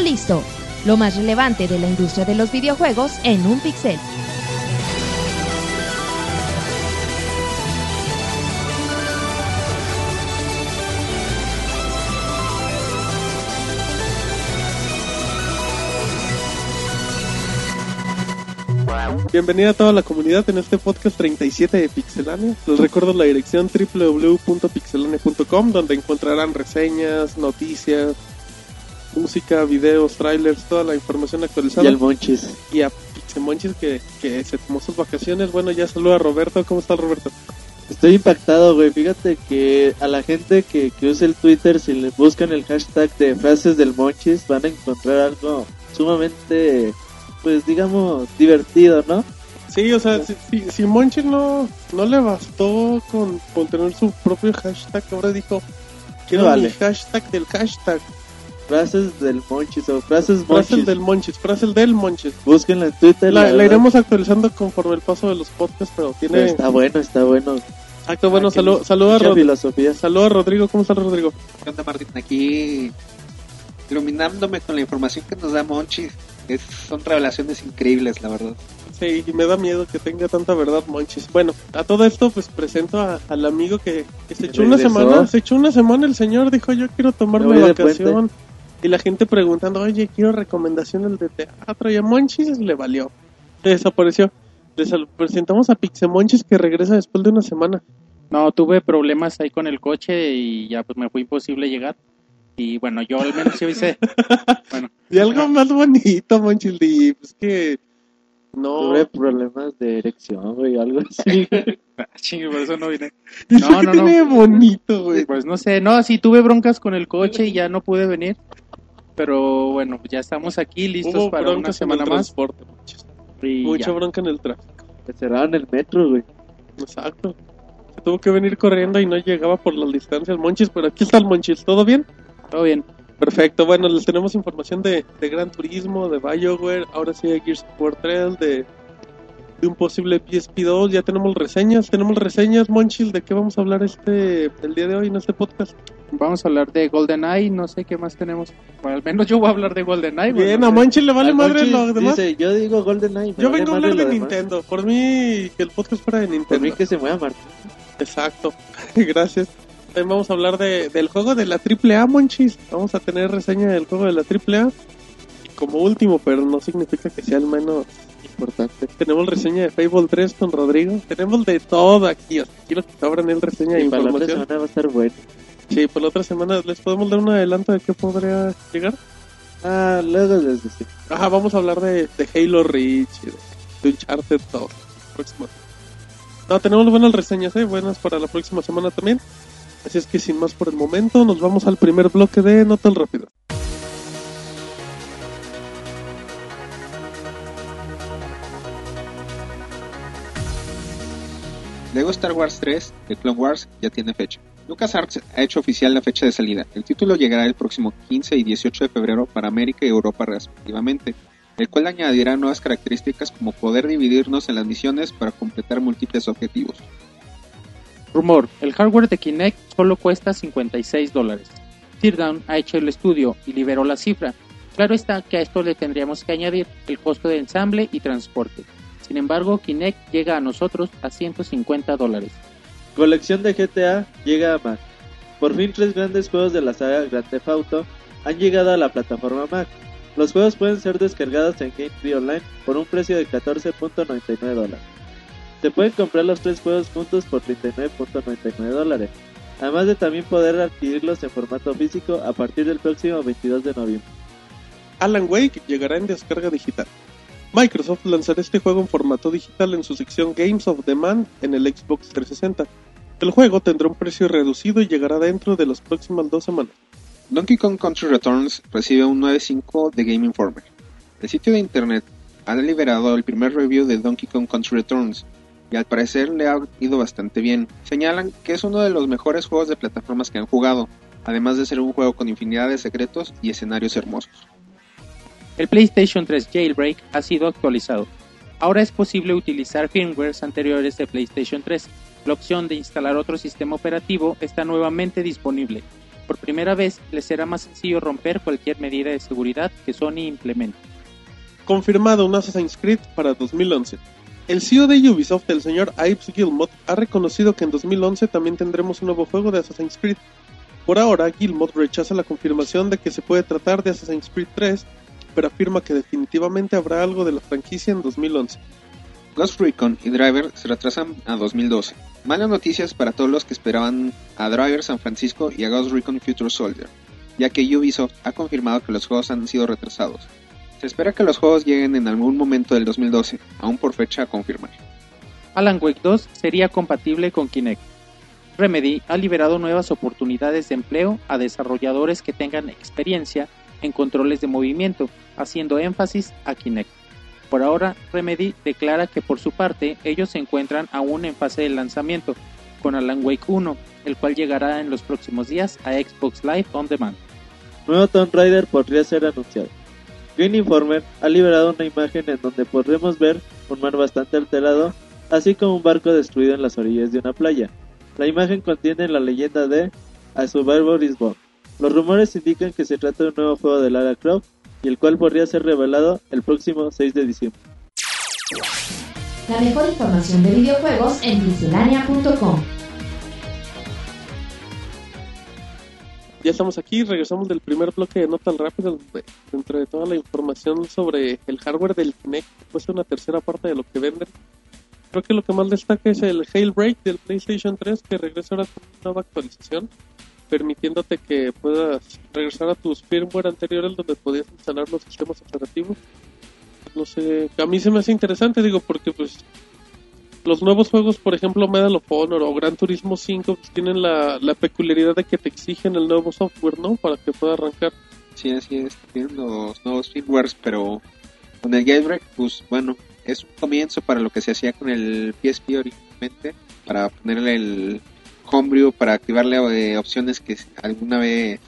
Listo. Lo más relevante de la industria de los videojuegos en un pixel. Bienvenida a toda la comunidad en este podcast 37 de Pixelania. Les recuerdo la dirección www.pixelania.com donde encontrarán reseñas, noticias, música, videos, trailers, toda la información actualizada. Y el Monchis. Y a Pixemonchis que, que se tomó sus vacaciones. Bueno, ya saluda a Roberto. ¿Cómo está Roberto? Estoy impactado, güey. Fíjate que a la gente que, que usa el Twitter, si le buscan el hashtag de frases del Monchis, van a encontrar algo sumamente, pues digamos, divertido, ¿no? Sí, o sea, si, si, si Monchis no, no le bastó con, con tener su propio hashtag, ahora dijo, quiero Vale. el hashtag del hashtag. Frases del Monchis o frases Frase Monchis. del Monchis, frase del Monchis. Búsquenla en Twitter. La, iremos actualizando conforme el paso de los podcasts, pero Pero tiene... Está bueno, está bueno. Exacto, bueno, Ah, que salu- saluda a filosofía. saluda a Rodrigo. ¿Cómo está Rodrigo? ¿Qué onda, Martín? Aquí iluminándome con la información que nos da Monchis. Es- son revelaciones increíbles, la verdad. Sí, y me da miedo que tenga tanta verdad, Monchis. Bueno, a todo esto, pues presento a- al amigo que, que se echó una semana, se echó una semana el señor, dijo yo quiero tomarme vacación. Y la gente preguntando, oye, quiero recomendaciones de teatro. Y a Monchis le valió. Se desapareció. Les presentamos a Pixemonchis que regresa después de una semana. No, tuve problemas ahí con el coche y ya pues me fue imposible llegar. Y bueno, yo al menos sí hice. Bueno, Y algo más bonito, Monchis, y pues que... No, Tuve problemas de erección, güey, algo así. ah, chingue, por eso no vine. ¿Y No, no, no. tiene de bonito, güey. Pues no sé, no, sí tuve broncas con el coche y ya no pude venir. Pero bueno, ya estamos aquí listos Hubo para una semana más. Mucha ya. bronca en el tráfico. Me cerraron el metro, güey. Exacto. Se tuvo que venir corriendo y no llegaba por las distancias Monchis, pero aquí está el Monchis, ¿todo bien? Todo bien. Perfecto, bueno, les tenemos información de, de Gran Turismo, de BioWare, ahora sí de Gears of War 3, de, de un posible PSP2, ya tenemos reseñas, tenemos reseñas, Monchis, ¿de qué vamos a hablar este el día de hoy en este podcast? Vamos a hablar de GoldenEye, no sé qué más tenemos. Bueno, al menos yo voy a hablar de GoldenEye. bueno, Bien, no a sé. Monchis le vale Al madre lo demás. Dice, yo digo GoldenEye. Yo vale vengo a hablar de demás. Nintendo, por mí que el podcast fuera de Por mí Nintendo. que se mueva Martín. Exacto, gracias. También vamos a hablar de, del juego de la AAA, Monchis. Vamos a tener reseña del juego de la AAA. Y como último, pero no significa que sea el menos importante. Tenemos reseña de Fable 3 con Rodrigo. Tenemos de todo aquí. Sea, quiero que te abran el reseña de Y para la otra información. semana va a estar bueno. Sí, por la otra semana les podemos dar un adelanto de qué podría llegar. Ah, luego les decimos. Ajá, vamos a hablar de, de Halo Reach y de, de Uncharted 2. Próximo. No, tenemos buenas reseñas, ¿eh? Buenas para la próxima semana también. Así es que sin más por el momento, nos vamos al primer bloque de Nota al Rápido. Lego Star Wars 3 de Clone Wars ya tiene fecha. LucasArts ha hecho oficial la fecha de salida. El título llegará el próximo 15 y 18 de febrero para América y Europa respectivamente, el cual añadirá nuevas características como poder dividirnos en las misiones para completar múltiples objetivos. Rumor, el hardware de Kinect solo cuesta 56 dólares. Teardown ha hecho el estudio y liberó la cifra. Claro está que a esto le tendríamos que añadir el costo de ensamble y transporte. Sin embargo, Kinect llega a nosotros a 150 dólares. Colección de GTA llega a Mac. Por fin tres grandes juegos de la saga Grand Theft Auto han llegado a la plataforma Mac. Los juegos pueden ser descargados en Game Free Online por un precio de 14.99 dólares. Se pueden comprar los tres juegos juntos por 39.99 dólares, además de también poder adquirirlos en formato físico a partir del próximo 22 de noviembre. Alan Wake llegará en descarga digital. Microsoft lanzará este juego en formato digital en su sección Games of Demand en el Xbox 360. El juego tendrá un precio reducido y llegará dentro de las próximas dos semanas. Donkey Kong Country Returns recibe un 9.5 de Game Informer. El sitio de internet ha liberado el primer review de Donkey Kong Country Returns y al parecer le ha ido bastante bien. Señalan que es uno de los mejores juegos de plataformas que han jugado, además de ser un juego con infinidad de secretos y escenarios hermosos. El PlayStation 3 Jailbreak ha sido actualizado. Ahora es posible utilizar firmwares anteriores de PlayStation 3. La opción de instalar otro sistema operativo está nuevamente disponible. Por primera vez, les será más sencillo romper cualquier medida de seguridad que Sony implemente. Confirmado un Assassin's Creed para 2011. El CEO de Ubisoft, el señor Ives Gilmot, ha reconocido que en 2011 también tendremos un nuevo juego de Assassin's Creed. Por ahora, Gilmot rechaza la confirmación de que se puede tratar de Assassin's Creed 3, pero afirma que definitivamente habrá algo de la franquicia en 2011. Ghost Recon y Driver se retrasan a 2012. Malas noticias para todos los que esperaban a Driver San Francisco y a Ghost Recon Future Soldier, ya que Ubisoft ha confirmado que los juegos han sido retrasados. Se espera que los juegos lleguen en algún momento del 2012, aún por fecha a confirmar. Alan Wake 2 sería compatible con Kinect. Remedy ha liberado nuevas oportunidades de empleo a desarrolladores que tengan experiencia en controles de movimiento, haciendo énfasis a Kinect. Por ahora, Remedy declara que por su parte ellos se encuentran aún en fase de lanzamiento con Alan Wake 1, el cual llegará en los próximos días a Xbox Live On Demand. Nuevo Tomb Raider podría ser anunciado. Green Informer ha liberado una imagen en donde podremos ver un mar bastante alterado, así como un barco destruido en las orillas de una playa. La imagen contiene la leyenda de A Survivor is Born. Los rumores indican que se trata de un nuevo juego de Lara Croft y el cual podría ser revelado el próximo 6 de diciembre. La mejor información de videojuegos en miscelánea.com. Ya estamos aquí, regresamos del primer bloque de Nota al Rápido, donde dentro de toda la información sobre el hardware del Kinect, pues una tercera parte de lo que venden. Creo que lo que más destaca es el Jailbreak del PlayStation 3, que regresa ahora con una nueva actualización, permitiéndote que puedas regresar a tus firmware anteriores donde podías instalar los sistemas operativos. No sé, a mí se me hace interesante, digo, porque pues los nuevos juegos, por ejemplo, Medal of Honor o Gran Turismo 5, pues, tienen la, la peculiaridad de que te exigen el nuevo software, ¿no? Para que pueda arrancar. Sí, así es, tienen los nuevos firmwares, pero con el jailbreak, pues bueno, es un comienzo para lo que se hacía con el PSP originalmente, para ponerle el homebrew, para activarle eh, opciones que alguna vez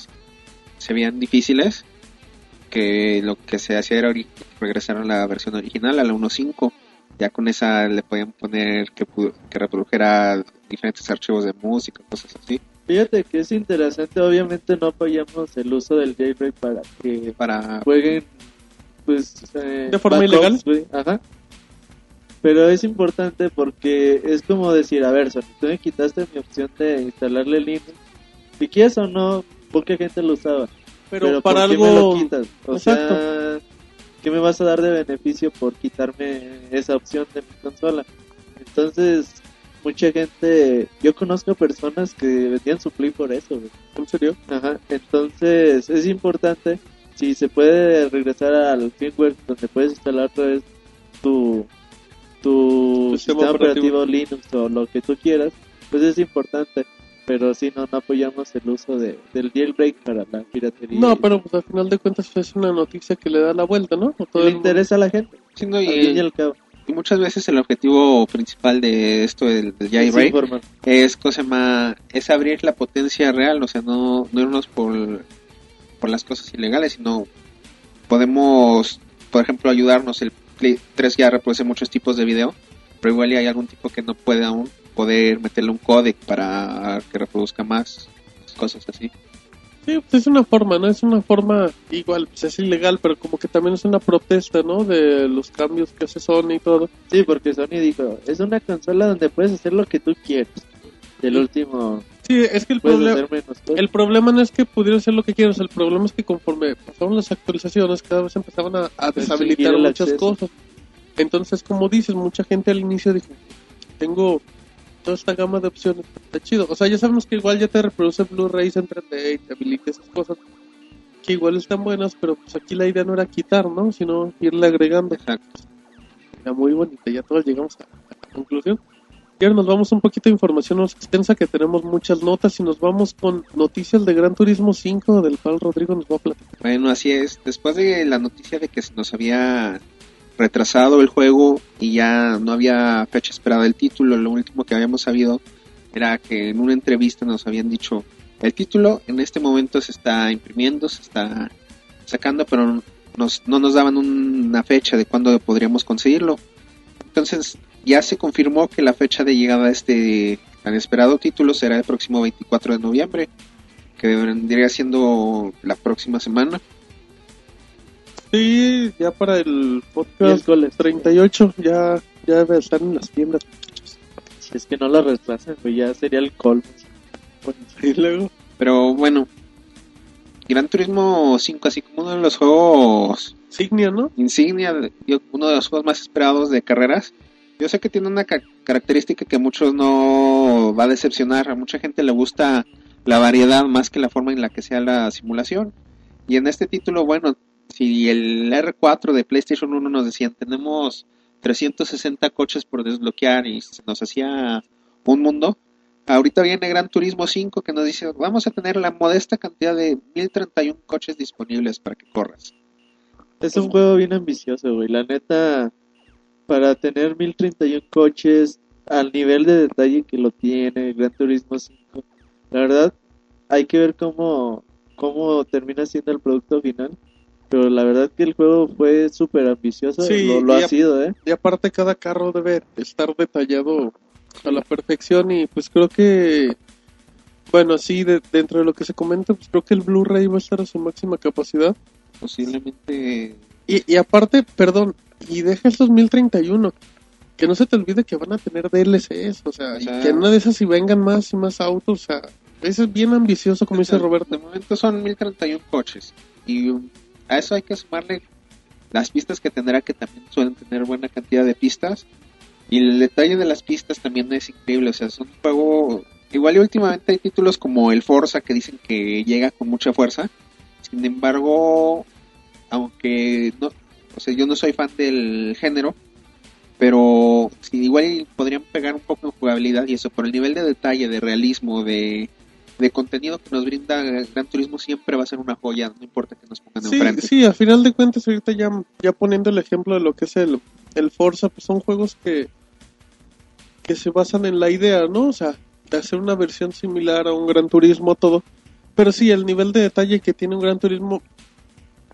se veían difíciles, que lo que se hacía era ori- regresar a la versión original, a la 1.5. Ya con esa le podían poner que, que reprodujera diferentes archivos de música, cosas así, Fíjate que es interesante, obviamente no apoyamos el uso del jailbreak para que para jueguen pues eh, ¿De forma backups, ilegal? Ajá. Pero es importante porque es como decir, a ver, Sony, tú me quitaste mi opción de instalarle Linux. Si quieres o no, poca gente lo usaba. Pero, Pero para ¿por qué me lo algo... quitas? O Exacto. sea, ¿qué me vas a dar de beneficio por quitarme esa opción de mi consola? Entonces, mucha gente, yo conozco personas que vendían su Play por eso, güey. ¿En serio? Ajá, entonces es importante si se puede regresar al firmware donde puedes instalar otra vez tu, tu Tu sistema sistema operativo. operativo Linux o lo que tú quieras, pues es importante. Pero si no, no apoyamos el uso de, del jailbreak para la piratería. No, pero pues al final de cuentas es una noticia que le da la vuelta, ¿no? Todo le el mundo. interesa a la gente. siendo al y, fin y al cabo. y muchas veces el objetivo principal de esto del, del Sí, jailbreak es cosa más es abrir la potencia real o sea no no irnos por por las cosas ilegales sino podemos por ejemplo ayudarnos el Play 3 ya reproduce muchos tipos de video pero igual hay algún tipo que no puede aún poder meterle un codec para que reproduzca más cosas así Sí, pues es una forma, ¿no? Es una forma igual, pues es ilegal, pero como que también es una protesta, ¿no? De los cambios que hace Sony y todo. Sí, porque Sony dijo, es una consola donde puedes hacer lo que tú quieras. Y el último, Sí, es que el cosas. El problema no es que pudiera hacer lo que quieras, el problema es que conforme pasaban las actualizaciones, cada vez empezaban a, a deshabilitar muchas acceso. cosas. Entonces, como dices, mucha gente al inicio dijo, tengo toda esta gama de opciones, está chido. O sea, ya sabemos que igual ya te reproduce Blu-rays en 3D y te habilita esas cosas que igual están buenas, pero pues aquí la idea no era quitar, ¿no? Sino irle agregando. exacto Era muy bonita, ya todos llegamos a la conclusión. Y ahora nos vamos un poquito de información más extensa que tenemos muchas notas y nos vamos con noticias de Gran Turismo 5 del cual Rodrigo nos va a platicar. Bueno, así es. Después de la noticia de que nos había retrasado el juego y ya no había fecha esperada del título, lo último que habíamos sabido era que en una entrevista nos habían dicho el título en este momento se está imprimiendo, se está sacando, pero nos, no nos daban una fecha de cuándo podríamos conseguirlo. Entonces ya se confirmó que la fecha de llegada de este tan esperado título será el próximo 24 de noviembre. que vendría siendo la próxima semana. Sí, ya para el podcast Miércoles. 38 ya, ya debe estar en las tiendas. Si es que no la retrasan, pues ya sería el colmo. Y luego, Pero bueno, Gran Turismo 5, así como uno de los juegos Signia, ¿no? insignia, uno de los juegos más esperados de carreras. Yo sé que tiene una ca- característica que a muchos no va a decepcionar. A mucha gente le gusta la variedad más que la forma en la que sea la simulación. Y en este título, bueno, si el R4 de PlayStation 1 nos decían tenemos 360 coches por desbloquear y se nos hacía un mundo, ahorita viene Gran Turismo 5 que nos dice vamos a tener la modesta cantidad de 1031 coches disponibles para que corras. Es un juego bien ambicioso, güey. La neta, para tener 1031 coches al nivel de detalle que lo tiene Gran Turismo 5, la verdad, hay que ver cómo, cómo termina siendo el producto final. Pero la verdad que el juego fue súper ambicioso, Sí, lo, ha sido, ¿eh? Y aparte cada carro debe estar detallado a la perfección y pues creo que, bueno, sí, de- dentro de lo que se comenta, pues creo que el Blu-ray va a estar a su máxima capacidad. Posiblemente Y, y aparte, perdón, y deja el 2031. Que no se te olvide que van a tener DLCs, o sea, O sea- y que en una de esas si vengan más y más autos, o sea, eso es bien ambicioso, como dice De Roberto. momento son 1031 coches. Y a eso hay que sumarle las pistas que tendrá, que también suelen tener buena cantidad de pistas. Y el detalle de las pistas también es increíble. O sea, es un juego. Igual y últimamente hay títulos como el Forza que dicen que llega con mucha fuerza. Sin embargo, aunque no. O sea, yo no soy fan del género. Pero sí, igual podrían pegar un poco en jugabilidad y eso, por el nivel de detalle, de realismo, de, de contenido que nos brinda Gran Turismo siempre va a ser una joya, no importa que nos pongan Sí, enfrente. sí, al final de cuentas, ahorita ya, ya poniendo el ejemplo de lo que es el, el Forza, pues son juegos que, que se basan en la idea, ¿no? O sea, de hacer una versión similar a un Gran Turismo, todo. Pero sí, el nivel de detalle que tiene un Gran Turismo,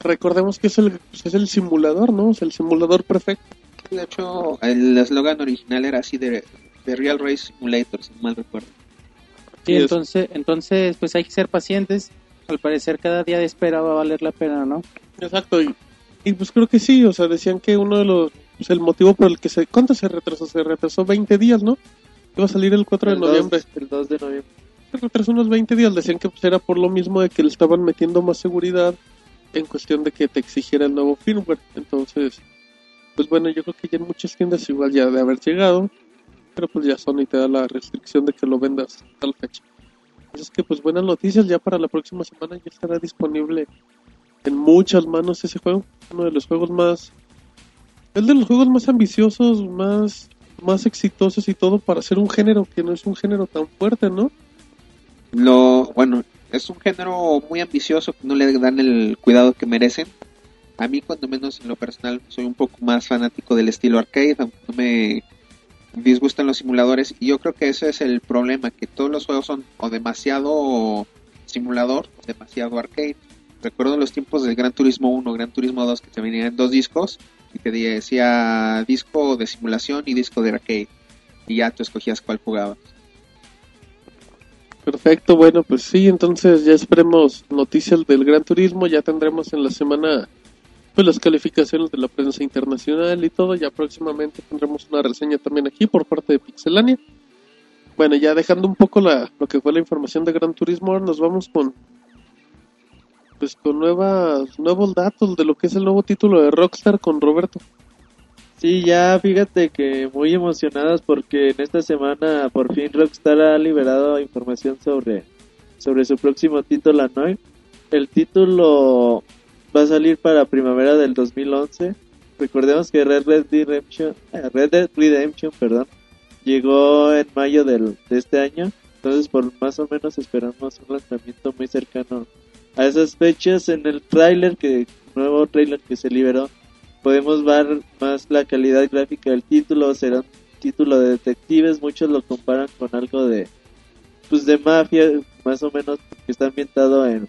recordemos que es el, pues, es el simulador, ¿no? Es el simulador perfecto. De hecho, el eslogan original era así de, de Real Race Simulator, si mal recuerdo. Sí, Sí, es- entonces, entonces, pues hay que ser pacientes. Al parecer, cada día de espera va a valer la pena, ¿no? Exacto, y, y pues creo que sí, o sea, decían que uno de los, pues el motivo por el que se, ¿cuánto se retrasó? Se retrasó 20 días, ¿no? Iba a salir el 4 de El noviembre. el 2 de noviembre. Se retrasó unos 20 días, decían que pues, era por lo mismo de que le estaban metiendo más seguridad en cuestión de que te exigiera el nuevo firmware. Entonces, pues bueno, yo creo que ya en muchas tiendas igual ya de haber llegado, pero pues ya Sony te da la restricción de que lo vendas tal fecha. Así es que pues buenas noticias, ya para la próxima semana ya estará disponible en muchas manos ese juego, uno de los juegos más, el de los juegos más ambiciosos, más, más exitosos y todo para ser un género que no es un género tan fuerte, ¿no? Lo, bueno, es un género muy ambicioso no le dan el cuidado que merecen. A mí, cuando menos en lo personal, soy un poco más fanático del estilo arcade, aunque no me disgustan los simuladores. Y yo creo que ese es el problema, que todos los juegos son o demasiado simulador o demasiado arcade. Recuerdo los tiempos del Gran Turismo 1, Gran Turismo 2, que te venían en dos discos y te decía disco de simulación y disco de arcade. Y ya tú escogías cuál jugabas. Perfecto, bueno, pues sí, entonces ya esperemos noticias del Gran Turismo, ya tendremos en la semana pues las calificaciones de la prensa internacional y todo, ya próximamente tendremos una reseña también aquí por parte de Pixelania. Bueno, ya dejando un poco la, lo que fue la información de Gran Turismo, ahora nos vamos con pues con nuevas, nuevos datos de lo que es el nuevo título de Rockstar con Roberto. Sí, ya fíjate que muy emocionadas porque en esta semana por fin Rockstar ha liberado información sobre, sobre su próximo título anual. El título va a salir para primavera del 2011. Recordemos que Red Red Redemption, eh, Red Dead Redemption, perdón, llegó en mayo del, de este año. Entonces por más o menos esperamos un lanzamiento muy cercano a esas fechas. En el tráiler que nuevo tráiler que se liberó podemos ver más la calidad gráfica del título, será un título de detectives, muchos lo comparan con algo de pues de mafia, más o menos que está ambientado en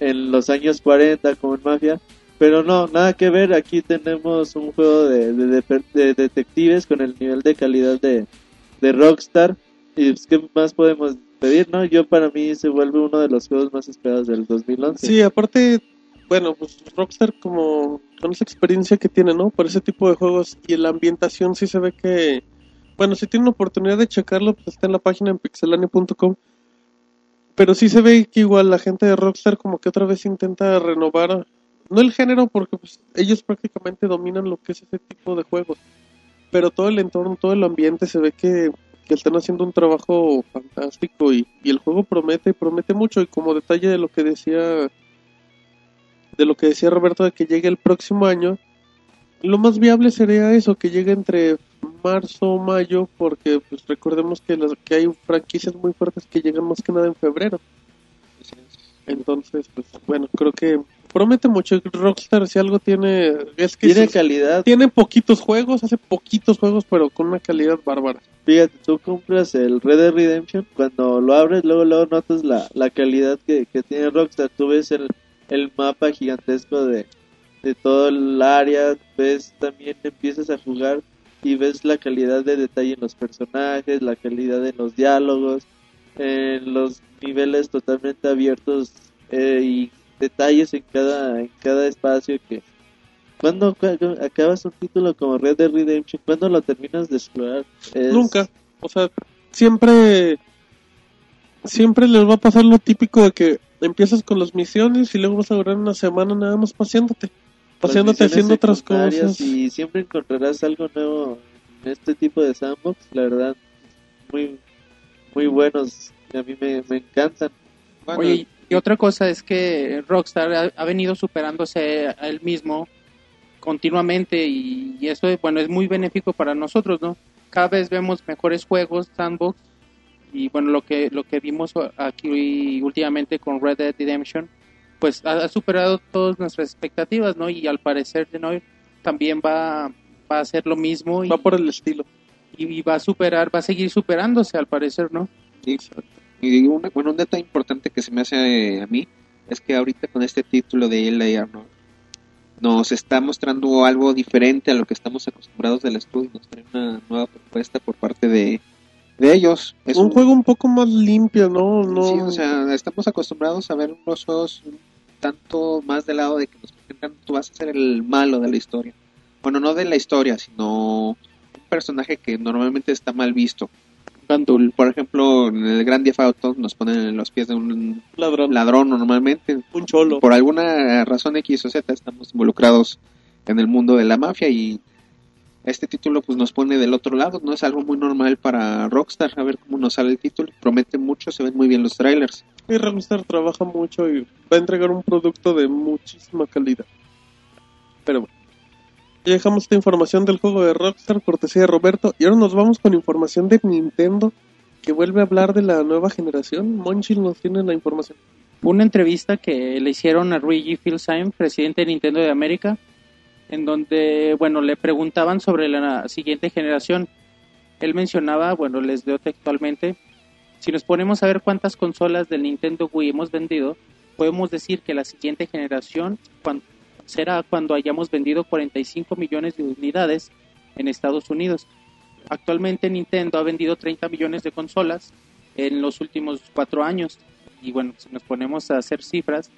en los años 40 como en mafia, pero no, nada que ver, aquí tenemos un juego de, de, de- de detectives con el nivel de calidad de, de Rockstar y pues, qué más podemos despedir, ¿no? Yo para mí se vuelve uno de los juegos más esperados del 2011. Sí, aparte, bueno, pues Rockstar como con esa experiencia que tiene, ¿no? Por ese tipo de juegos y la ambientación sí se ve que, bueno, si tienen oportunidad de checarlo, pues está en la página en pixelania.com. Pero sí se ve que igual la gente de Rockstar como que otra vez intenta renovar, no el género, porque pues, ellos prácticamente dominan lo que es ese tipo de juegos. Pero todo el entorno, todo el ambiente se ve que, que están haciendo un trabajo fantástico y, y el juego promete, promete mucho. Y como detalle de lo que decía de lo que decía Roberto de que llegue el próximo año, lo más viable sería eso, que llegue entre marzo o mayo, porque pues recordemos que, las, que hay franquicias muy fuertes que llegan más que nada en febrero. Entonces, pues bueno, creo que promete mucho. Rockstar si algo tiene es que Tiene sus- calidad. tiene poquitos juegos, hace poquitos juegos, pero con una calidad bárbara. Fíjate, tú compras el Red Dead Redemption, cuando lo abres, luego, luego notas la, la calidad que, que tiene Rockstar. Tú ves el, el mapa gigantesco de, de todo el área, ves también, empiezas a jugar y ves la calidad de detalle en los personajes, la calidad en los diálogos, en los niveles totalmente abiertos eh, y detalles en cada, en cada espacio que... Cuando acabas un título como Red Dead Redemption, cuando lo terminas de explorar? Es- Nunca. O sea, siempre siempre les va a pasar lo típico de que empiezas con las misiones y luego vas a durar una semana nada más paseándote. Paseándote haciendo otras cosas. Y siempre encontrarás algo nuevo en este tipo de sandbox, la verdad, muy muy buenos. A mí me, me encantan. Bueno, Oye, y otra cosa es que Rockstar ha, ha venido superándose a él mismo continuamente y, y eso, bueno, es muy benéfico para nosotros, ¿no? Cada vez vemos mejores juegos, sandbox, y bueno, lo que, lo que vimos aquí últimamente con Red Dead Redemption, pues ha, ha superado todas nuestras expectativas, ¿no? Y al parecer de hoy también va, va a hacer lo mismo y, Va por el estilo. y- y va a superar, va a seguir superándose al parecer, ¿no? Sí. Y un, bueno, un detalle importante que se me hace eh, a mí es que ahorita con este título de LA Arnold nos está mostrando algo diferente a lo que estamos acostumbrados del estudio. Nos trae una nueva propuesta por parte de, de ellos. Es un, juego un poco más limpio, ¿no? no Sí, o sea, estamos acostumbrados a ver unos juegos tanto más del lado de que nos presentan, tú vas a ser el malo de la historia. Bueno, no de la historia, sino un personaje que normalmente está mal visto. Gandul. Por ejemplo, en el Grand Theft Auto nos ponen en los pies de un ladrón, ladrón normalmente. un cholo. Por alguna razón X o Z estamos involucrados en el mundo de la mafia y este título pues nos pone del otro lado, no es algo muy normal para Rockstar, a ver cómo nos sale el título, promete mucho, se ven muy bien los trailers. Y Rockstar trabaja mucho y va a entregar un producto de muchísima calidad. Pero bueno. Ya dejamos esta información del juego de Rockstar, cortesía de Roberto. Y ahora nos vamos con información de Nintendo, que vuelve a hablar de la nueva generación. Monchil nos tiene la información. una entrevista que le hicieron a Luigi Filsheim, presidente de Nintendo de América, en donde, bueno, le preguntaban sobre la siguiente generación. Él mencionaba, bueno, les leo textualmente, si nos ponemos a ver cuántas consolas del Nintendo Wii hemos vendido, podemos decir que la siguiente generación será cuando hayamos vendido 45 millones de unidades en Estados Unidos. Actualmente Nintendo ha vendido 30 millones de consolas en los últimos cuatro años. Y bueno, si nos ponemos a hacer cifras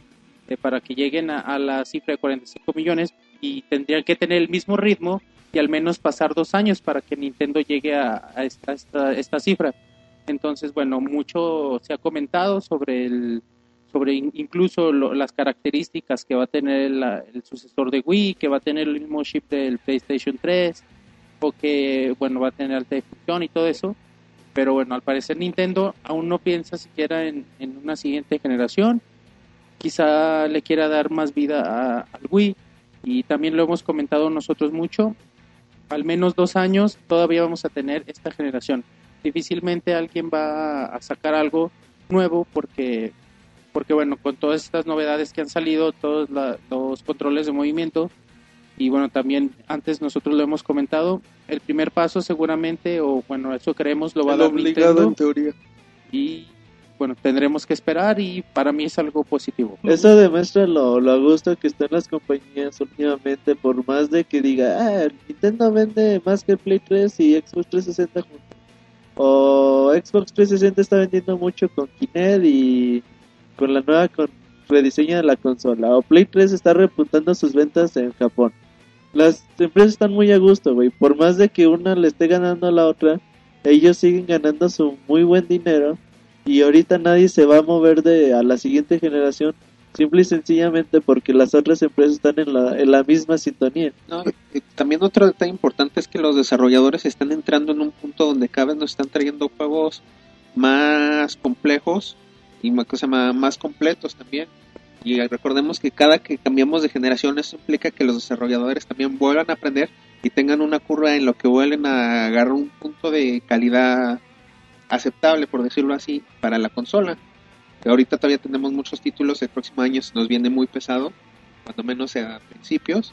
eh, para que lleguen a, a la cifra de 45 millones y tendrían que tener el mismo ritmo y al menos pasar dos años para que Nintendo llegue a, esta, esta, esta cifra. Entonces, bueno, mucho se ha comentado sobre el sobre in- incluso lo- las características que va a tener el sucesor de Wii, que va a tener el mismo chip del PlayStation 3 o que bueno va a tener alta definición y todo eso pero bueno, al parecer Nintendo aún no piensa siquiera en, en una siguiente generación. Quizá le quiera dar más vida a- al Wii. Y también lo hemos comentado nosotros mucho. Al menos dos años todavía vamos a tener esta generación. Difícilmente alguien va a sacar algo nuevo porque, porque bueno, con todas estas novedades que han salido, todos la- los controles de movimiento, y bueno, también antes nosotros lo hemos comentado, el primer paso seguramente, o bueno, eso creemos, lo va a El dar obligado Nintendo en teoría. y bueno, tendremos que esperar y para mí es algo positivo. Eso demuestra lo, lo a gusto que están las compañías últimamente, por más de que diga, ah, Nintendo vende más que Play 3 y Xbox 360 juntos. O Xbox 360 está vendiendo mucho con Kinect y con la nueva con rediseño de la consola. O Play 3 está repuntando sus ventas en Japón. Las empresas están muy a gusto, güey. Por más de que una le esté ganando a la otra, ellos siguen ganando su muy buen dinero. Y ahorita nadie se va a mover de a la siguiente generación simple y sencillamente porque las otras empresas están en la, en la misma sintonía. No, también otro detalle importante es que los desarrolladores están entrando en un punto donde cada vez nos están trayendo juegos más complejos y más, más, más completos también. Y recordemos que cada que cambiamos de generación eso implica que los desarrolladores también vuelvan a aprender y tengan una curva en lo que vuelven a agarrar un punto de calidad aceptable, por decirlo así, para la consola. Que ahorita todavía tenemos muchos títulos, el próximo año nos viene muy pesado, cuando menos a principios,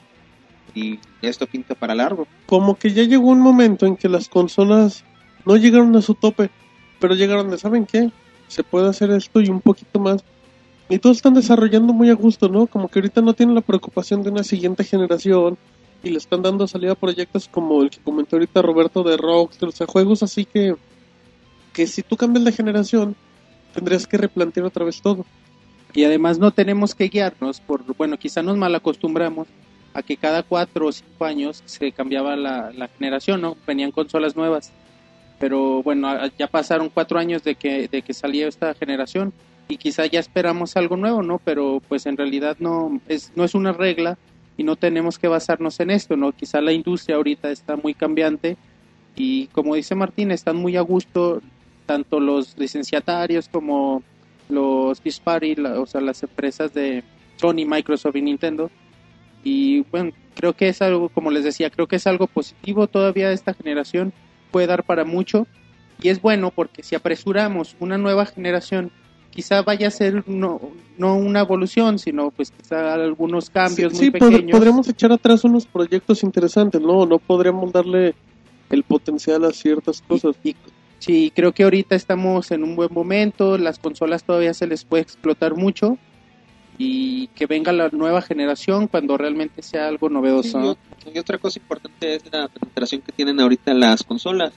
y esto pinta para largo. Como que ya llegó un momento en que las consolas no llegaron a su tope, pero llegaron de, ¿saben qué? Se puede hacer esto y un poquito más. Y todos están desarrollando muy a gusto, ¿no? Como que ahorita no tienen la preocupación de una siguiente generación y le están dando salida a proyectos como el que comentó ahorita Roberto de Rockstar, o sea, juegos así que, que si tú cambias de generación, tendrías que replantear otra vez todo. Y además no tenemos que guiarnos por, bueno, quizá nos mal acostumbramos a que cada cuatro o cinco años se cambiaba la, la generación, ¿no? Venían consolas nuevas. Pero bueno, ya pasaron cuatro años de que, de que salió esta generación y quizá ya esperamos algo nuevo, ¿no? Pero pues en realidad no es, no es una regla y no tenemos que basarnos en esto, ¿no? Quizá la industria ahorita está muy cambiante y como dice Martín, están muy a gusto tanto los licenciatarios como los first party, la- o sea, las empresas de Sony, Microsoft y Nintendo. Y bueno, creo que es algo, como les decía, creo que es algo positivo todavía esta generación, puede dar para mucho. Y es bueno porque si apresuramos una nueva generación, quizá vaya a ser no, no una evolución, sino pues quizá algunos cambios sí, muy sí, pequeños. podríamos echar atrás unos proyectos interesantes, ¿no? No podríamos darle el potencial a ciertas cosas. Y, sí, creo que ahorita estamos en un buen momento, las consolas todavía se les puede explotar mucho y que venga la nueva generación cuando realmente sea algo novedoso. y, y otra cosa importante es la penetración que tienen ahorita las consolas.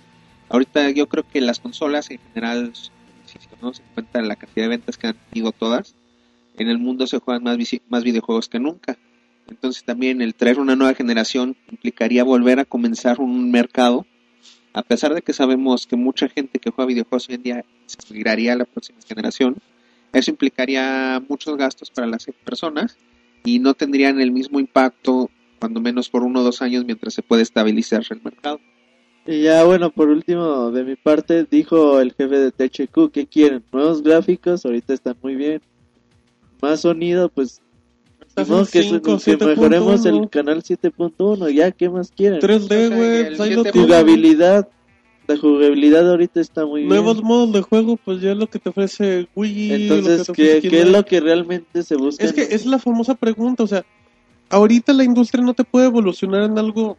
Ahorita yo creo que las consolas en general, si tomamos en cuenta la cantidad de ventas que han tenido todas, en el mundo se juegan más, más videojuegos que nunca. Entonces también el traer una nueva generación implicaría volver a comenzar un mercado, a pesar de que sabemos que mucha gente que juega videojuegos hoy en día se migraría a la próxima generación, eso implicaría muchos gastos para las personas y no tendrían el mismo impacto, cuando menos por uno o dos años, mientras se puede estabilizar el mercado. Y ya bueno, por último, de mi parte, dijo el jefe de THQ, ¿qué quieren? Nuevos gráficos, ahorita están muy bien. Más sonido, pues no, que, 5, que mejoremos 7.1, el canal 7.1, ya, ¿qué más quieren? 3D, güey, pues ahí lo 7.1. tienes. Jugabilidad, la jugabilidad ahorita está muy bien. Nuevos modos de juego, pues ya es lo que te ofrece Wii. Entonces, lo que te ¿qué, qué es lo que realmente se busca? Es que es la famosa pregunta, o sea, ahorita la industria no te puede evolucionar en algo,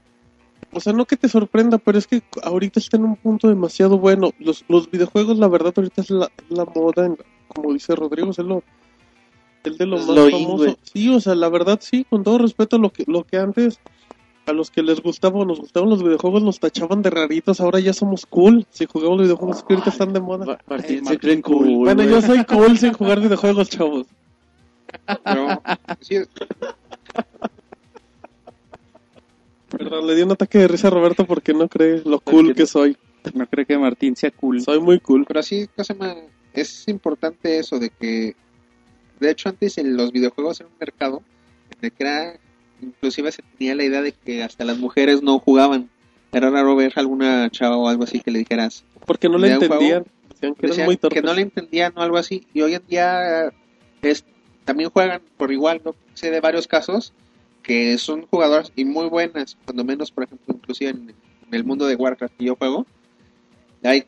o sea, no que te sorprenda, pero es que ahorita está en un punto demasiado bueno. Los, los videojuegos, la verdad, ahorita es la, la moda, en- como dice Rodrigo, es lo, el de lo Es más lo in, famoso. güey. sí, o sea, la verdad, sí, con todo respeto, lo que, lo que antes a los que les gustaba o nos gustaban los videojuegos nos tachaban de raritos, ahora ya somos cool. Si jugamos videojuegos que ahorita están de moda. Ma- Martín se Martín cree cool. cool. Bueno, yo soy cool sin jugar videojuegos, chavos. Pero, sí, Perdón, le di un ataque de risa a Roberto porque no cree lo cool que soy. No creo que Martín sea cool. Soy muy cool. pero sí, cosa más- es importante eso de que, de hecho, antes en los videojuegos era un mercado de que era, inclusive se tenía la idea de que hasta las mujeres no jugaban. Era raro ver a alguna chava o algo así que le dijeras, Porque no le ¿De un entendían. Que Decían muy que no le entendían o algo así y hoy en día es también juegan por igual no sé de varios casos que son jugadoras y muy buenas cuando menos por ejemplo inclusive en, en el mundo de Warcraft que yo juego hay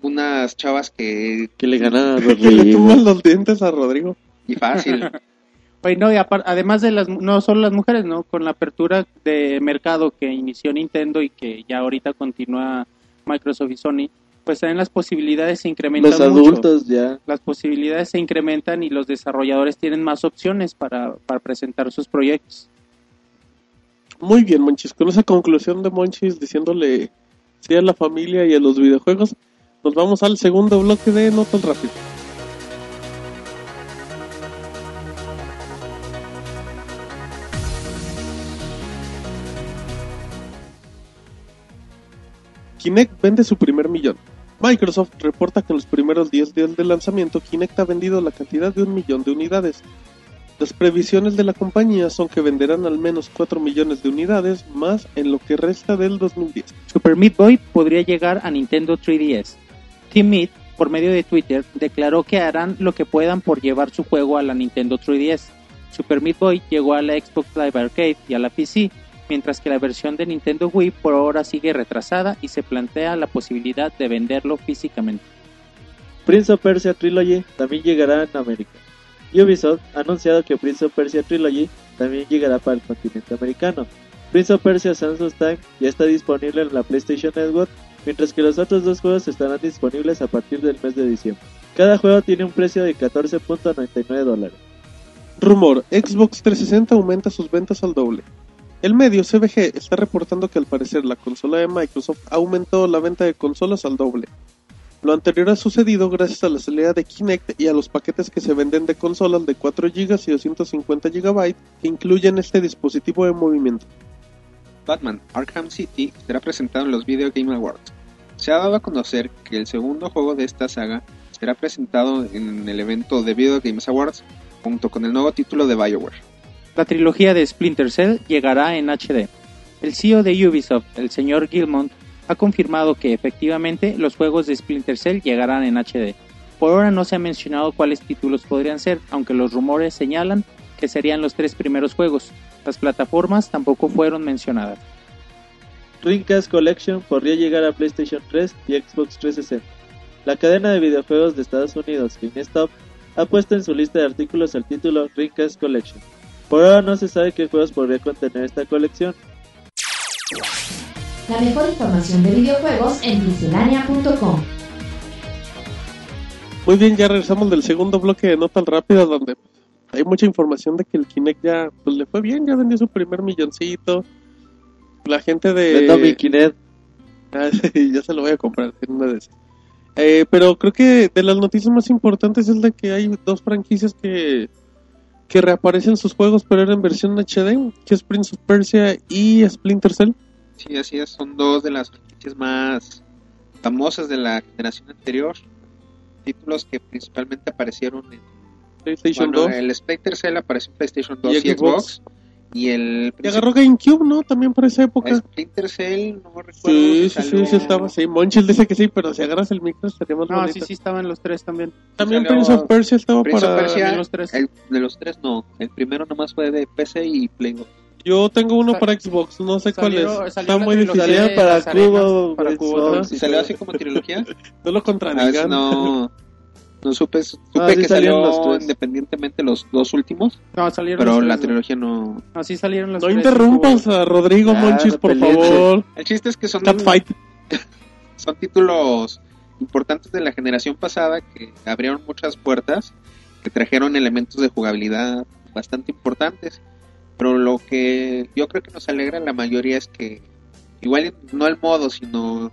unas chavas que Que le ganan a Que le Rodrigo. tumbas los dientes a Rodrigo. Y fácil Oye, no, y además de las, no solo las mujeres, ¿no? Con la apertura de mercado que inició Nintendo y que ya ahorita continúa Microsoft y Sony, pues también las posibilidades se incrementan Los mucho. adultos ya. Las posibilidades se incrementan y los desarrolladores tienen más opciones para, para presentar sus proyectos. Muy bien, Monchis. Con esa conclusión de Monchis diciéndole sí a la familia y a los videojuegos, nos vamos al segundo bloque de No tan Kinect vende su primer millón. Microsoft reporta que en los primeros 10 días de lanzamiento Kinect ha vendido la cantidad de un millón de unidades. Las previsiones de la compañía son que venderán al menos 4 millones de unidades más en lo que resta del 2010. Super Meat Boy podría llegar a Nintendo 3DS. Team Meat, por medio de Twitter, declaró que harán lo que puedan por llevar su juego a la Nintendo 3DS. Super Meat Boy llegó a la Xbox Live Arcade y a la PC, mientras que la versión de Nintendo Wii por ahora sigue retrasada y se plantea la posibilidad de venderlo físicamente. Prince of Persia Trilogy también llegará en América. Ubisoft ha anunciado que Prince of Persia Trilogy también llegará para el continente americano. Prince of Persia Sands of Time ya está disponible en la PlayStation Network, mientras que los otros dos juegos estarán disponibles a partir del mes de diciembre. Cada juego tiene un precio de 14.99 dólares. Rumor, Xbox 360 aumenta sus ventas al doble. El medio CBG está reportando que al parecer la consola de Microsoft ha aumentado la venta de consolas al doble. Lo anterior ha sucedido gracias a la salida de Kinect y a los paquetes que se venden de consolas de 4 GB y 250 GB que incluyen este dispositivo de movimiento. Batman Arkham City será presentado en los Video Game Awards. Se ha dado a conocer que el segundo juego de esta saga será presentado en el evento de Video Games Awards junto con el nuevo título de BioWare. La trilogía de Splinter Cell llegará en HD. El CEO de Ubisoft, el señor Gilmont, ha confirmado que efectivamente los juegos de Splinter Cell llegarán en HD. Por ahora no se ha mencionado cuáles títulos podrían ser, aunque los rumores señalan que serían los tres primeros juegos. Las plataformas tampoco fueron mencionadas. Dreamcast Collection podría llegar a PlayStation 3 y Xbox 360. La cadena de videojuegos de Estados Unidos, GameStop, ha puesto en su lista de artículos el título Dreamcast Collection. Por ahora no se sabe qué juegos podría contener esta colección. La mejor información de videojuegos en miscelánea.com. Muy bien, ya regresamos del segundo bloque de No tan rápido donde hay mucha información de que el Kinect ya pues, le fue bien, ya vendió su primer milloncito. La gente de... Vendo mi Kinect. Ah, sí, ya se lo voy a comprar en una de esas. Eh, pero creo que de las noticias más importantes es la que hay dos franquicias que, que reaparecen sus juegos, pero eran en versión HD, que es Prince of Persia y Splinter Cell. Sí, así es, son dos de las franquicias más famosas de la generación anterior. Títulos que principalmente aparecieron en PlayStation bueno, 2. el Splinter Cell apareció en PlayStation 2 y, Y Xbox. Xbox. Y el Y agarró GameCube, ¿no? También por esa época. Splinter Cell, no recuerdo. Sí, sí, sí, sí estaba, sí. Monchil dice que sí, pero si agarras el micro estaría más No, bonito. sí, sí estaban los tres también. También Salió Prince of Persia estaba Prince of para... Persia, los tres. el- de los tres no. El primero nomás fue de PC y Play 2. Yo tengo uno Sa- para Xbox, no sé cuál es. Está muy difícil. Para Cubo, para Red Cubo, ¿no? ¿Salió sí. así como trilogía? No lo contradigan. no... No supe, supe que salieron salió los tres. independientemente los dos últimos, No, salieron pero los la trilogía no... No, sí salieron los No tres. interrumpas a Rodrigo Ah, Monchis, no por favor. El chiste es que son títulos importantes de la generación pasada que abrieron muchas puertas, que trajeron elementos de jugabilidad bastante importantes. Pero lo que yo creo que nos alegra la mayoría es que, igual no el modo, sino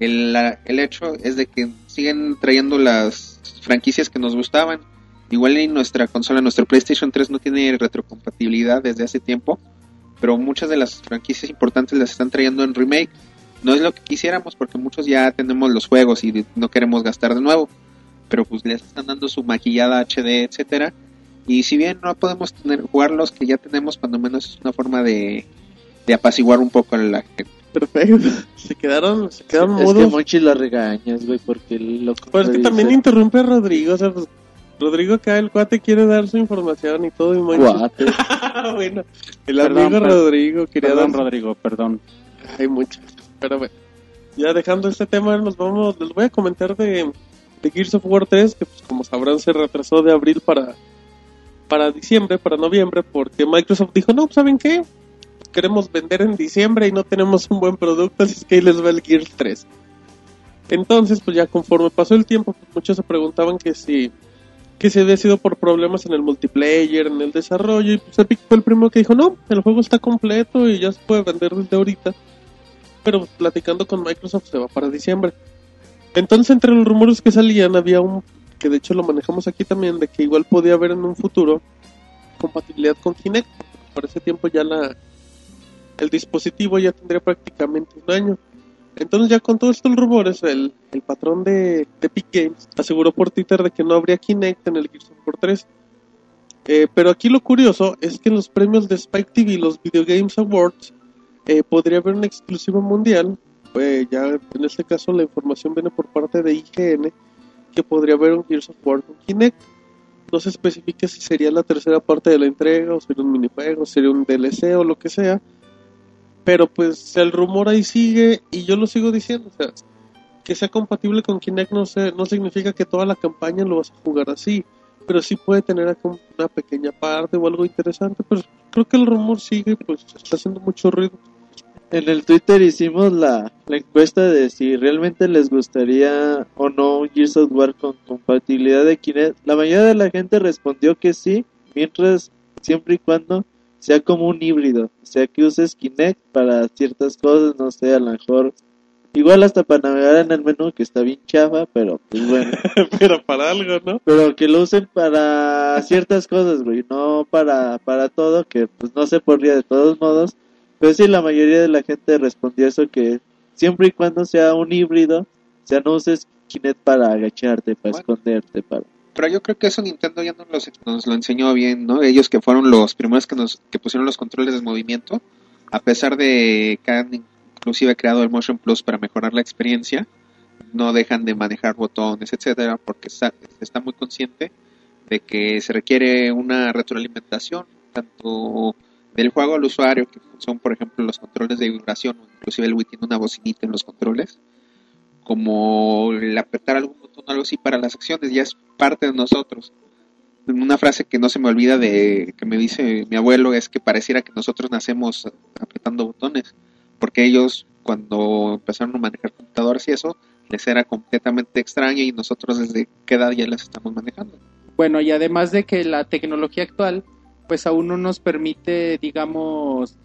el, el hecho es de que siguen trayendo las franquicias que nos gustaban. Igual en nuestra consola, nuestro PlayStation 3 no tiene retrocompatibilidad desde hace tiempo, pero muchas de las franquicias importantes las están trayendo en remake. No es lo que quisiéramos porque muchos ya tenemos los juegos y no queremos gastar de nuevo, pero pues les están dando su maquillada HD, etcétera. Y si bien no podemos tener, jugar los que ya tenemos, cuando menos es una forma de, de apaciguar un poco a la gente. Perfecto. Se quedaron, se quedaron Es que mudos. Monchi lo regañas, güey, porque lo Pues es que también interrumpe a Rodrigo. O sea, pues, Rodrigo acá, el cuate quiere dar su información y todo. Y Monchis. Cuate. bueno, el Perdón, amigo Rodrigo quería Perdón, dar. Rodrigo, perdón. Hay muchas. Pero bueno, ya dejando este tema, nos vamos. Les voy a comentar de, de Gears of War 3, que pues como sabrán se retrasó de abril para, para diciembre, para noviembre, porque Microsoft dijo, no, pues, ¿saben qué? Queremos vender en diciembre y no tenemos un buen producto, así es que ahí les va el Gears 3. Entonces, pues ya conforme pasó el tiempo, pues, muchos se preguntaban que si que si había sido por problemas en el multiplayer, en el desarrollo, y pues Epic fue el primero que dijo, no, el juego está completo y ya se puede vender desde ahorita. Pero platicando con Microsoft se va para diciembre. Entonces, entre los rumores que salían, había un que de hecho lo manejamos aquí también, de que igual podía haber en un futuro compatibilidad con Kinect. Por ese tiempo ya la el dispositivo ya tendría prácticamente un año. Entonces ya con todos estos rumores, el, el patrón de, de Epic Games aseguró por Twitter de que no habría Kinect en el Gears of War 3. Eh, pero aquí lo curioso es que en los premios de Spike TV, los Video Games Awards, eh, podría haber una exclusiva mundial. Eh, ya en este caso la información viene por parte de IGN que podría haber un Gears of War con Kinect. No se especifica si sería la tercera parte de la entrega o sería un minijuego, sería un DLC o lo que sea. Pero pues el rumor ahí sigue y yo lo sigo diciendo, o sea, que sea compatible con Kinect no, sé, no significa que toda la campaña lo vas a jugar así, pero sí puede tener una pequeña parte o algo interesante, pero creo que el rumor sigue, pues está haciendo mucho ruido. En el Twitter hicimos la, la encuesta de si realmente les gustaría o no Gears of War con compatibilidad de Kinect. La mayoría de la gente respondió que sí, mientras siempre y cuando sea como un híbrido, o sea que uses Kinect para ciertas cosas, no sé, a lo mejor igual hasta para navegar en el menú que está bien chafa, pero pues bueno, pero para algo, ¿no? pero que lo usen para ciertas cosas, güey, no para para todo, que pues no se podría de todos modos, pero sí la mayoría de la gente respondió eso que siempre y cuando sea un híbrido, o sea, no uses Kinect para agacharte, para Bueno. esconderte, para Pero yo creo que eso Nintendo ya nos, los- nos lo enseñó bien, ¿no? Ellos que fueron los primeros que nos que pusieron los controles de movimiento, a pesar de que han inclusive creado el Motion Plus para mejorar la experiencia, no dejan de manejar botones, etcétera, porque está, está muy consciente de que se requiere una retroalimentación tanto del juego al usuario, que son por ejemplo los controles de vibración, inclusive el Wii tiene una bocinita en los controles, como el apretar algún botón o algo así para las acciones, ya es parte de nosotros. Una frase que no se me olvida de que me dice mi abuelo es que pareciera que nosotros nacemos apretando botones, porque ellos cuando empezaron a manejar computadoras y eso, les era completamente extraño y nosotros desde qué edad ya las estamos manejando. Bueno, y además de que la tecnología actual, pues aún no nos permite, digamos,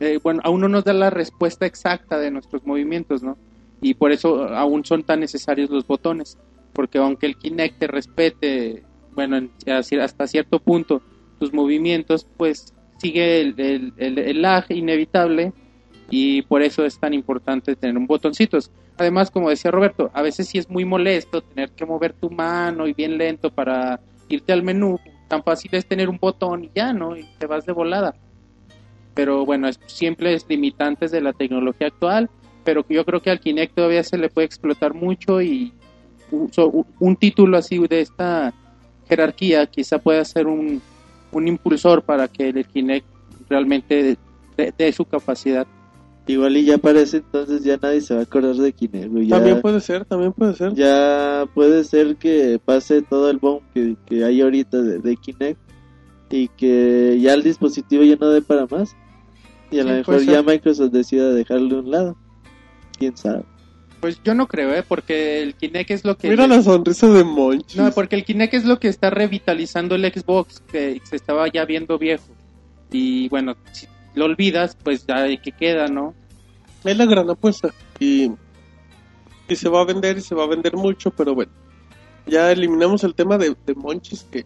eh, bueno, aún no nos da la respuesta exacta de nuestros movimientos, ¿no? Y por eso aún son tan necesarios los botones, porque aunque el Kinect te respete, bueno, hasta cierto punto tus movimientos, pues sigue el, el, el- el lag inevitable y por eso es tan importante tener un botoncitos. Además, como decía Roberto, a veces sí es muy molesto tener que mover tu mano y bien lento para irte al menú. Tan fácil es tener un botón y ya, ¿no? Y te vas de volada. Pero bueno, es simples limitantes de la tecnología actual. Pero yo creo que al Kinect todavía se le puede explotar mucho y un, so- un título así de esta jerarquía quizá pueda ser un, un impulsor para que el Kinect realmente dé su capacidad. igual y ya parece entonces ya nadie se va a acordar de Kinect, ya- También puede ser, también puede ser. ya puede ser que pase todo el boom que, que hay ahorita de, de Kinect y que ya el dispositivo ya no dé para más y a lo mejor ya. Microsoft decida dejarlo a un lado quién sabe Pues yo no creo, ¿eh? Porque el Kinect es lo que... Mira la sonrisa de Monchis. No, porque el Kinect es lo que está revitalizando el Xbox, que se estaba ya viendo viejo. Y bueno, si lo olvidas, pues ya que queda, ¿no? Es la gran apuesta. Y, y se va a vender y se va a vender mucho, pero bueno. Ya eliminamos el tema de, de Monchis, que...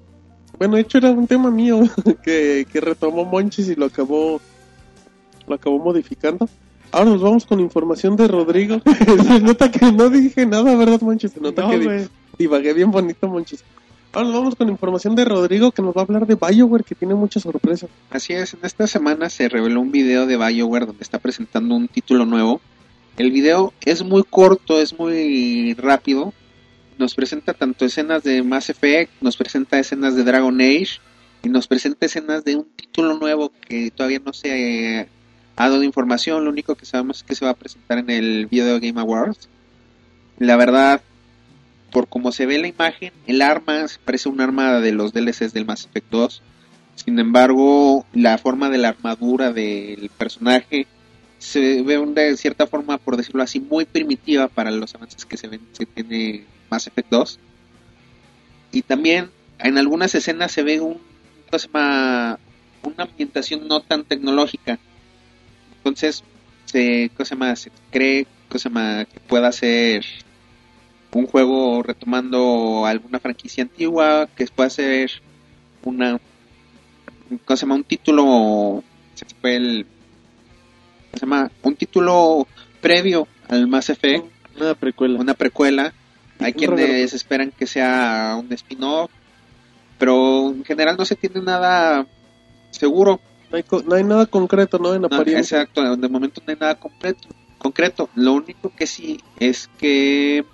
Bueno, de hecho era un tema mío que, que retomó Monchis y lo acabó lo acabó modificando. Ahora nos vamos con información de Rodrigo. se nota que no dije nada, ¿verdad, Monchis? Se nota No, que divagué bien bonito, Monchis. Ahora nos vamos con información de Rodrigo que nos va a hablar de Bioware, que tiene muchas sorpresas. Así es, en esta semana se reveló un video de BioWare donde está presentando un título nuevo. El video es muy corto, es muy rápido. Nos presenta tanto escenas de Mass Effect, nos presenta escenas de Dragon Age y nos presenta escenas de un título nuevo que todavía no se eh, ha dado información. Lo único que sabemos es que se va a presentar en el Video Game Awards. La verdad, por como se ve la imagen, el arma parece un arma de los DLCs del Mass Effect 2. Sin embargo, la forma de la armadura del personaje se ve de cierta forma, por decirlo así, muy primitiva para los avances que se ven que tiene Mass Effect 2. Y también en algunas escenas se ve un, una ambientación no tan tecnológica. Entonces, se, ¿cómo se llama? se cree ¿cómo se llama? que pueda ser un juego retomando alguna franquicia antigua, que pueda ser una, ¿cómo se llama? Un título, se fue el, ¿cómo se llama? Un título previo al Mass Effect, Una precuela. una precuela. Hay Un quienes esperan que sea un spin-off, pero en general no se tiene nada seguro. No hay, co- no hay nada concreto, ¿no? En No, apariencia. exacto, de momento no hay nada completo, concreto. Lo único que sí es que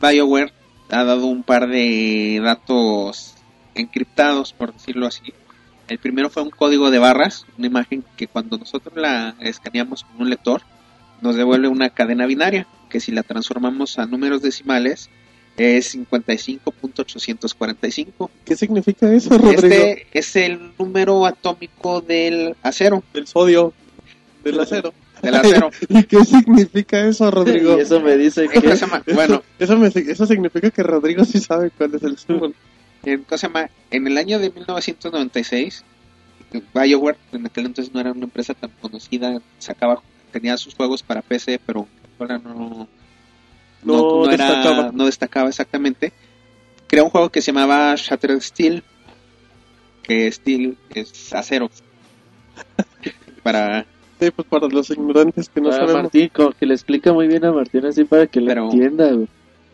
BioWare ha dado un par de datos encriptados, por decirlo así. El primero fue un código de barras, una imagen que cuando nosotros la escaneamos con un lector, nos devuelve una cadena binaria, que si la transformamos a números decimales es 55.845. ¿Qué significa eso, Rodrigo? Este es el número atómico del acero, Del sodio, del acero. del acero. ¿Y qué significa eso, Rodrigo? Y eso me dice ¿Qué que Bueno, eso, me- eso significa que Rodrigo sí sabe cuál es el símbolo. en, ¿cómo se llama? en el año de 1996, BioWare, en aquel entonces no era una empresa tan conocida, sacaba, tenía sus juegos para PC, pero ahora no, No era- destacaba. no destacaba exactamente. Creó un juego que se llamaba Shattered Steel, que Steel es acero. para Sí, pues para los ignorantes que no a sabemos. Martín, como que le explica muy bien a Martín así para que Pero- lo entienda, güey.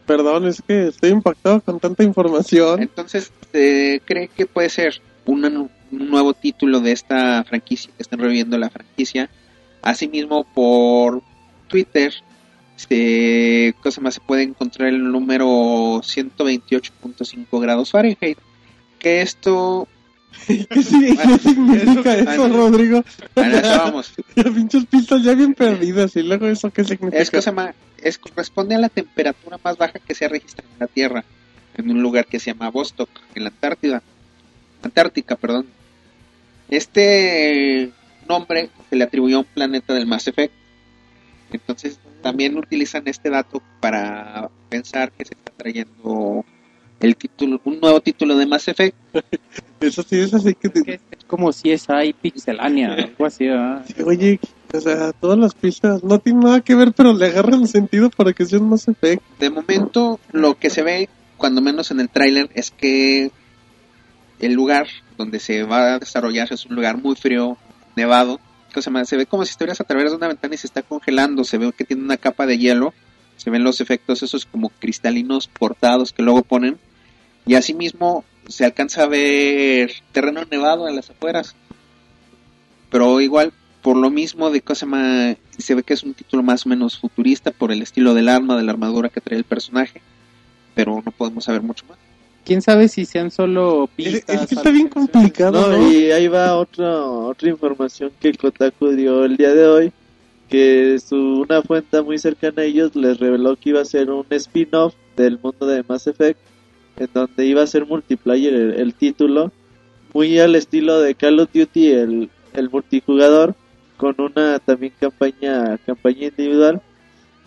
Perdón, es que estoy impactado con tanta información. Entonces, se cree que puede ser una un nuevo título de esta franquicia, que están reviviendo la franquicia. Asimismo, por Twitter, se, cosa más, se puede encontrar el número 128.5 grados Fahrenheit. Que esto, ¿Qué, sí- qué significa Eso- eso, Rodrigo? bueno, vamos, Ya pinches pistas ya bien perdidas. ¿Y luego eso qué significa? es cosa más, es, corresponde a la temperatura más baja que se ha registrado en la Tierra, en un lugar que se llama Vostok, en la Antártida. Antártica, perdón. Este nombre se le atribuyó a un planeta del Mass Effect. Entonces también utilizan este dato para pensar que se está trayendo el título, un nuevo título de Mass Effect. Eso sí es así que... Que Es como si es ahí Pixelania, algo así, ¿verdad? Sí, Oye, o sea, todas las pistas no tienen nada que ver, pero le agarran sentido para que sean más efecto. De momento, lo que se ve, cuando menos en el tráiler, es que el lugar donde se va a desarrollar es un lugar muy frío, nevado. Se ve como si estuvieras a través de una ventana y se está congelando. Se ve que tiene una capa de hielo. Se ven los efectos esos como cristalinos cortados que luego ponen. Y asimismo se alcanza a ver terreno nevado en las afueras. Pero igual, por lo mismo de cosa más, se ve que es un título más o menos futurista por el estilo del arma, de la armadura que trae el personaje. Pero no podemos saber mucho más. ¿Quién sabe si sean solo Es, pistas? es que está bien complicado, No, ¿no? y ahí va otra otra información que Kotaku dio el día de hoy, que su, una fuente muy cercana a ellos les reveló que iba a ser un spin-off del mundo de Mass Effect, en donde iba a ser multiplayer el, el título, muy al estilo de Call of Duty el, el multijugador, con una también campaña campaña individual.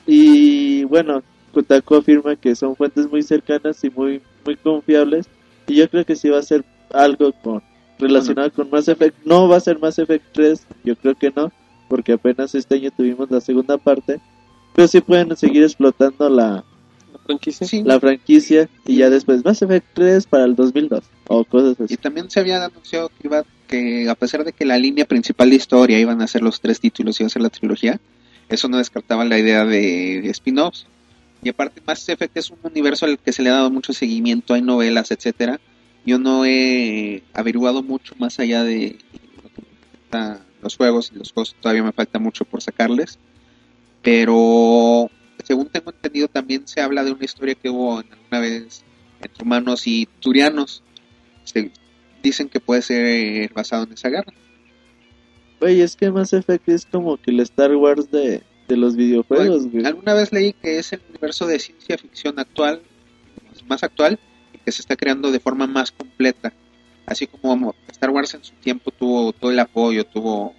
Y bueno, Kotaku afirma que son fuentes muy cercanas y muy muy confiables y yo creo que sí va a ser algo con relacionado con Mass Effect. No va a ser Mass Effect 3, yo creo que no, porque apenas este año tuvimos la segunda parte, pero sí pueden seguir explotando la, La franquicia. Sí, la franquicia y ya después Mass Effect 3 para el 2002 o cosas así. Y también se había anunciado que iba que a pesar de que la línea principal de historia iban a ser los tres títulos, iba a ser la trilogía, eso no descartaba la idea de, de spin-offs. Y aparte Mass Effect es un universo al que se le ha dado mucho seguimiento, hay novelas, etcétera. Yo no he averiguado mucho más allá de lo que los juegos, y los juegos todavía me falta mucho por sacarles. Pero según tengo entendido también se habla de una historia que hubo alguna vez entre humanos y turianos. Se- dicen que puede ser basado en esa guerra. Oye, es que Mass Effect es como que el Star Wars de, de los videojuegos, güey. Alguna vez leí que es el universo de ciencia ficción actual, más actual, y que se está creando de forma más completa. Así como Star Wars en su tiempo tuvo todo el apoyo, tuvo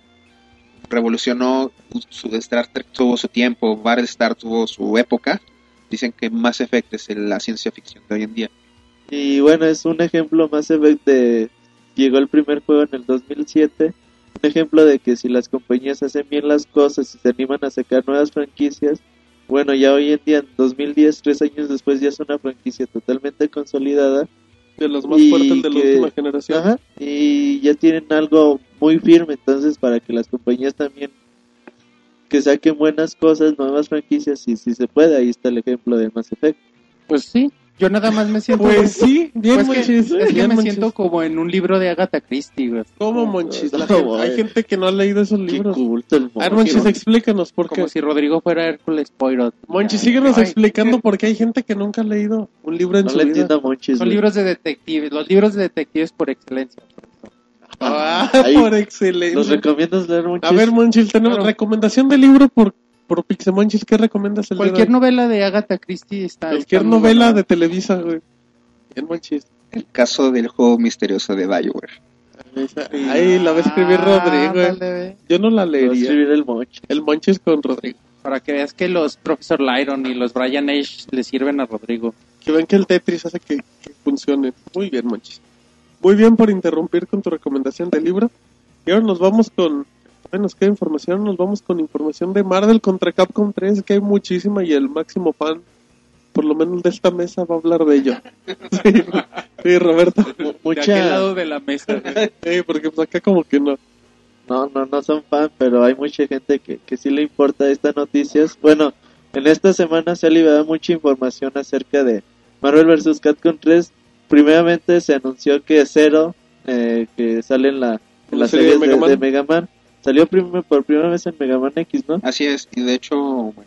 revolucionó su Star Trek tuvo su tiempo, Star tuvo su época. Dicen que Mass Effect es la ciencia ficción de hoy en día. Y bueno, es un ejemplo Mass Effect de... Llegó el primer juego en el 2007. Un ejemplo de que si las compañías hacen bien las cosas y se animan a sacar nuevas franquicias, bueno, ya hoy en día, en 2010, tres años después, ya es una franquicia totalmente consolidada. De los más fuertes de la que- última generación. Ajá, y ya tienen algo muy firme, entonces para que las compañías también que saquen buenas cosas, nuevas franquicias, y si se puede, ahí está el ejemplo de Mass Effect. Pues sí, yo nada más me siento... Pues sí, bien Pues que- monchis. es que bien me monchis. siento como en un libro de Agatha Christie, güey. ¿Cómo monchis? La gente- hay gente que no ha leído esos Qué libros. culto el A ver, monchis, explícanos por qué. Como si Rodrigo fuera Hércules Poirot. Monchis, síguenos Ay, explicando por qué hay gente que nunca ha leído un libro en No su le vida. Monchis. Son güey. libros de detectives, los libros de detectives por excelencia. Ah, Ahí. por ¿Nos excelencia. recomiendas leer Monchis? A ver, Monchis, tenemos Claro. recomendación de libro por, por Pixemonchis. ¿Qué recomiendas el de Cualquier hoy? novela de Agatha Christie está. Cualquier está novela buena. de Televisa, güey. Bien, Monchis. El caso del juego misterioso de Bioware. Ahí la va a escribir Ah, Rodrigo. eh. ándale, ve. Yo no la Va a leería. escribir el Monchis. El Monchis con Rodrigo. Para que veas que los Professor Lyron y los Brian Age le sirven a Rodrigo. Que ven que el Tetris hace que, que funcione. Muy bien, Monchis. Muy bien por interrumpir con tu recomendación de libro. Y ahora nos vamos con... Bueno, nos queda información. Nos vamos con información de Marvel contra Capcom 3, que hay muchísima y el máximo fan, por lo menos de esta mesa, va a hablar de ello. Sí, sí, Roberto. De aquel Mucha... lado de la mesa. Sí, porque pues acá como que no. No, no, no son fan, pero hay mucha gente que, que sí le importa estas noticias. Bueno, en esta semana se ha liberado mucha información acerca de Marvel vs. Capcom 3. Primeramente se anunció que Zero, eh, que sale en la, en La serie de de, Mega Man. Salió por primera vez en Mega Man X, ¿no? Así es, y de hecho, bueno,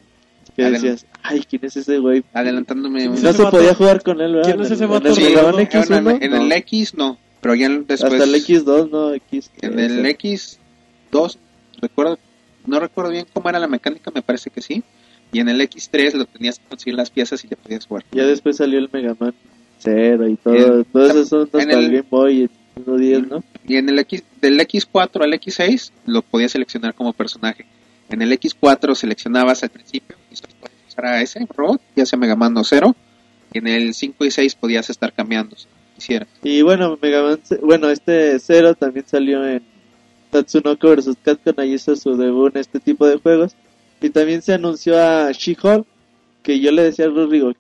Adel- decías, ay, ¿quién es ese güey? adelantándome... ¿Quién un- es No se vato? podía jugar con él, ¿verdad? ¿Quién es En ese el- vato? En el Sí, Man X1, en, el- en el. X no, pero ya después... Hasta el X2, no, X. En el X2, recuerdo, no recuerdo bien cómo era la mecánica, me parece que sí. Y en el X3 lo tenías que conseguir las piezas y le podías jugar. Ya después salió el Mega Man 0 y todo. En- Todos esos son en para el el- Game Boy y Nintendo 10, ¿no? Y en el X, del X4 al X6 lo podías seleccionar como personaje. En el X4 seleccionabas al principio y solo podías usar a ese robot, ya sea Mega Man o Zero. Y en el 5 y 6 podías estar cambiando si quisieras. Y bueno, Mega Man, bueno, este Zero también salió en Tatsunoko vs. Capcom, ahí hizo su debut en este tipo de juegos. Y también se anunció a She-Hulk, que yo le decía a Rodrigo,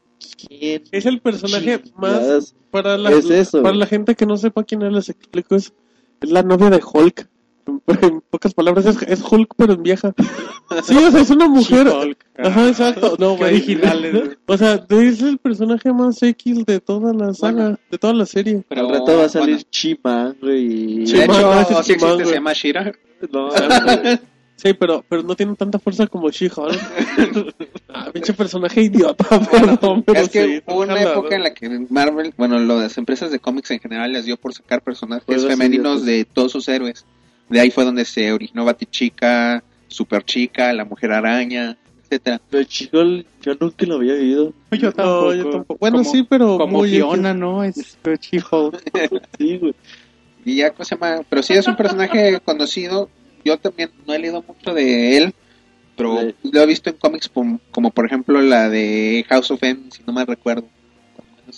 ¿quién? Es el personaje más para la, Es eso, para la gente que no sepa quién es, les explico, es, es la novia de Hulk. En pocas palabras, es, es Hulk, pero en vieja. Sí, o sea, es una mujer. She-Hulk. Ajá, exacto. No, güey. originales. O sea, es el personaje más X de toda la saga, de toda la serie. Al rato va a salir bueno, Chi-Man, güey. y- de hecho, ese es sí existe, se llama Shira. No, Sí, pero, pero no tiene tanta fuerza como She-Hulk. ah, pinche personaje idiota, perdón, pero es que sí, hubo una época en la que Marvel, bueno, lo- las empresas de cómics en general les dio por sacar personajes Juegos femeninos de todos sus héroes. De ahí fue donde se originó Batichica, Super Chica, La Mujer Araña, etcétera. pero She-Hulk yo nunca lo había oído. Yo No, yo tampoco. Bueno, Como- sí, pero Como muy Fiona, ¿no? Es She-Hulk. Sí, güey. Y ya, ¿cómo se llama? Pero sí es un personaje conocido. Yo también no he leído mucho de él, pero Sí. lo he visto en cómics como, como por ejemplo la de House of M, si no me recuerdo,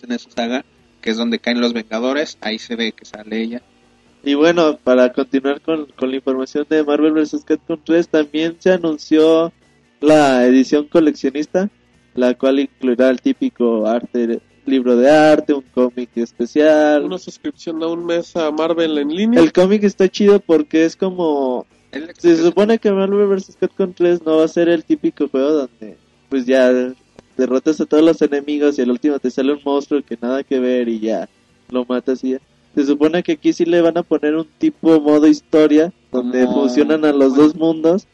en esa saga, que es donde caen los Vengadores, ahí se ve que sale ella. Y bueno, para continuar con, con la información de Marvel vs. Capcom 3, también se anunció la edición coleccionista, la cual incluirá el típico arte, libro de arte, un cómic especial. Una suscripción a un mes a Marvel en línea. El cómic está chido porque es como... Se supone que Marvel vs. Capcom 3 no va a ser el típico juego donde pues ya derrotas a todos los enemigos y al último te sale un monstruo que nada que ver y ya lo matas y ya. Se supone que aquí sí le van a poner un tipo modo historia donde Como- fusionan a los dos mundos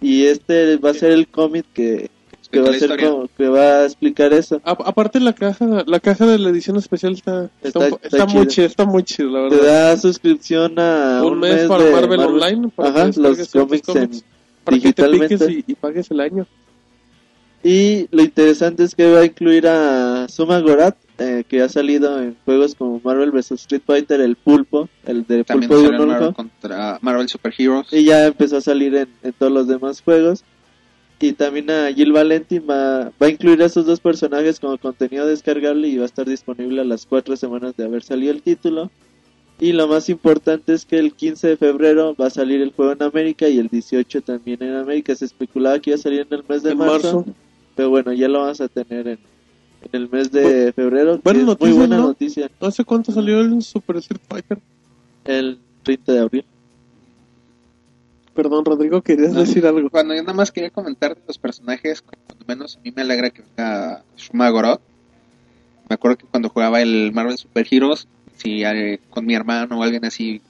y este va a ser el cómic que, que va a la ser historia. como- que va a explicar eso. A- aparte la caja, la caja de la edición especial está está, Está- un po- está está muy chida. chida, está muy chida, la Te verdad. da suscripción a un, mes, para de Marvel, Online para Ajá, que los cómics en para que te piques y, y pagues el año. Y lo interesante es que va a incluir a Suma Gorat, eh, que ha salido en juegos como Marvel vs. Street Fighter, el pulpo, el de También pulpo de Marvel contra Marvel Super Heroes. y ya empezó a salir en, en todos los demás juegos. Y también a Jill Valentine va, va a incluir a esos dos personajes como contenido descargable y va a estar disponible a las cuatro semanas de haber salido el título. Y lo más importante es que el 15 de febrero va a salir el juego en América y el 18 también en América. Se especulaba que iba a salir en el mes de marzo marzo. Pero bueno, ya lo vamos a tener en, en el mes de febrero. que buenas es muy buena ¿no? noticia. No sé cuánto salió el Super Street Fighter. El 30 de abril. Perdón, Rodrigo, querías No. decir algo. Bueno, yo nada más quería comentar de los personajes, cuando menos a mí me alegra que venga Shuma Gorath. Me acuerdo que cuando jugaba el Marvel Super Heroes, si eh, con mi hermano o alguien así,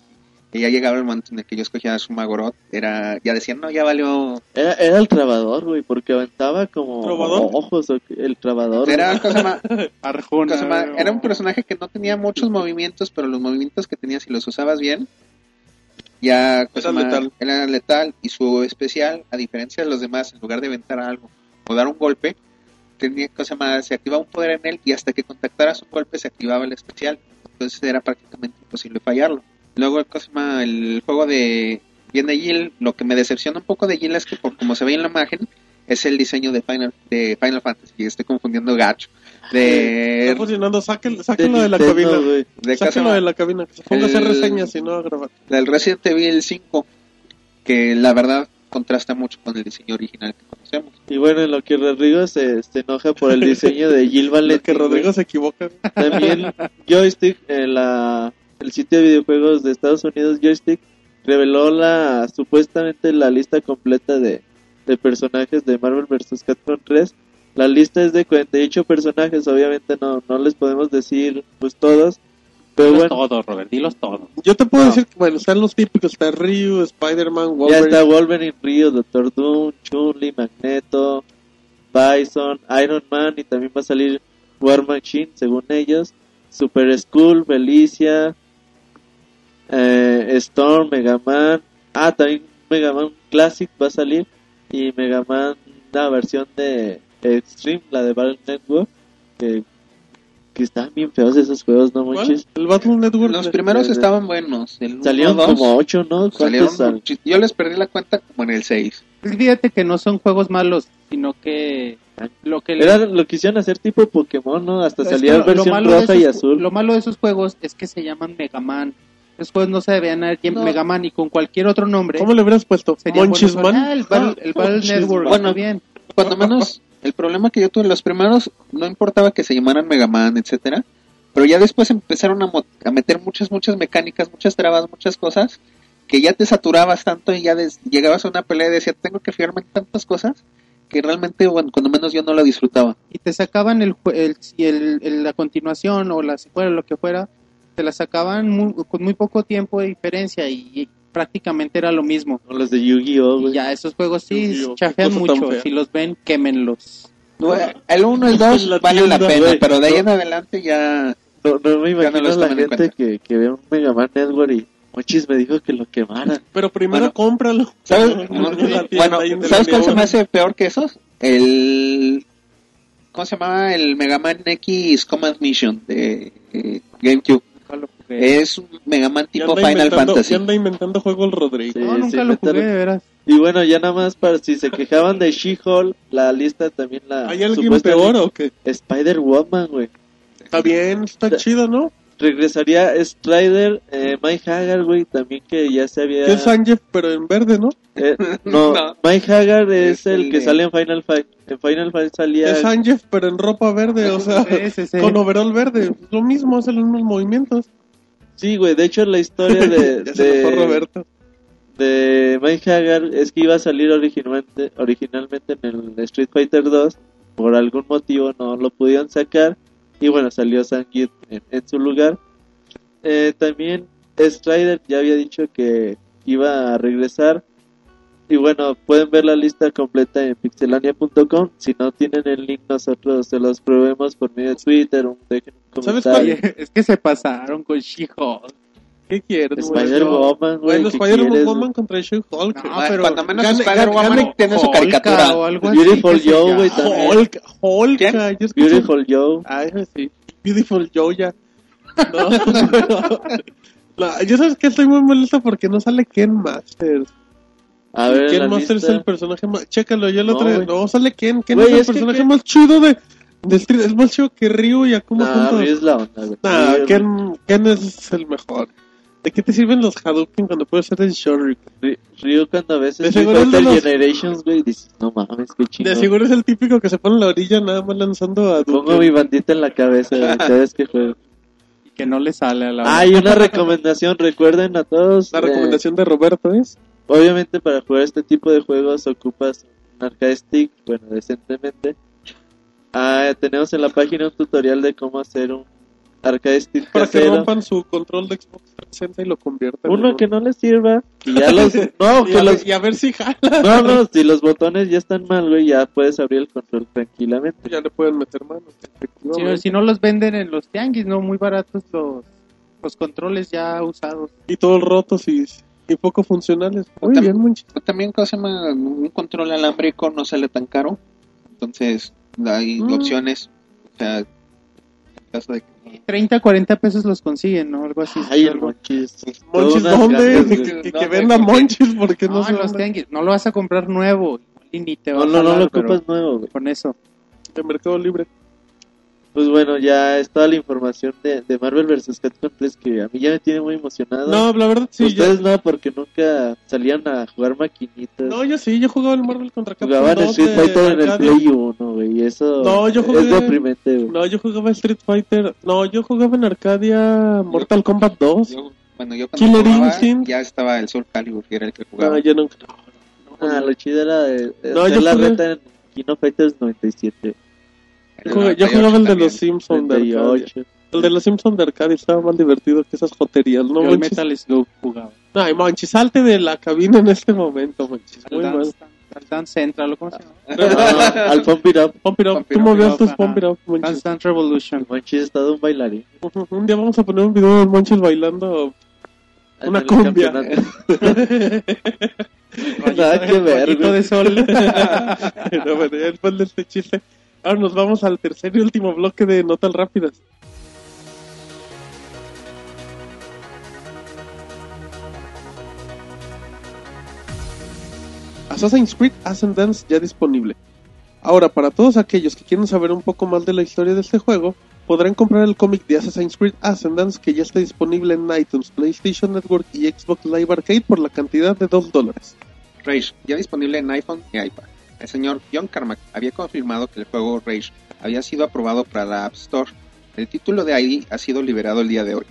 que ya llegaba el momento en el que yo escogía a Shuma Gorath, era, ya decían, no, ya valió, Era, era el trabador, güey, porque aventaba como ojos. El trabador. era, cosa más- Arjona. cosa más- era un personaje que no tenía muchos movimientos, pero los movimientos que tenía, si los usabas bien, ya Era más- letal. era letal. Y su especial, a diferencia de los demás, en lugar de aventar algo o dar un golpe, tenía cosa más, se activaba un poder en él y hasta que contactaras un golpe se activaba el especial. Entonces era prácticamente imposible fallarlo. Luego cosa más, el juego de viene Jill, lo que me decepciona un poco de Jill es que por como se ve en la imagen, es el diseño de Final, de Final Fantasy, estoy confundiendo gacho. De, Está funcionando, sáquenlo, de sáquenlo de la Nintendo, cabina. güey. de Sáquenlo más- de la cabina. Que se ponga a hacer El- reseñas y no a grabar. del Resident Evil 5, que la verdad contrasta mucho con el diseño original que conocemos. Y bueno, en lo que Rodrigo se, se enoja por el diseño de Jill Lo Valentín. que Rodrigo se equivoca. También Joystick, en la, el sitio de videojuegos de Estados Unidos, Joystick, reveló la supuestamente la lista completa de, de personajes de Marvel vs. Capcom 3. La lista es de 48 personajes, obviamente no, no les podemos decir pues todos, pero Dilos bueno, todos, Robert, dilos todos. Yo te puedo No. decir que, bueno, están los típicos. Está Ryu, Spider-Man, ya Wolverine. está Wolverine, Rio, Doctor Doom, Chun-Li, Magneto, Bison, Iron Man y también va a salir War Machine, según ellos, Super Skull, Felicia, eh, Storm, Mega Man, ah, también Mega Man Classic va a salir y Mega Man, la versión de Extreme, la de Battle Network, que, que estaban bien feos esos juegos, ¿no, ¿Cuál? manches? El Battle Network. Los primeros de- estaban buenos. El Salieron como 8, ¿no? salieron ¿Cuántos sal- Yo les perdí la cuenta como en el 6. Pues Fíjate que no son juegos malos, sino que lo que le- Era lo quisieron hacer tipo Pokémon, ¿no? Hasta salía que la versión malo de roja y esos- azul. Lo malo de esos juegos es que se llaman Mega Man. Esos juegos no se debían haber llamado No. Mega Man y con cualquier otro nombre. ¿Cómo le hubieras puesto? Monchisman. juegos. Ah, el Battle, el Battle. Network. Bueno. está bien. Cuando menos, el problema que yo tuve, los primeros, no importaba que se llamaran Mega Man, etcétera, pero ya después empezaron a, a meter muchas, muchas mecánicas, muchas trabas, muchas cosas, que ya te saturabas tanto y ya llegabas a una pelea y decías, tengo que fiarme en tantas cosas, que realmente, bueno, cuando menos yo no lo disfrutaba. y te sacaban el, el, el, la continuación o la secuela, lo que fuera, te la sacaban con muy poco tiempo de diferencia y prácticamente era lo mismo. Con los de Yu-Gi-Oh, Y ya esos juegos sí Yu-Gi-Oh, chafean mucho. Si los ven, quémenlos. El 1 y el 2 La valen la pena, pero de ahí No. en adelante ya... No, no me no imagino los la gente que, que ve un Mega Man Network y Mochis me dijo que lo quemaran. Pero primero Bueno. cómpralo. ¿Sabes, bueno, ¿sabes cuál se me hace peor que esos? El... ¿Cómo se llamaba? El Mega Man X Command Mission de eh, GameCube. Es un Mega Man tipo Final Fantasy. Ya anda inventando juegos el Rodrigo. Sí, no, nunca sí, lo jugué, de veras. Y bueno, ya nada más para si se quejaban de She-Hulk, la lista también la... ¿Hay alguien peor o qué? Spider-Woman, güey. Está bien, está chido, ¿no? Regresaría Strider, eh, Mike Hagar, güey, también que ya se había... Que es Sanjeev, pero en verde, ¿no? Eh, no, No. Mike Hagar es, Es el el que de- sale en Final Fight. En Final Fight salía... Es Sanjeev, pero en ropa verde, o sea, con overall verde. Lo mismo, hacen los mismos movimientos. Sí, güey, de hecho la historia de, ya se me fue de, Roberto. de Mike Hagar es que iba a salir originalmente, originalmente en el Street Fighter 2. Por algún motivo no lo pudieron sacar. Y bueno, salió Sangit en, en su lugar. Eh, también Strider ya había dicho que iba a regresar. Y bueno, pueden ver la lista completa en pixelania.com. Si no tienen el link, nosotros se los probemos por medio de Twitter. Un, dejen un ¿Sabes comentario. Oye, es que se pasaron con She-Hulk. ¿Qué quieres, güey? Spider-Woman, güey. Bueno, ¿qué quieres, Spider-Woman contra She-Hulk. No, Ah, pero cuando menos Spider-Woman tiene su caricatura. o algo así Beautiful que se Joe, güey, también. Hulk, Hulk. Beautiful Joe. Ah, ese sí. Beautiful Joe ya. No, no, yo sabes que estoy muy molesto porque no sale Ken Masters. A ver, en Ken la Masters lista. es el personaje más. Chécalo, yo el No, güey. No, sale Ken. Ken Güey, es el que personaje Ken- más chido de. de Street. Es más chido que Ryu y Akuma Nah, juntos. Ryu es la onda, güey. Nah, Ken, Ken es el mejor. ¿De qué te sirven los Hadouken cuando puedes hacer el Shoryuken? Ry- Ryu cuando a De veces seguro es de Battle los- Generations, güey, dices, no mames, qué De chingón. seguro es el típico que se pone en la orilla nada más lanzando a Pongo mi bandita en la cabeza, cada vez que juego. Y que no le sale a la Hay una recomendación, recuerden a todos. La eh, recomendación de Roberto es... obviamente para jugar este tipo de juegos ocupas un arcade stick, bueno, decentemente. Ah, tenemos en la página un tutorial de cómo hacer un arcade stick Para que casero. rompan su control de Xbox 360 y lo conviertan en Uno un- que no les sirva y ya los... No, y, que a los... ver, y a ver si jala. No, no, si los botones ya están mal, güey, ya puedes abrir el control tranquilamente. Ya le pueden meter manos. Si, efectivamente. si no los venden en los tianguis, no muy baratos los, los controles ya usados. Y todos rotos y, y poco funcionales. Muy Tam- bien, Monchi. También, ¿cómo se llama? Un control alámbrico no sale tan caro. Entonces, hay Mm. opciones. O sea, en caso de que 30, 40 pesos los consiguen, ¿no? Algo así. Ay, el Algo- monchis. Monchis, ¿dónde? ganas, Que, que- No, que venda porque- Monchis porque no, No, se los tianguis. No lo vas a comprar nuevo. Y ni te va No, a no, no lo ocupas nuevo, güey. Con eso. de Mercado Libre. Pues bueno, ya es toda la información de, de Marvel vs. Capcom 3 que a mí ya me tiene muy emocionado. No, la verdad sí. Ustedes Yo, no, porque nunca salían a jugar maquinitas. no, yo sí. Yo jugaba el Marvel contra Capcom Jugaban 2 Street de Fighter en el. Play 1, güey, eso No, yo jugué- es deprimente, güey. No, yo jugaba Street Fighter. No, yo jugaba en Arcadia Mortal Kombat 2. yo, bueno, yo cuando Killer jugaba, Instinct. ya estaba el Soul Calibur, que era el que jugaba. No, yo nunca. Ah, lo chido era de, de No, hacer yo la jugué- reta en Kino Fighters 97, Yo jugaba el de los Simpsons de Arcadia. 98. El de los Simpsons de Arcadia estaba más divertido que esas joterías, ¿no, Yo el Monchis? Metal Slug jugaba. Ay, Monchis, salte de la cabina en este momento, Monchis. Al Muy mal. Al Dance Central, ¿o ¿cómo se llama? No, al Pump It Up, Pump it up. Pump it Tú movías tus it up, Pump it up, Monchis. Dance Dance Revolution. Monchis es todo un bailarín. Ujú, Un día vamos a poner un video de Monchis bailando una cumbia. Nada que ver, güey. de sol. Pero bueno, después de este chiste. Ahora nos vamos al tercer y último bloque de Notas Rápidas. Assassin's Creed Ascendance ya disponible. Ahora, para todos aquellos que quieren saber un poco más de la historia de este juego, podrán comprar el cómic de Assassin's Creed Ascendance que ya está disponible en iTunes, PlayStation Network y Xbox Live Arcade por la cantidad de 2 dólares. Rage, ya disponible en iPhone y iPad. El señor John Carmack había confirmado que el juego Rage había sido aprobado para la App Store. El título de ID ha sido liberado el día de hoy.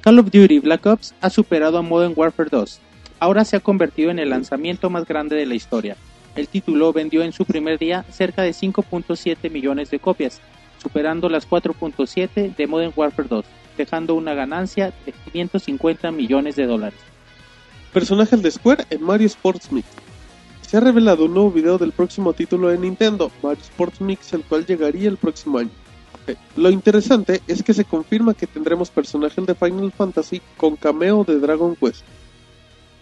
Call of Duty Black Ops ha superado a Modern Warfare 2. Ahora se ha convertido en el lanzamiento más grande de la historia. El título vendió en su primer día cerca de 5.7 millones de copias, superando las 4.7 de Modern Warfare 2, dejando una ganancia de 550 millones de dólares. Personajes de Square en Mario Sports Mix. Se ha revelado un nuevo video del próximo título de Nintendo, Mario Sports Mix, el cual llegaría el próximo año. Ok, Lo interesante es que se confirma que tendremos personajes de Final Fantasy con cameo de Dragon Quest.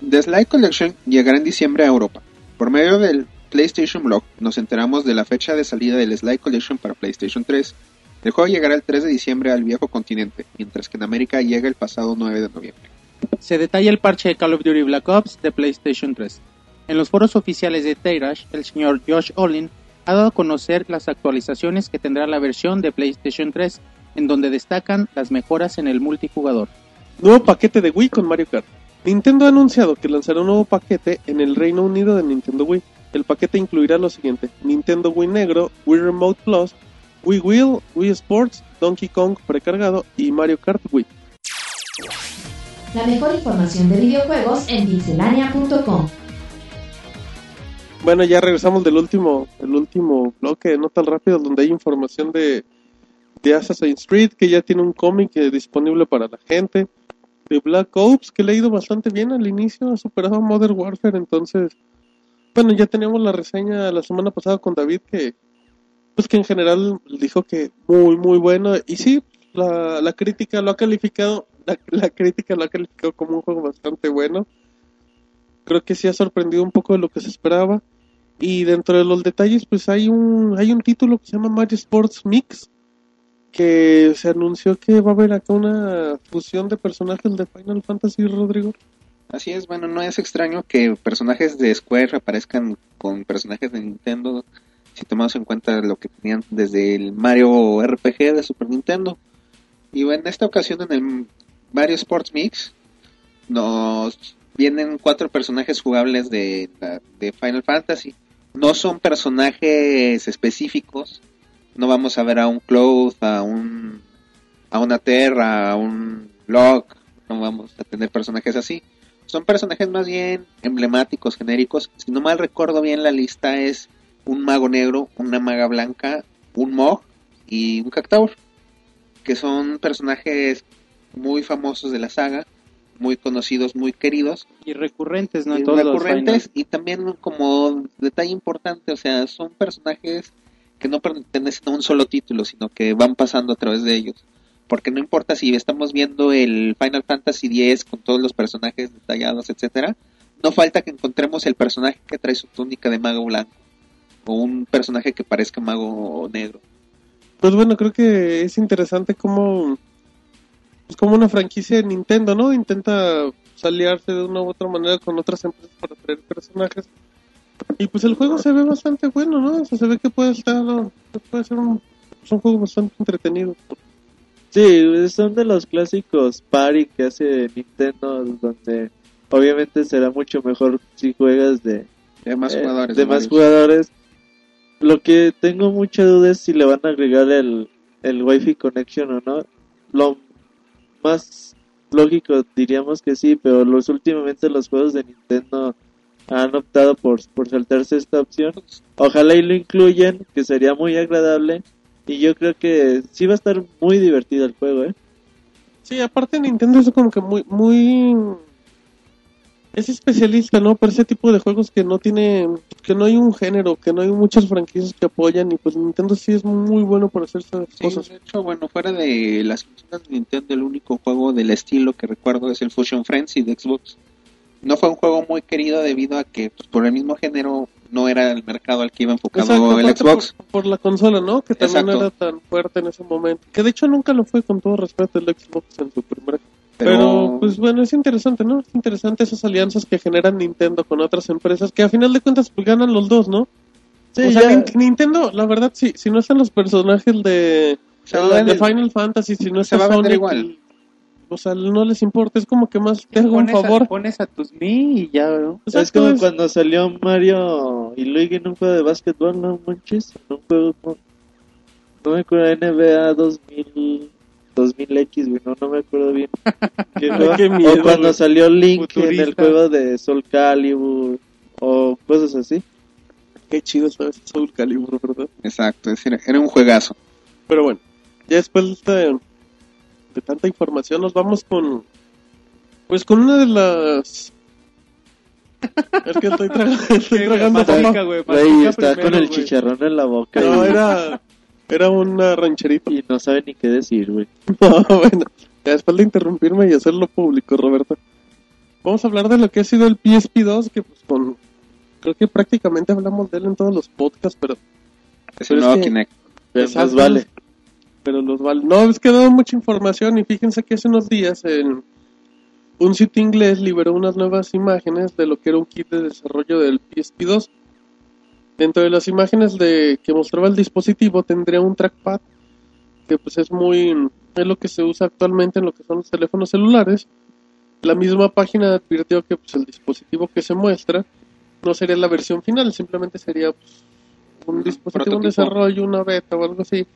The Sly Collection llegará en diciembre a Europa. Por medio del PlayStation Blog nos enteramos de la fecha de salida del Sly Collection para PlayStation 3. El juego llegará el 3 de diciembre al viejo continente, mientras que en América llega el pasado 9 de noviembre. Se detalla el parche de Call of Duty Black Ops de PlayStation 3. En los foros oficiales de Tirash, el señor Josh Olin ha dado a conocer las actualizaciones que tendrá la versión de PlayStation 3, en donde destacan las mejoras en el multijugador. Nuevo paquete de Wii con Mario Kart. Nintendo ha anunciado que lanzará un nuevo paquete en el Reino Unido de Nintendo Wii. El paquete incluirá lo siguiente: Nintendo Wii Negro, Wii Remote Plus, Wii Wheel, Wii Sports, Donkey Kong precargado y Mario Kart Wii. La mejor información de videojuegos en pixelania.com. Bueno, ya regresamos del último, el último bloque, no tan rápido, donde hay información de, de Assassin's Creed, que ya tiene un cómic eh, disponible para la gente, de Black Ops, que le ha ido bastante bien al inicio, ha superado a Modern Warfare, entonces, bueno, ya teníamos la reseña la semana pasada con David, que, pues que en general dijo que muy, muy bueno, y sí, la, la crítica lo ha calificado, la, la crítica lo ha calificado como un juego bastante bueno, creo que sí ha sorprendido un poco de lo que se esperaba. Y dentro de los detalles, pues hay un, hay un título que se llama Mario Sports Mix, que se anunció que va a haber acá una fusión de personajes de Final Fantasy, Rodrigo. Así es, bueno, no es extraño que personajes de Square aparezcan con personajes de Nintendo, si tomamos en cuenta lo que tenían desde el Mario RPG de Super Nintendo. Y en esta ocasión, en el varios Sports Mix nos vienen cuatro personajes jugables de, de Final Fantasy. No son personajes específicos. No vamos a ver a un Cloud, a un a una Terra, a un Locke. No vamos a tener personajes así. Son personajes más bien emblemáticos, genéricos. Si no mal recuerdo bien, la lista es un mago negro, una maga blanca, un Mog y un Cactaur. Que son personajes muy famosos de la saga, muy conocidos, muy queridos Y recurrentes, ¿no? y todos los recurrentes y también como detalle importante, o sea, son personajes que no pertenecen a un solo título, sino que van pasando a través de ellos. Porque no importa si estamos viendo el Final Fantasy X con todos los personajes detallados, etcétera, no falta que encontremos el personaje que trae su túnica de mago blanco o un personaje que parezca mago negro. Pues bueno, creo que es interesante cómo, pues como una franquicia de Nintendo, ¿no? Intenta aliarse de una u otra manera con otras empresas para traer personajes. Y pues el juego se ve bastante bueno, ¿no? O sea, se ve que puede estar, ¿no? puede ser un, es un juego bastante entretenido. Sí, son de los clásicos party que hace Nintendo, donde obviamente será mucho mejor si juegas de, De más eh, jugadores. de de más jugadores. Lo que tengo mucha duda es si le van a agregar el, el Wi-Fi Connection o no. Lo más lógico diríamos que sí, pero los últimamente los juegos de Nintendo han optado por, por saltarse esta opción. Ojalá y lo incluyan, que sería muy agradable. Y yo creo que sí va a estar muy divertido el juego, ¿eh? Sí, aparte Nintendo es como que muy, muy... Es especialista, ¿no? Para ese tipo de juegos que no tiene, que no hay un género, que no hay muchas franquicias que apoyan y pues Nintendo sí es muy bueno para hacer esas Sí, cosas. de hecho, bueno, fuera de las consolas de Nintendo, el único juego del estilo que recuerdo es el Fusion Frenzy de Xbox. No fue un juego muy querido debido a que pues, por el mismo género no era el mercado al que iba enfocado Exacto, el Xbox. Por, por la consola, ¿no? Que también Exacto. era tan fuerte en ese momento. Que de hecho nunca lo fue con todo respeto el Xbox en su primera. Pero, Pero, pues bueno, es interesante, ¿no? Es interesante esas alianzas que generan Nintendo con otras empresas que a final de cuentas pues ganan los dos, ¿no? Sí, o sea, ya- Nin- Nintendo, la verdad, sí, si no están los personajes de, de. Final Fantasy, si no Se está va a vender Sonic, igual. o sea, no les importa, es como que más te hago un Pones a- favor. pones a tus mi y ya, ¿no? Es Exacto, como es- cuando salió Mario y Luigi en un juego de básquetbol, ¿no manches? En un juego con... No me acuerdo, NBA 2000... 2000X, güey, no, no me acuerdo bien. ¿Qué juego? Qué miedo, o cuando güey. salió Link en el juego de Soul Calibur o cosas así. Qué chido ese Soul Calibur, ¿verdad? Exacto, es decir, era un juegazo. Pero bueno, ya después de, de tanta información nos vamos con pues con una de las es que estoy, traga- estoy tragando papá. güey. Güey, está con el chicharrón en la boca No, y, era era una rancherita. y no sabe ni qué decir, güey. No, bueno, ya después de interrumpirme y hacerlo público, Roberto. Vamos a hablar de lo que ha sido el PSP2, que pues con creo que prácticamente hablamos de él en todos los podcasts, pero Es Pero el es nuevo que- Kinect. Pero Exacto. nos vale. pero los vale. No, es que ha dado mucha información y fíjense que hace unos días en un sitio inglés liberó unas nuevas imágenes de lo que era un kit de desarrollo del PSP2. Dentro de las imágenes de que mostraba el dispositivo tendría un trackpad que pues es muy es lo que se usa actualmente en lo que son los teléfonos celulares. La misma página advirtió que pues el dispositivo que se muestra no sería la versión final, simplemente sería pues, un dispositivo en desarrollo, una beta o algo así.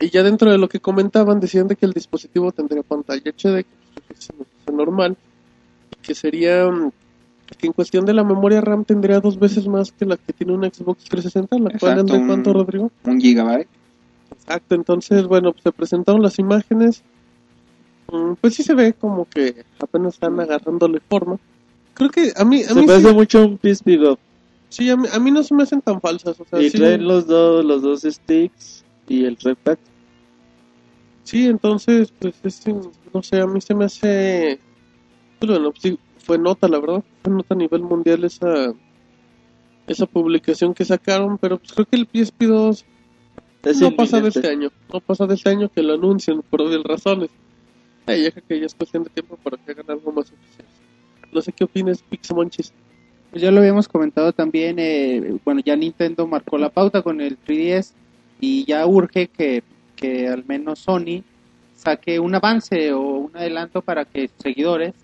Y ya dentro de lo que comentaban, decían de que el dispositivo tendría pantalla HD, que es normal, que sería que en cuestión de la memoria RAM tendría dos veces más que la que tiene una Xbox 360, la cual Exacto, anda un- cuánto, Rodrigo? Un gigabyte. Exacto, entonces, bueno, pues, se presentaron las imágenes. Mm, Pues sí se ve como que apenas están agarrándole forma. Creo que a mí, a Se mí parece sí, mucho a un PSP Go. sí, a mí, a mí no se me hacen tan falsas. O sea, y sí, traen los dos, los dos sticks y el trackpad. sí, entonces, pues es, no sé, a mí se me hace. Pues bueno, pues, sí, fue nota, la verdad. Fue nota a nivel mundial esa esa publicación que sacaron, pero pues creo que el PSP2 Es no pasa de este año, no pasa de este año que lo anuncien por obvias razones. Eh, ya que ya es cuestión de tiempo para que hagan algo más oficial. No sé qué opinas, Pixamonchis. Pues ya lo habíamos comentado también, eh, bueno, ya Nintendo marcó la pauta con el 3DS y ya urge que, que al menos Sony saque un avance o un un adelanto para que seguidores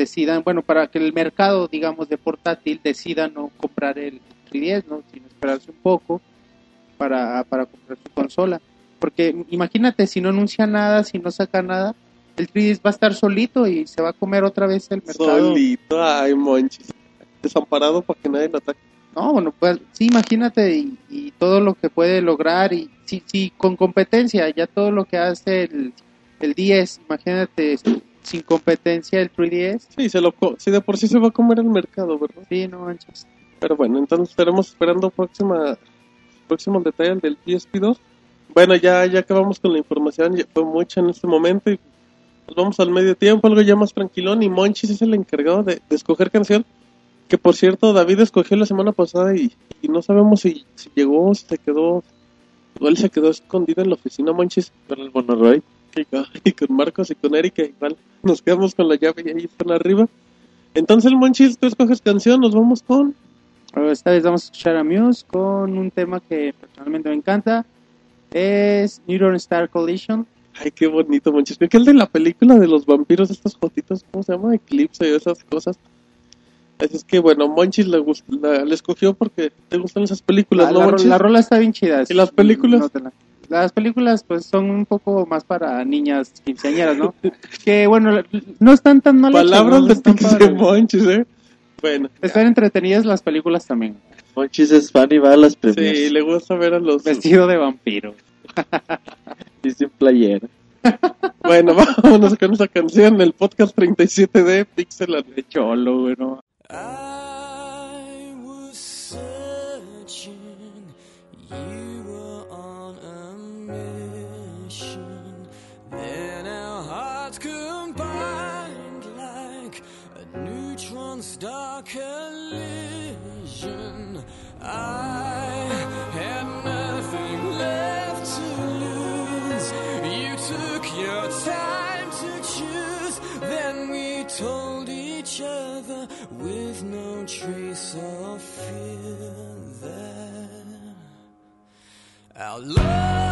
decidan, bueno, para que el mercado, digamos, de portátil decida no comprar el 3DS, ¿no? Sino esperarse un poco para, para comprar su consola. Porque imagínate, si no anuncia nada, si no saca nada, el 3DS va a estar solito y se va a comer otra vez el mercado. Solito, ay, monchis. Desamparado para que nadie lo ataque. No, bueno, pues sí, imagínate y, y todo lo que puede lograr y sí, sí, con competencia, ya todo lo que hace el, el 10, imagínate, sin competencia el 3DS, Sí, se lo co- sí, de por sí se va a comer el mercado, ¿verdad? sí, no manches. Pero bueno, entonces estaremos esperando próxima, próximo detalle del PSP2. Bueno, ya, ya acabamos con la información, ya fue mucha en este momento y nos vamos al medio tiempo, algo ya más tranquilón y Monchis es el encargado de, de escoger canción. Que por cierto, David escogió la semana pasada y, y no sabemos si, si llegó, si se quedó, igual se quedó escondido en la oficina Monchis con el Monoroy y con, y con Marcos y con Erika, igual nos quedamos con la llave y ahí están arriba. Entonces Monchis, tú escoges canción, nos vamos con... Esta vez vamos a escuchar a Muse con un tema que personalmente me encanta, es Neuron Star Collision. Ay, qué bonito, Monchis. Que el de la película de los vampiros, estas fotitos, ¿cómo se llama? Eclipse y esas cosas. Así es que, bueno, Monchis la, le escogió porque te gustan esas películas, La, ¿no, la- Monchis? la rola está bien chida. ¿Y las películas? Nótala. Las películas pues son un poco más para niñas quinceañeras, ¿no? que bueno, la- no están tan mal hechas, Palabras ¿no? de. Monchis, ¿eh? Bueno, Están entretenidas las películas también. Monchis es fan y va a las premias. sí, le gusta ver a los... Vestido de vampiro. Y sin playera. Bueno, vámonos con esa canción, el podcast 37 de Pixel De cholo, bueno. I neutron star collision. I had nothing left to lose. You took your time to choose. Then we told each other with no trace of fear that our love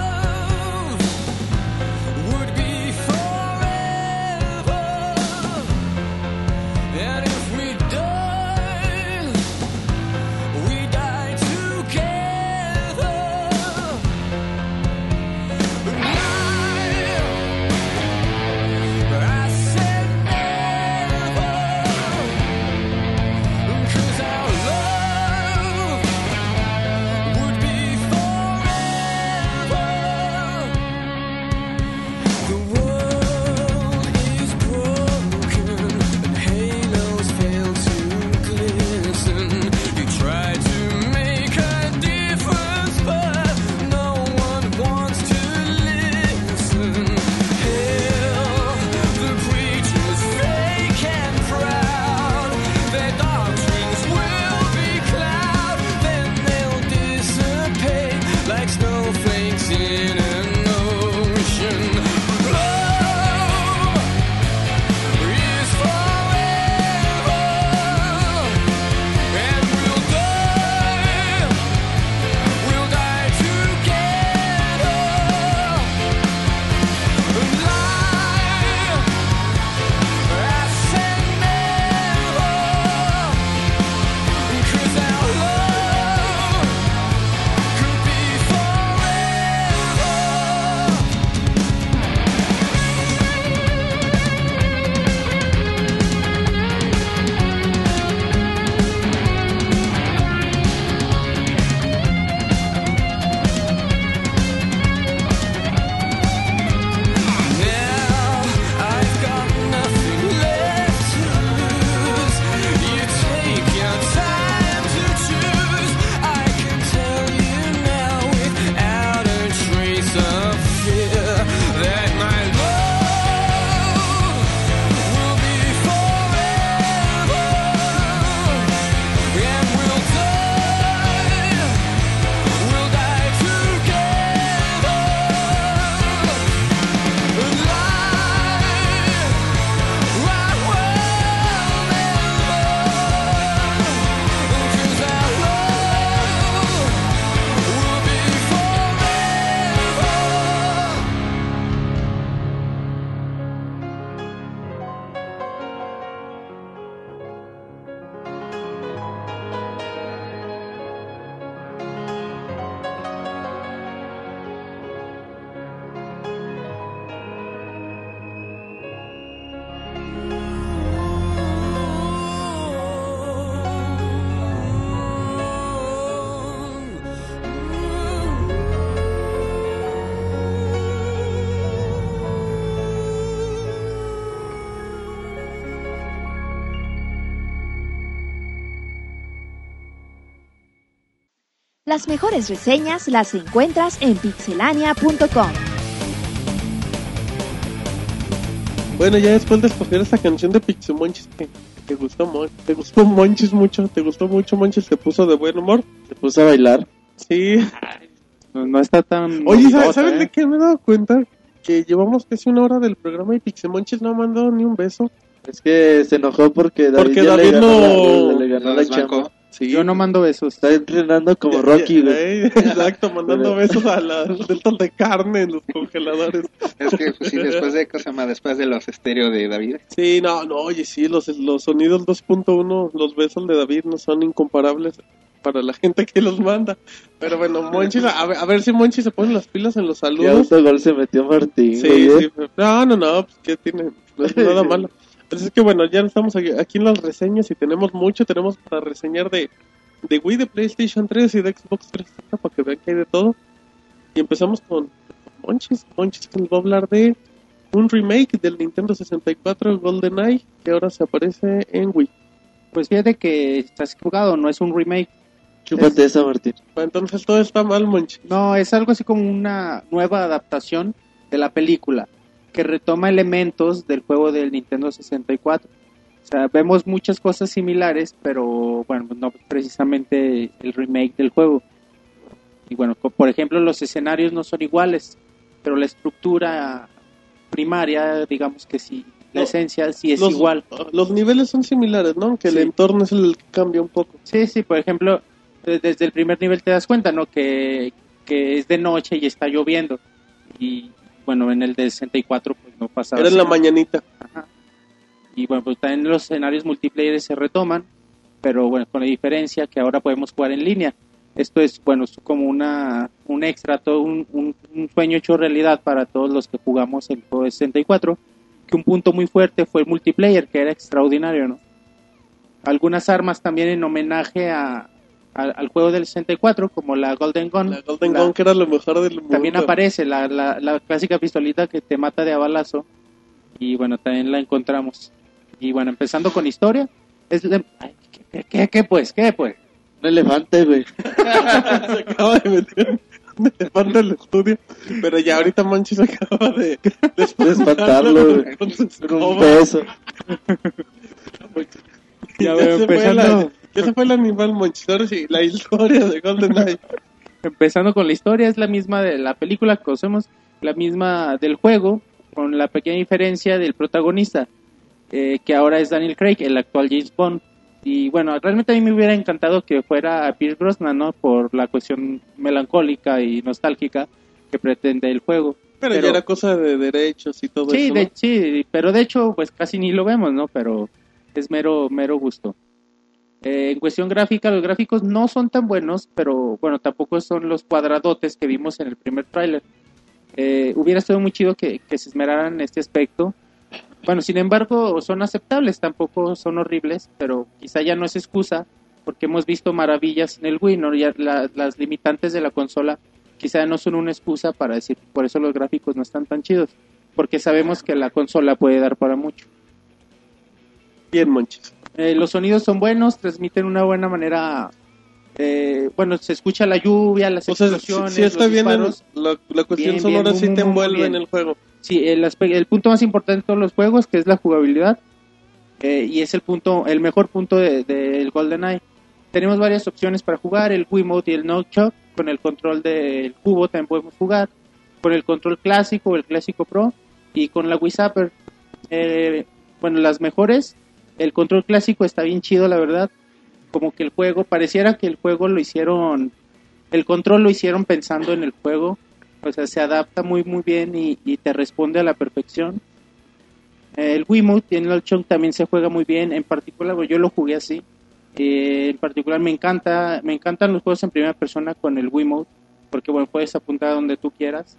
Las mejores reseñas las encuentras en pixelania.com. Bueno, ya después de escoger esa canción de Pixemonchis que te gustó, Mon- te gustó Monchis mucho, te gustó mucho Monchis, se puso de buen humor. Se puso a bailar. Sí. No, no está tan. Oye, ¿saben, bonitota, ¿saben ¿eh? de qué me he dado cuenta? Que llevamos casi una hora del programa y Pixemonchis no ha mandado ni un beso. Es que se enojó porque David, Porque ya David le ganó, no- la, le ganó la desbancó. chamba. Sí. Yo no mando besos. Está entrenando como Ya- Rocky, ya- güey. eh, Exacto, mandando besos a las deltas de carne en los congeladores. Es que, pues, sí, después de, ¿cómo se llama? Después de los estéreo de David. Sí, no, no, oye, sí, los, los sonidos 2.1, los besos de David no son incomparables para la gente que los manda. Pero bueno, Monchi, a ver, a ver si Monchi se pone las pilas en los saludos. autogol se metió Martín, Sí, sí, no, no, no, pues que tiene, no es nada malo. Pero es que bueno, ya estamos aquí, aquí en las reseñas y tenemos mucho, tenemos para reseñar de, de Wii, de PlayStation 3 y de Xbox 360 para que vean que hay de todo. Y empezamos con Monchis, Monchis que nos va a hablar de un remake del Nintendo 64 GoldenEye que ahora se aparece en Wii. Pues fíjate que estás equivocado, no es un remake. Chúpate esa, Martín. Entonces todo está mal, Monchis. No, es algo así como una nueva adaptación de la película que retoma elementos del juego del Nintendo 64. O sea, vemos muchas cosas similares, pero bueno, no precisamente el remake del juego. Y bueno, por ejemplo, los escenarios no son iguales, pero la estructura primaria, digamos que sí, la No, esencia sí es los, igual. Los niveles son similares, ¿no? Aunque Sí. el entorno es el que cambia un poco. Sí, sí, por ejemplo, de- desde el primer nivel te das cuenta, ¿no? Que, que es de noche y está lloviendo. Y bueno, en el de 64 pues no pasaba. Era en la mañanita. Ajá. Y bueno, pues también los escenarios multiplayer se retoman, pero bueno, con la diferencia que ahora podemos jugar en línea. Esto es, bueno, es como una, un extra, todo un, un- un sueño hecho realidad para todos los que jugamos el juego de 64, que un punto muy fuerte fue el multiplayer, que era extraordinario, ¿no? Algunas armas también en homenaje a, al juego del 64, como la Golden Gun. La Golden La- Gun, que era lo mejor del mundo. también aparece la, la, la clásica pistolita que te mata de a balazo. Y bueno, también la encontramos. Y bueno, empezando con historia. Es de- ay, ¿qué, qué, qué, qué, pues? ¿Qué pues? Un elefante, güey. se acaba de meter un elefante al estudio. Pero ya ahorita Monchi se acaba de, de espantarlo, güey. con su Con un beso. Ya Ya veo, se fue empezando. La- ya se fue el animal Monchi. Ahora sí, la historia de GoldenEye. Empezando con la historia, es la misma de la película que conocemos, la misma del juego, con la pequeña diferencia del protagonista, eh, que ahora es Daniel Craig, el actual James Bond. Y bueno, realmente a mí me hubiera encantado que fuera Pierce Brosnan, ¿no? Por la cuestión melancólica y nostálgica que pretende el juego. Pero, Pero- ya era cosa de derechos y todo Sí, eso. de, ¿no? sí, pero de hecho, pues casi ni lo vemos, ¿no? Pero es mero, mero gusto. Eh, en cuestión gráfica, los gráficos no son tan buenos, pero bueno, tampoco son los cuadradotes que vimos en el primer tráiler. Eh, hubiera estado muy chido que, que se esmeraran en este aspecto. Bueno, sin embargo, son aceptables, tampoco son horribles, pero quizá ya no es excusa, porque hemos visto maravillas en el Wii, ¿no? Ya la- las limitantes de la consola quizá no son una excusa para decir, por eso los gráficos no están tan chidos, porque sabemos que la consola puede dar para mucho. Bien, Monchis. Eh, los sonidos son buenos, transmiten una buena manera. eh, bueno, se escucha la lluvia, las O sea, explosiones, está los bien, en- disparos. la, la cuestión Bien, sonora bien, sí muy, te envuelve en el juego. Sí, el, el punto más importante de todos los juegos, que es la jugabilidad, eh, y es el punto, el mejor punto del de, del GoldenEye. Tenemos varias opciones para jugar, el Wiimote y el Nunchuck, con el control del cubo también podemos jugar, con el control clásico, el clásico Pro, y con la Wii Zapper. Eh, bueno, las mejores, el control clásico está bien chido, la verdad, como que el juego, pareciera que el juego lo hicieron, el control lo hicieron pensando en el juego, o sea, se adapta muy muy bien y, te responde a la perfección. Eh, El Wiimote y el Nunchuk también se juega muy bien, en particular yo lo jugué así. Eh, en particular me encanta, me encantan los juegos en primera persona con el Wiimote, porque bueno, puedes apuntar donde tú quieras.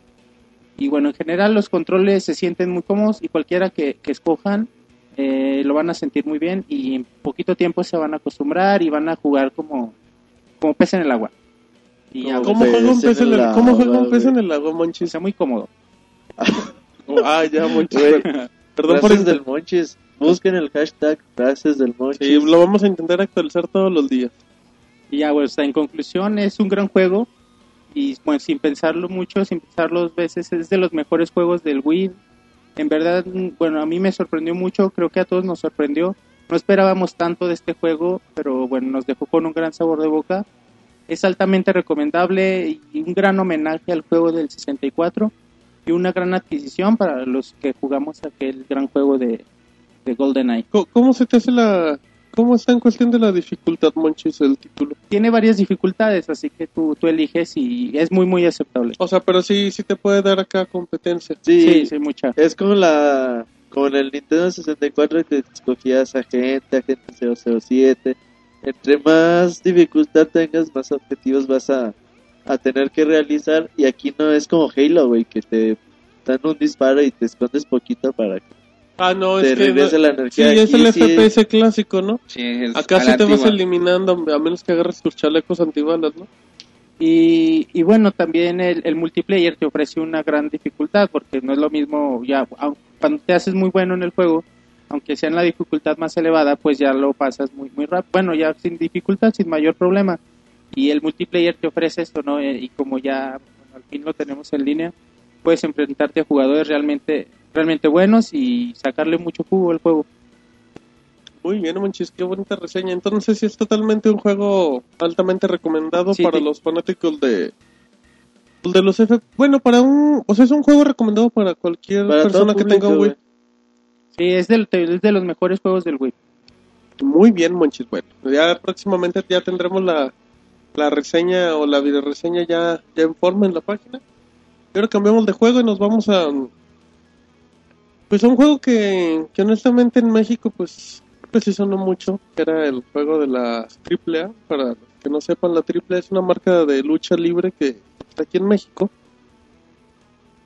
Y bueno, en general los controles se sienten muy cómodos y cualquiera que escojan eh, lo van a sentir muy bien y en poquito tiempo se van a acostumbrar y van a jugar como, como pez en el agua. Y ¿Cómo pez juega un en pez en el el, ¿cómo juega un agua, pez en el agua, o Monchis? sea, muy cómodo. Ah, ya, Monchis. Perdón por inter- del Monchis. Busquen el hashtag frases del Monchis. Sí, lo vamos a intentar actualizar todos los días. Y ya, pues, en conclusión, es un gran juego. Y bueno, sin pensarlo mucho, sin pensarlo dos veces, es de los mejores juegos del Wii. En verdad, bueno, a mí me sorprendió mucho, creo que a todos nos sorprendió. No esperábamos tanto de este juego, pero bueno, nos dejó con un gran sabor de boca. Es altamente recomendable y un gran homenaje al juego del 64 y una gran adquisición para los que jugamos aquel gran juego de, de GoldenEye. ¿Cómo, cómo se te hace la... ¿Cómo está en cuestión de la dificultad, Monchis, el título? Tiene varias dificultades, así que tú, tú eliges y es muy, muy aceptable. O sea, pero sí, sí te puede dar acá competencia. Sí, Sí, sí, mucha. es como la como en el Nintendo 64 que escogías agente, agente 007. Entre más dificultad tengas, más objetivos vas a, a tener que realizar. Y aquí no es como Halo, güey, que te dan un disparo y te escondes poquito para que Ah, no, te es que... regrese la Sí, energía. es el sí- FPS clásico, ¿no? Sí, es Acá sí te vas eliminando, a menos que agarres tus chalecos antibalas, ¿no? Y, y bueno, también el, el multiplayer te ofrece una gran dificultad, porque no es lo mismo, ya cuando te haces muy bueno en el juego, aunque sea en la dificultad más elevada, pues ya lo pasas muy, muy rápido. Bueno, ya sin dificultad, sin mayor problema. Y el multiplayer te ofrece esto, ¿no? Eh, y como ya bueno, al fin lo tenemos en línea, puedes enfrentarte a jugadores realmente, realmente buenos y sacarle mucho jugo al juego. Muy bien, Monchis, qué bonita reseña. Entonces sí es totalmente un juego altamente recomendado Sí, para sí. los fanáticos de de los F. Bueno, para un, o sea, es un juego recomendado para cualquier para persona que tenga un Wii. Sí, es, del, es de los mejores juegos del Wii. Muy bien, Monchis. Bueno, ya próximamente ya tendremos la, la reseña o la video reseña ya, ya en forma en la página. Y ahora cambiamos de juego y nos vamos a pues un juego que, que honestamente en México pues pues sí sonó mucho, era el juego de la AAA. Para los que no sepan, la AAA es una marca de lucha libre que está aquí en México.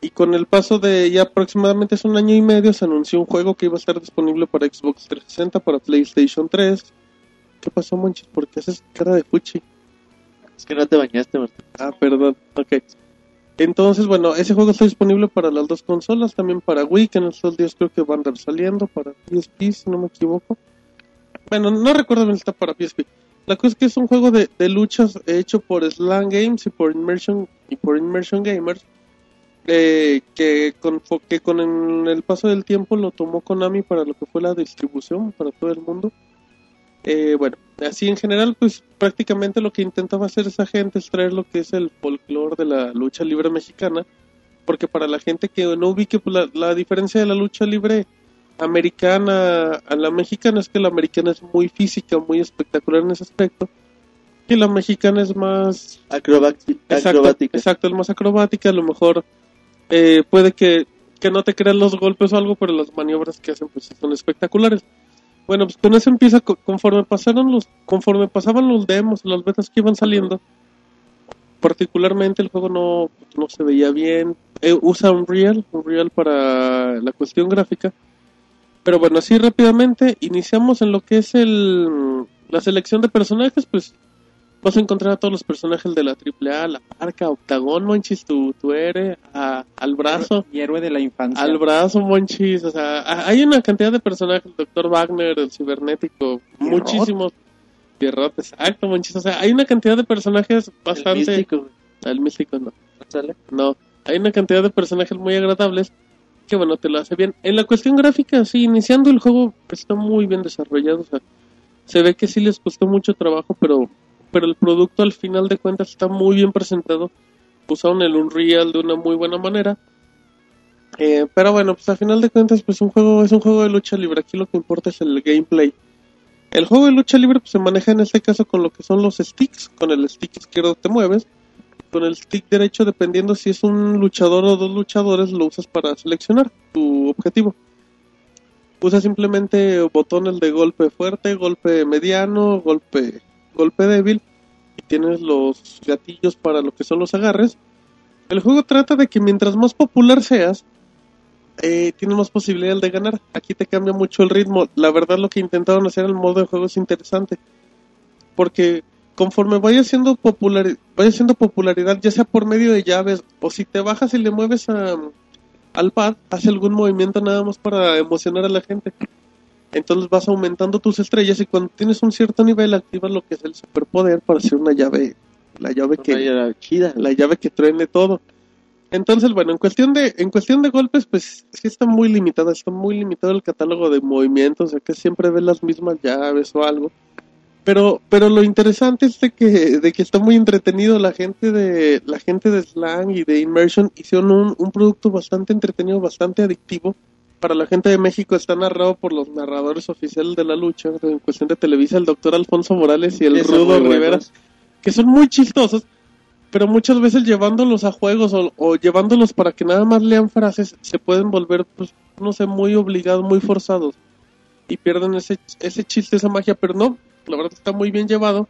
Y con el paso de ya aproximadamente hace un año y medio se anunció un juego que iba a estar disponible para Xbox 360, para PlayStation 3. ¿Qué pasó, Monchis? ¿Por qué haces cara de fuchi? Es que no te bañaste, Martín. Ah, perdón, ok. Entonces, bueno, ese juego está disponible para las dos consolas, también para Wii, que en estos días creo que van a andar saliendo, para PSP, si no me equivoco. Bueno, no recuerdo bien está para PSP. La cosa es que es un juego de, de luchas hecho por Slam Games y por Immersion, y por Immersion Gamers, eh, que, con, que con el paso del tiempo lo tomó Konami para lo que fue la distribución para todo el mundo. Eh, bueno, así en general, pues prácticamente lo que intentaba hacer esa gente es traer lo que es el folclore de la lucha libre mexicana, porque para la gente que no ubique pues, la, la diferencia de la lucha libre americana a la mexicana es que la americana es muy física, muy espectacular en ese aspecto, y la mexicana es más Acrobati- Exacto, acrobática. exacto, es más acrobática, a lo mejor eh, puede que, que no te crean los golpes o algo, pero las maniobras que hacen pues son espectaculares. Bueno, pues con eso empieza, co- conforme pasaron los, conforme pasaban los demos, las betas que iban saliendo, particularmente el juego no, no se veía bien, Eh, usa Unreal, Unreal para la cuestión gráfica, pero bueno, así rápidamente iniciamos en lo que es el la selección de personajes, pues vas a encontrar a todos los personajes de la AAA, la parca, Octagón, Monchis, tu, tu a- al brazo, Y héroe de la infancia. al brazo, Monchis, o sea, a- hay una cantidad de personajes, el Dr. Wagner, el cibernético, Pierrot. muchísimos. Pierrot, exacto, Monchis, o sea, hay una cantidad de personajes El bastante... místico, güey. El místico no. ¿No sale? No, hay una cantidad de personajes muy agradables que bueno, te lo hace bien. En la cuestión gráfica, sí, iniciando el juego está muy bien desarrollado, o sea, se ve que sí les costó mucho trabajo, pero pero el producto al final de cuentas está muy bien presentado. Usaron el Unreal de una muy buena manera. Eh, pero bueno, pues al final de cuentas pues un juego es un juego de lucha libre, aquí lo que importa es el gameplay. El juego de lucha libre pues, se maneja en este caso con lo que son los sticks, con el stick izquierdo te mueves con el stick derecho, dependiendo si es un luchador o dos luchadores, lo usas para seleccionar tu objetivo. Usas simplemente botones de golpe fuerte, golpe mediano, golpe, golpe débil, y tienes los gatillos para lo que son los agarres. El juego trata de que mientras más popular seas, eh, tienes más posibilidad de ganar. Aquí te cambia mucho el ritmo. La verdad lo que intentaron hacer el modo de juego es interesante. Porque conforme vaya siendo popular vaya siendo popularidad ya sea por medio de llaves o si te bajas y le mueves a, al pad hace algún movimiento nada más para emocionar a la gente Entonces vas aumentando tus estrellas y cuando tienes un cierto nivel activas lo que es el superpoder para hacer una llave, la llave que Una llave chida. la llave que truene todo. Entonces, bueno, en cuestión de en cuestión de golpes, pues sí está muy limitada, está muy limitado el catálogo de movimientos, o sea que siempre ves las mismas llaves o algo. Pero pero lo interesante es de que de que está muy entretenido la gente de la gente de Slang y de Immersion hicieron un, un producto bastante entretenido, bastante adictivo. Para la gente de México está narrado por los narradores oficiales de la lucha, en cuestión de Televisa, el doctor Alfonso Morales y el Rudo Rivera que son muy chistosos, pero muchas veces llevándolos a juegos o, o llevándolos para que nada más lean frases, se pueden volver, pues, no sé, muy obligados, muy forzados. Y pierden ese, ese chiste, esa magia, pero no, la verdad está muy bien llevado.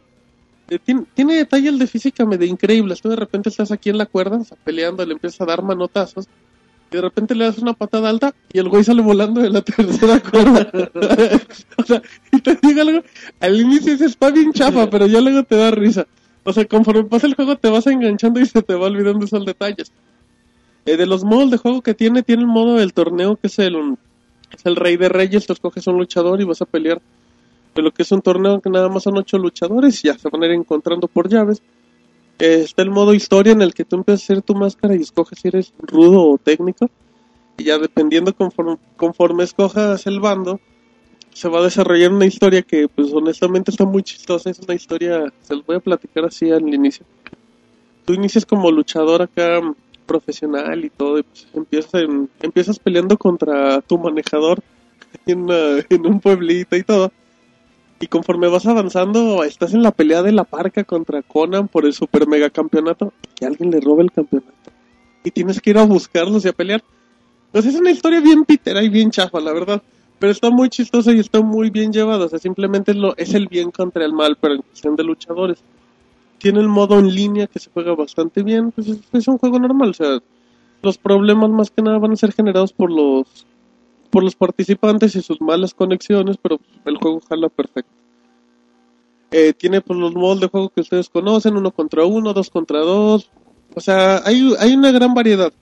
Eh, tiene, tiene detalles de física medio increíbles. Tú de repente estás aquí en la cuerda, o sea, peleando, le empiezas a dar manotazos. Y de repente le das una patada alta y el güey sale volando de la tercera cuerda. o sea, y te digo algo, al inicio se está bien chafa, pero ya luego te da risa. O sea, conforme pasa el juego te vas enganchando y se te va olvidando esos detalles. Eh, de los modos de juego que tiene, tiene el modo del torneo que es el, es el rey de reyes, te escoges un luchador y vas a pelear. De lo que es un torneo que nada más son ocho luchadores y ya se van a ir encontrando por llaves. Está el modo historia en el que tú empiezas a hacer tu máscara y escoges si eres rudo o técnico. Y ya dependiendo conforme, conforme escojas el bando, se va a desarrollar una historia que pues honestamente está muy chistosa. Es una historia, se los voy a platicar así al inicio. Tú inicias como luchador acá mm, profesional y todo, y pues empiezas, en- empiezas peleando contra tu manejador en, en un pueblito y todo. Y conforme vas avanzando, estás en la pelea de la parca contra Conan por el super mega campeonato, que alguien le roba el campeonato. Y tienes que ir a buscarlos y a pelear. Entonces es una historia bien pitera y bien chafa, la verdad. Pero está muy chistosa y está muy bien llevada. O sea, simplemente lo, es el bien contra el mal, pero en cuestión de luchadores. Tiene el modo en línea que se juega bastante bien. Pues es, es un juego normal. O sea, los problemas más que nada van a ser generados por los por los participantes y sus malas conexiones, pero el juego jala perfecto. Eh, tiene pues los modos de juego que ustedes conocen, uno contra uno, dos contra dos. O sea, hay, hay una gran variedad.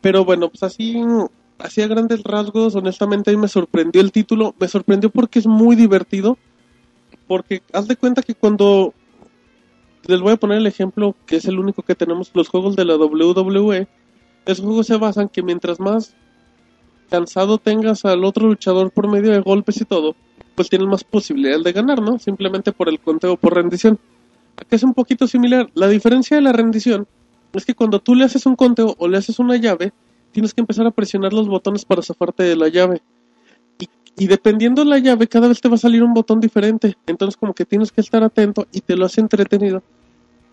Pero bueno, pues así, así a grandes rasgos, honestamente a mí me sorprendió el título. Me sorprendió porque es muy divertido. Porque haz de cuenta que cuando... Les voy a poner el ejemplo, que es el único que tenemos, los juegos de la WWE. Esos juegos se basan que mientras más cansado tengas al otro luchador por medio de golpes y todo, pues tienes más posibilidades de ganar, ¿no? Simplemente por el conteo por rendición. Aquí es un poquito similar. La diferencia de la rendición es que cuando tú le haces un conteo o le haces una llave, tienes que empezar a presionar los botones para zafarte de la llave. Y, y dependiendo de la llave, cada vez te va a salir un botón diferente. Entonces como que tienes que estar atento y te lo hace entretenido.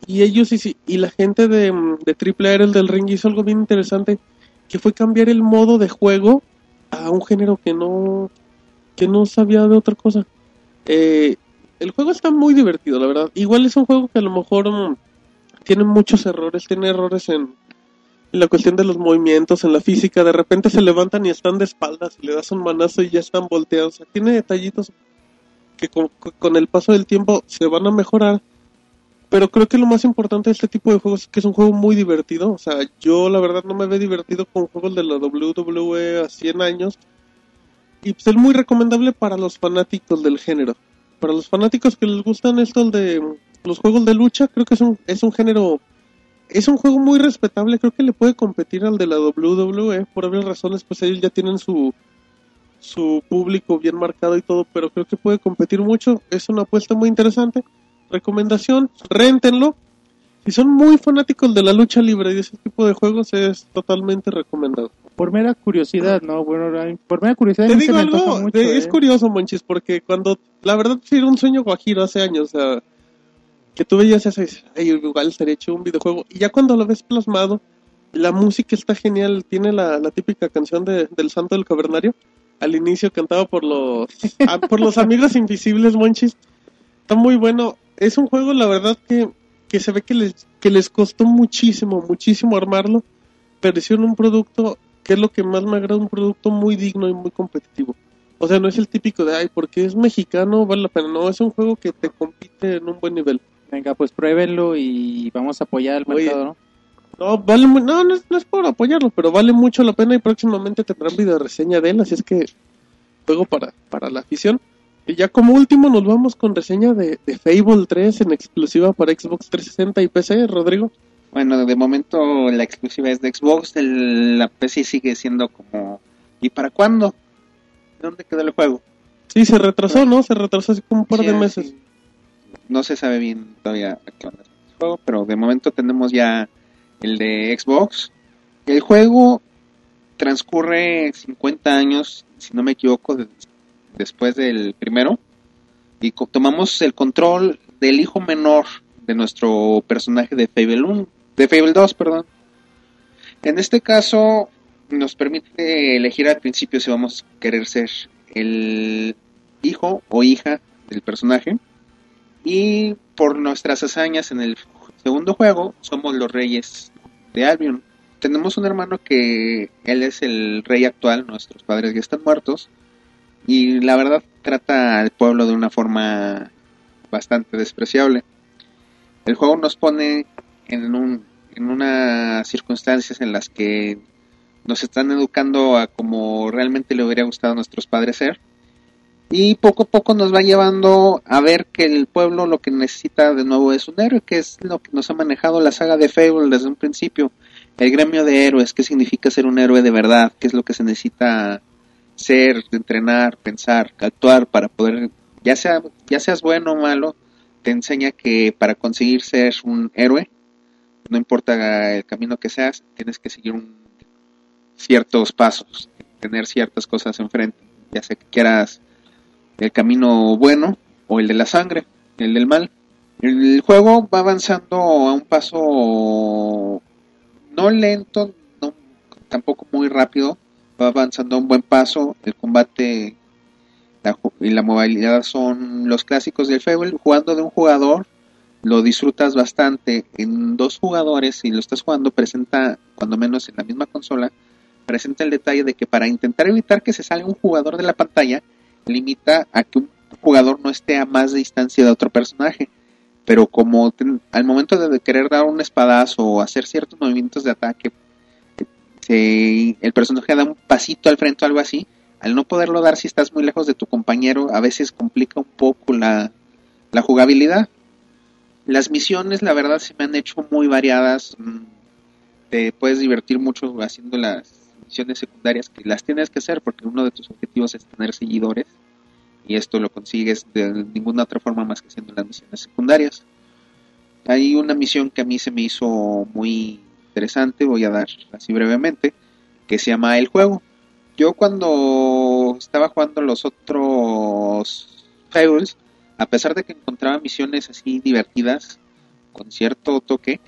Y ellos y, y la gente de, de Triple A, el del ring, hizo algo bien interesante, que fue cambiar el modo de juego a un género que no, que no sabía de otra cosa. Eh, el juego está muy divertido, la verdad. Igual es un juego que a lo mejor mm, tiene muchos errores, tiene errores en, la cuestión de los movimientos, en la física. De repente se levantan y están de espaldas y le das un manazo y ya están volteados. Tiene detallitos que con el paso del tiempo se van a mejorar. Pero creo que lo más importante de este tipo de juegos es que es un juego muy divertido. O sea, yo la verdad no me veo divertido con juegos de la WWE a 100 años. Y pues es muy recomendable para los fanáticos del género. Para los fanáticos que les gustan esto de los juegos de lucha, creo que es un, es un género... Es un juego muy respetable, creo que le puede competir al de la WWE. Por obvias razones, pues ellos ya tienen su, su público bien marcado y todo, pero creo que puede competir mucho. Es una apuesta muy interesante. Recomendación, réntenlo. Si son muy fanáticos de la lucha libre y de ese tipo de juegos, es totalmente recomendado. Por mera curiosidad, ¿no? Bueno, por mera curiosidad. Te digo algo, mucho, es ¿eh? curioso, Monchis, porque cuando, la verdad, sí era un sueño guajiro hace años, o sea, que tú veías eso y dices, "Ay, igual estaría hecho un videojuego. Y ya cuando lo ves plasmado, la música está genial, tiene la, la típica canción de, del Santo del Cavernario. Al inicio cantaba por los, ah, por los amigos invisibles, Monchis. Está muy bueno. Es un juego, la verdad, que, que se ve que les, que les costó muchísimo, muchísimo armarlo, pero hicieron un producto que es lo que más me agrada, un producto muy digno y muy competitivo. O sea, no es el típico de, ay, porque es mexicano, vale la pena. No, es un juego que te compite en un buen nivel. Venga, pues pruébenlo y vamos a apoyar al Oye, mercado, ¿no? No, vale, no, no es, no es por apoyarlo, pero vale mucho la pena y próximamente tendrán video reseña de él, así es que juego para, para la afición. Y ya como último nos vamos con reseña de, de Fable 3 en exclusiva para Xbox 360 y PC, Rodrigo. Bueno, de momento la exclusiva es de Xbox, el- la PC sigue siendo como... ¿Y para cuándo? ¿Dónde quedó el juego? Sí, se retrasó, ¿no? Se retrasó hace como un par Sí, de sí. meses. No se sabe bien todavía a qué onda el juego, pero de momento tenemos ya el de Xbox. El juego transcurre 50 años, si no me equivoco, de- después del primero. Y tomamos el control del hijo menor de nuestro personaje de Fable 1, de Fable 2, perdón. En este caso nos permite elegir al principio si vamos a querer ser el hijo o hija del personaje. Y por nuestras hazañas en el segundo juego, somos los reyes de Albion. Tenemos un hermano que él es el rey actual, nuestros padres ya están muertos. Y la verdad trata al pueblo de una forma bastante despreciable. El juego nos pone en, un, en unas circunstancias en las que nos están educando a como realmente le hubiera gustado a nuestros padres ser y poco a poco nos va llevando a ver que el pueblo lo que necesita de nuevo es un héroe, que es lo que nos ha manejado la saga de Fable desde un principio. El gremio de héroes, qué significa ser un héroe de verdad, qué es lo que se necesita ser, entrenar, pensar, actuar para poder, ya sea ya seas bueno o malo, te enseña que para conseguir ser un héroe, no importa el camino que seas, tienes que seguir un- ciertos pasos, tener ciertas cosas enfrente, ya sea que quieras el camino bueno o el de la sangre, el del mal. El juego va avanzando a un paso no lento, no, tampoco muy rápido, va avanzando a un buen paso. El combate la y la movilidad son los clásicos del Fable. Jugando de un jugador lo disfrutas bastante. En dos jugadores, si lo estás jugando, presenta, cuando menos en la misma consola, presenta el detalle de que para intentar evitar que se salga un jugador de la pantalla, limita a que un jugador no esté a más distancia de otro personaje. Pero como al momento de querer dar un espadazo o hacer ciertos movimientos de ataque, se- el personaje da un pasito al frente o algo así, al no poderlo dar si estás muy lejos de tu compañero, a veces complica un poco la, la jugabilidad. Las misiones, la verdad, se me han hecho muy variadas. mm, Te puedes divertir mucho haciendo las misiones secundarias que las tienes que hacer porque uno de tus objetivos es tener seguidores y esto lo consigues de ninguna otra forma más que haciendo las misiones secundarias. Hay una misión que a mí se me hizo muy interesante, voy a dar así brevemente, que se llama El Juego. Yo cuando estaba jugando los otros Fables, a pesar de que encontraba misiones así divertidas, con cierto toque,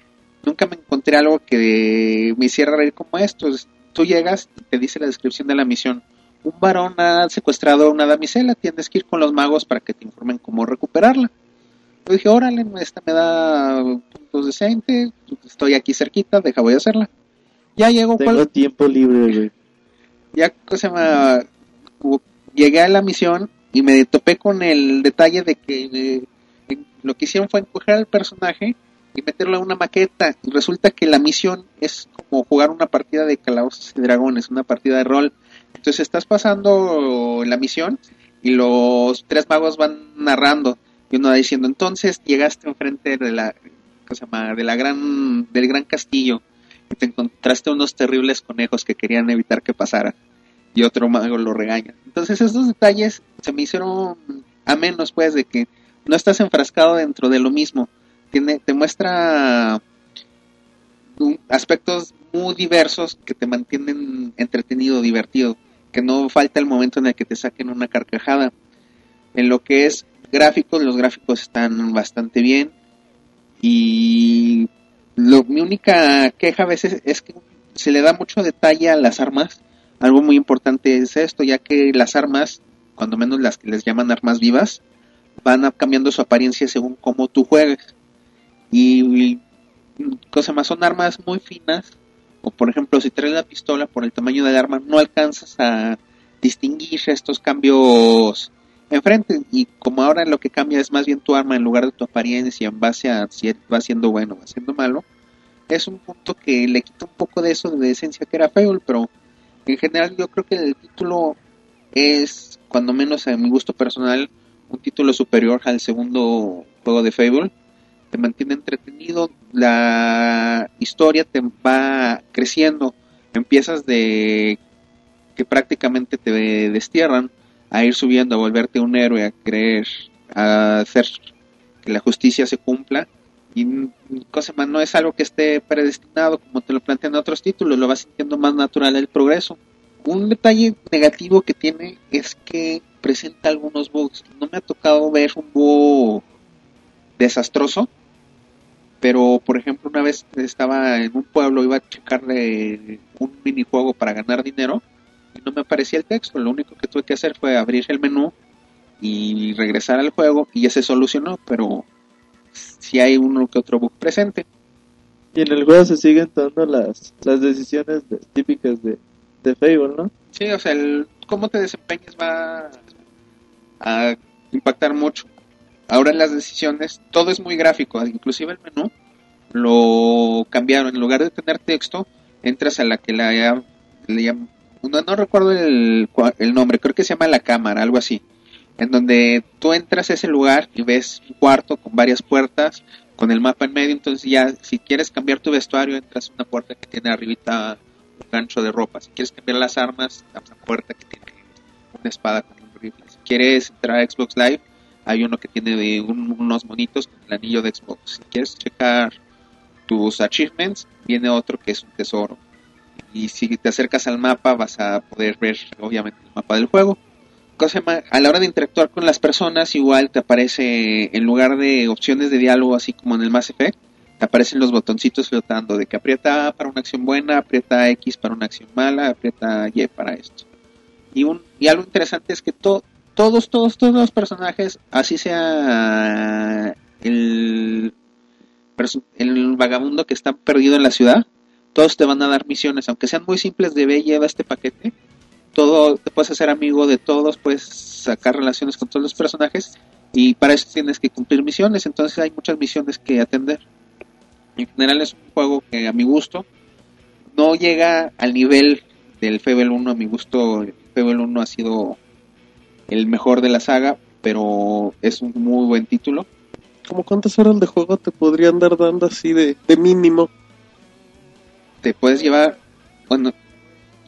nunca me encontré algo que me hiciera reír como esto. Tú llegas y te dice la descripción de la misión. Un varón ha secuestrado a una damisela, tienes que ir con los magos para que te informen cómo recuperarla. Yo dije, órale, esta me da puntos decentes, estoy aquí cerquita, deja, voy a hacerla. Ya llego, Tengo ¿cuál- tiempo libre, güey. ya ¿cómo se? U- llegué a la misión y me topé con el detalle de que eh, lo que hicieron fue encoger al personaje y meterlo a una maqueta y resulta que la misión es como jugar una partida de calabozos y dragones, una partida de rol. Entonces estás pasando la misión y los tres magos van narrando y uno va diciendo, entonces llegaste enfrente de la, ¿cómo se llama? de la gran, del gran castillo y te encontraste unos terribles conejos que querían evitar que pasara y otro mago lo regaña. Entonces esos detalles se me hicieron a menos pues de que no estás enfrascado dentro de lo mismo. Tiene, te muestra aspectos muy diversos que te mantienen entretenido, divertido, que no falta el momento en el que te saquen una carcajada. En lo que es gráficos, los gráficos están bastante bien y lo, mi única queja a veces es que se le da mucho detalle a las armas. Algo muy importante es esto, ya que las armas, cuando menos las que les llaman armas vivas, van cambiando su apariencia según cómo tú juegues. Y, cosa más, son armas muy finas. O por ejemplo, si traes la pistola por el tamaño del arma, no alcanzas a distinguir estos cambios enfrente. Y como ahora lo que cambia es más bien tu arma en lugar de tu apariencia, en base a si va siendo bueno o va siendo malo, es un punto que le quita un poco de eso de esencia que era Fable, pero en general yo creo que el título es, cuando menos a mi gusto personal, un título superior al segundo juego de Fable. Te mantiene entretenido, la historia te va creciendo. Empiezas de que prácticamente te destierran a ir subiendo, a volverte un héroe, a creer, a hacer que la justicia se cumpla. Y cosa más, no es algo que esté predestinado como te lo plantean otros títulos, lo vas sintiendo más natural el progreso. Un detalle negativo que tiene es que presenta algunos bugs. No me ha tocado ver un bug desastroso, pero por ejemplo una vez estaba en un pueblo, iba a checarle un minijuego para ganar dinero y no me aparecía el texto. Lo único que tuve que hacer fue abrir el menú y regresar al juego y ya se solucionó, pero si hay uno que otro bug presente. Y en el juego se siguen tomando las, las decisiones de- típicas de, de Fable, ¿no? Sí, o sea, el cómo te desempeñas va a impactar mucho. Ahora en las decisiones, todo es muy gráfico, inclusive el menú lo cambiaron. En lugar de tener texto, entras a la que la le llaman- no, no recuerdo el, el nombre, creo que se llama la cámara, algo así. En donde tú entras a ese lugar y ves un cuarto con varias puertas, con el mapa en medio. Entonces, ya si quieres cambiar tu vestuario, entras a una puerta que tiene arribita un gancho de ropa. Si quieres cambiar las armas, a una puerta que tiene una espada con un rifle. Si quieres entrar a Xbox Live, hay uno que tiene unos monitos con el anillo de Xbox. Si quieres checar tus achievements, viene otro que es un tesoro. Y si te acercas al mapa, vas a poder ver, obviamente, el mapa del juego. A la hora de interactuar con las personas, igual te aparece, en lugar de opciones de diálogo, así como en el Mass Effect, te aparecen los botoncitos flotando de que aprieta A para una acción buena, aprieta X para una acción mala, aprieta Y para esto. Y, un, y algo interesante es que to- todos, todos, todos los personajes, así sea el, el vagabundo que está perdido en la ciudad, todos te van a dar misiones, aunque sean muy simples de ve, lleva este paquete, todo, te puedes hacer amigo de todos, puedes sacar relaciones con todos los personajes y para eso tienes que cumplir misiones, entonces hay muchas misiones que atender. En general es un juego que a mi gusto no llega al nivel del Fable 1, a mi gusto el Fable 1 ha sido el mejor de la saga, pero es un muy buen título. ¿Cómo cuántas horas de juego te podrían dar dando así de mínimo? Te puedes llevar, bueno,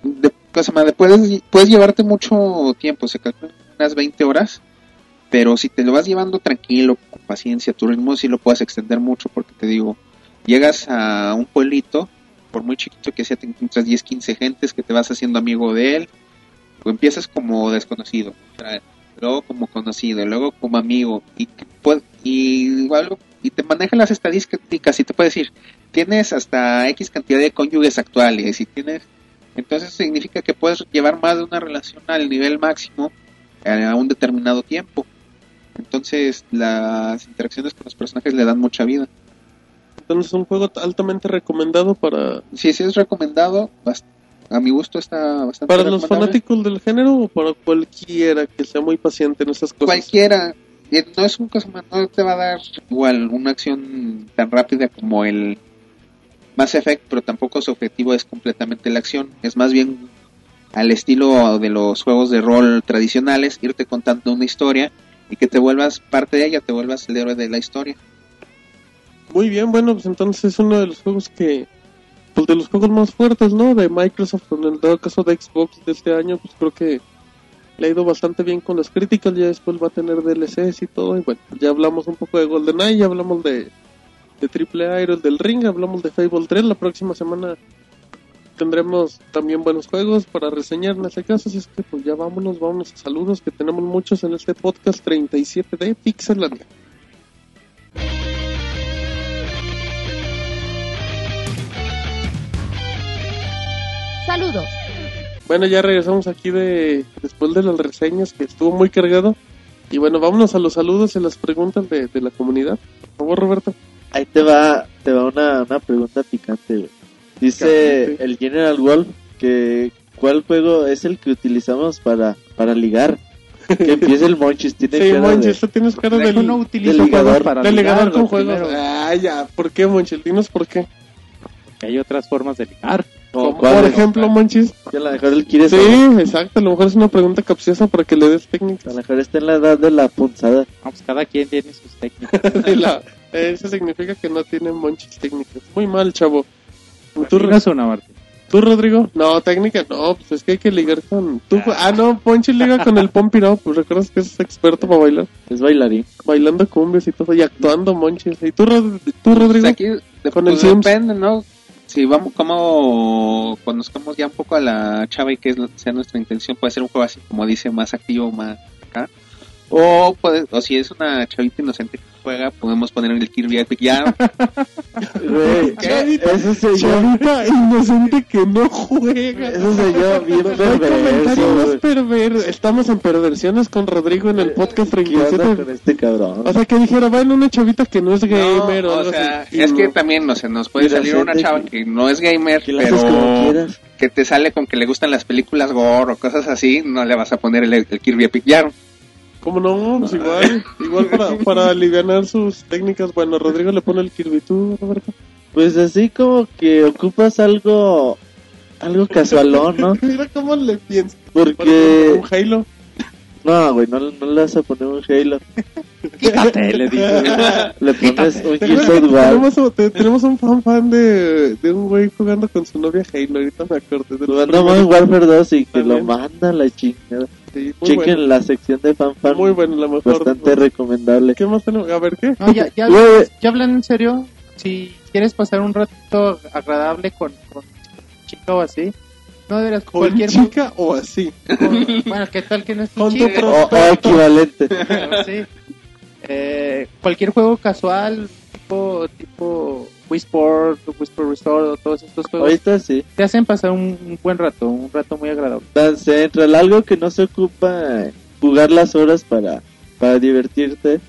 de, de- puedes, puedes llevarte mucho tiempo, se calculan unas 20 horas, pero si te lo vas llevando tranquilo, con paciencia, tu ritmo, sí lo puedes extender mucho, porque te digo, llegas a un pueblito, por muy chiquito que sea, te encuentras 10, 15 gentes que te vas haciendo amigo de él, o empiezas como desconocido, luego como conocido, luego como amigo, y, y, igual, y te maneja las estadísticas y te puede decir, tienes hasta X cantidad de cónyuges actuales y tienes entonces significa que puedes llevar más de una relación al nivel máximo eh, a un determinado tiempo. Entonces las interacciones con los personajes le dan mucha vida. Entonces es un juego altamente recomendado para, Sí, sí es recomendado. A mi gusto está bastante para los fanáticos del género o para cualquiera que sea muy paciente en esas cosas. Cualquiera. No es un cosa no te va a dar igual una acción tan rápida como el Mass Effect, pero tampoco su objetivo es completamente la acción. Es más bien al estilo de los juegos de rol tradicionales, irte contando una historia y que te vuelvas parte de ella, te vuelvas el héroe de la historia. Muy bien, bueno, pues entonces es uno de los juegos que, pues de los juegos más fuertes, ¿no? De Microsoft, en el caso de Xbox de este año, pues creo que le ha ido bastante bien con las críticas, ya después va a tener DLCs y todo, y bueno, ya hablamos un poco de GoldenEye, ya hablamos de, de Triple Iron, del Ring, hablamos de Fable 3, la próxima semana tendremos también buenos juegos para reseñar en este caso, así es que pues ya vámonos, vámonos a saludos, que tenemos muchos en este podcast 37 de Pixelania. Saludos. Bueno, ya regresamos aquí de después de las reseñas que estuvo muy cargado. Y bueno, vámonos a los saludos y las preguntas de, de la comunidad. Por favor, Roberto. Ahí te va, te va una, una pregunta picante, güey. Dice Picante. el General Wolf que ¿cuál juego es el que utilizamos para, para ligar? Que empiece el Monchis, tiene Sí, cara Monchis, de- tú tienes cara de, Yo no utilizo del ligador, para de ligador ligar, con juegos. Ah, ya. ¿Por qué, Monchis? Dinos por qué. porque hay otras formas de ligar. Como Como, cuál, por ¿no? ejemplo, Monchis. Que a lo mejor él quiere Sí, saber. exacto. A lo mejor es una pregunta capciosa para que le des A técnicas. lo mejor está en la edad de la punzada. Vamos, cada quien tiene sus técnicas. De la- eso significa que no tiene Monchis técnicas. Muy mal, chavo. ¿Tú, una. ¿Tú, Rodrigo? No, técnica no. Pues es que hay que ligar con... ¿Tú, ah, no. Ponchi liga con el Pompi, no. Pues recuerdas que es experto para bailar. Es bailarín. Bailando cumbias y todo. Y actuando, Monchis. ¿Y tú, Rod- tú Rodrigo? Pues aquí de- Con el pues Sims. depende, ¿no? Si vamos, como conozcamos ya un poco a la chava y que es, sea nuestra intención, puede ser un juego así, como dice, más activo, más acá. O, puede, o si es una chavita inocente que juega, podemos poner el Kirby Epic Yarn. Güey, Chavita, eso yo. Chavita inocente que no juega. Eso yo, bien No hay comentario perverso, más perverso. Estamos en perversiones con Rodrigo en el podcast ¿Qué onda 37. con este cabrón? O sea, que dijera, va en una chavita que no es gamer No, o sea, es que también, no sé, nos puede salir una chava que- que no es gamer, que haces como pero quieras. que te sale con que le gustan las películas gore o cosas así, no le vas a poner el, el Kirby Epic Yarn. ¿Cómo no? Pues igual, igual para, para aliviar sus técnicas. Bueno, Rodrigo le pone el Kirby. ¿Tú, Roberto? Pues así como que ocupas algo, algo casualón, ¿no? Mira cómo le piensas. Porque, un Halo. No, güey, no, no le vas a poner un Halo. Quítate, le digo. Le pones un ¿Te Gears tenemos, un- te- tenemos un fan fan de, de un güey jugando con su novia Halo. Ahorita me acordé de los Jugando. Modern Warfare 2 y que lo También. manda a la chingada. Sí, muy Chequen bueno. la sección de fan fan. Muy bueno, la mejor. Bastante recomendable. ¿Qué más tenemos? A ver, ¿qué? No, ya, ya, Güey, ya hablan en serio. Si quieres pasar un rato agradable con, con chica o así, no ¿Con cualquier chica o así? con- bueno, ¿qué tal que no es chica? o, o equivalente. Sí. Eh, cualquier juego casual, tipo, tipo Wii Sport, Wii Sport Restore, o todos estos juegos, Ahorita sí. te hacen pasar un, un buen rato, un rato muy agradable. Dance Central, algo que no se ocupa jugar las horas para, para divertirte.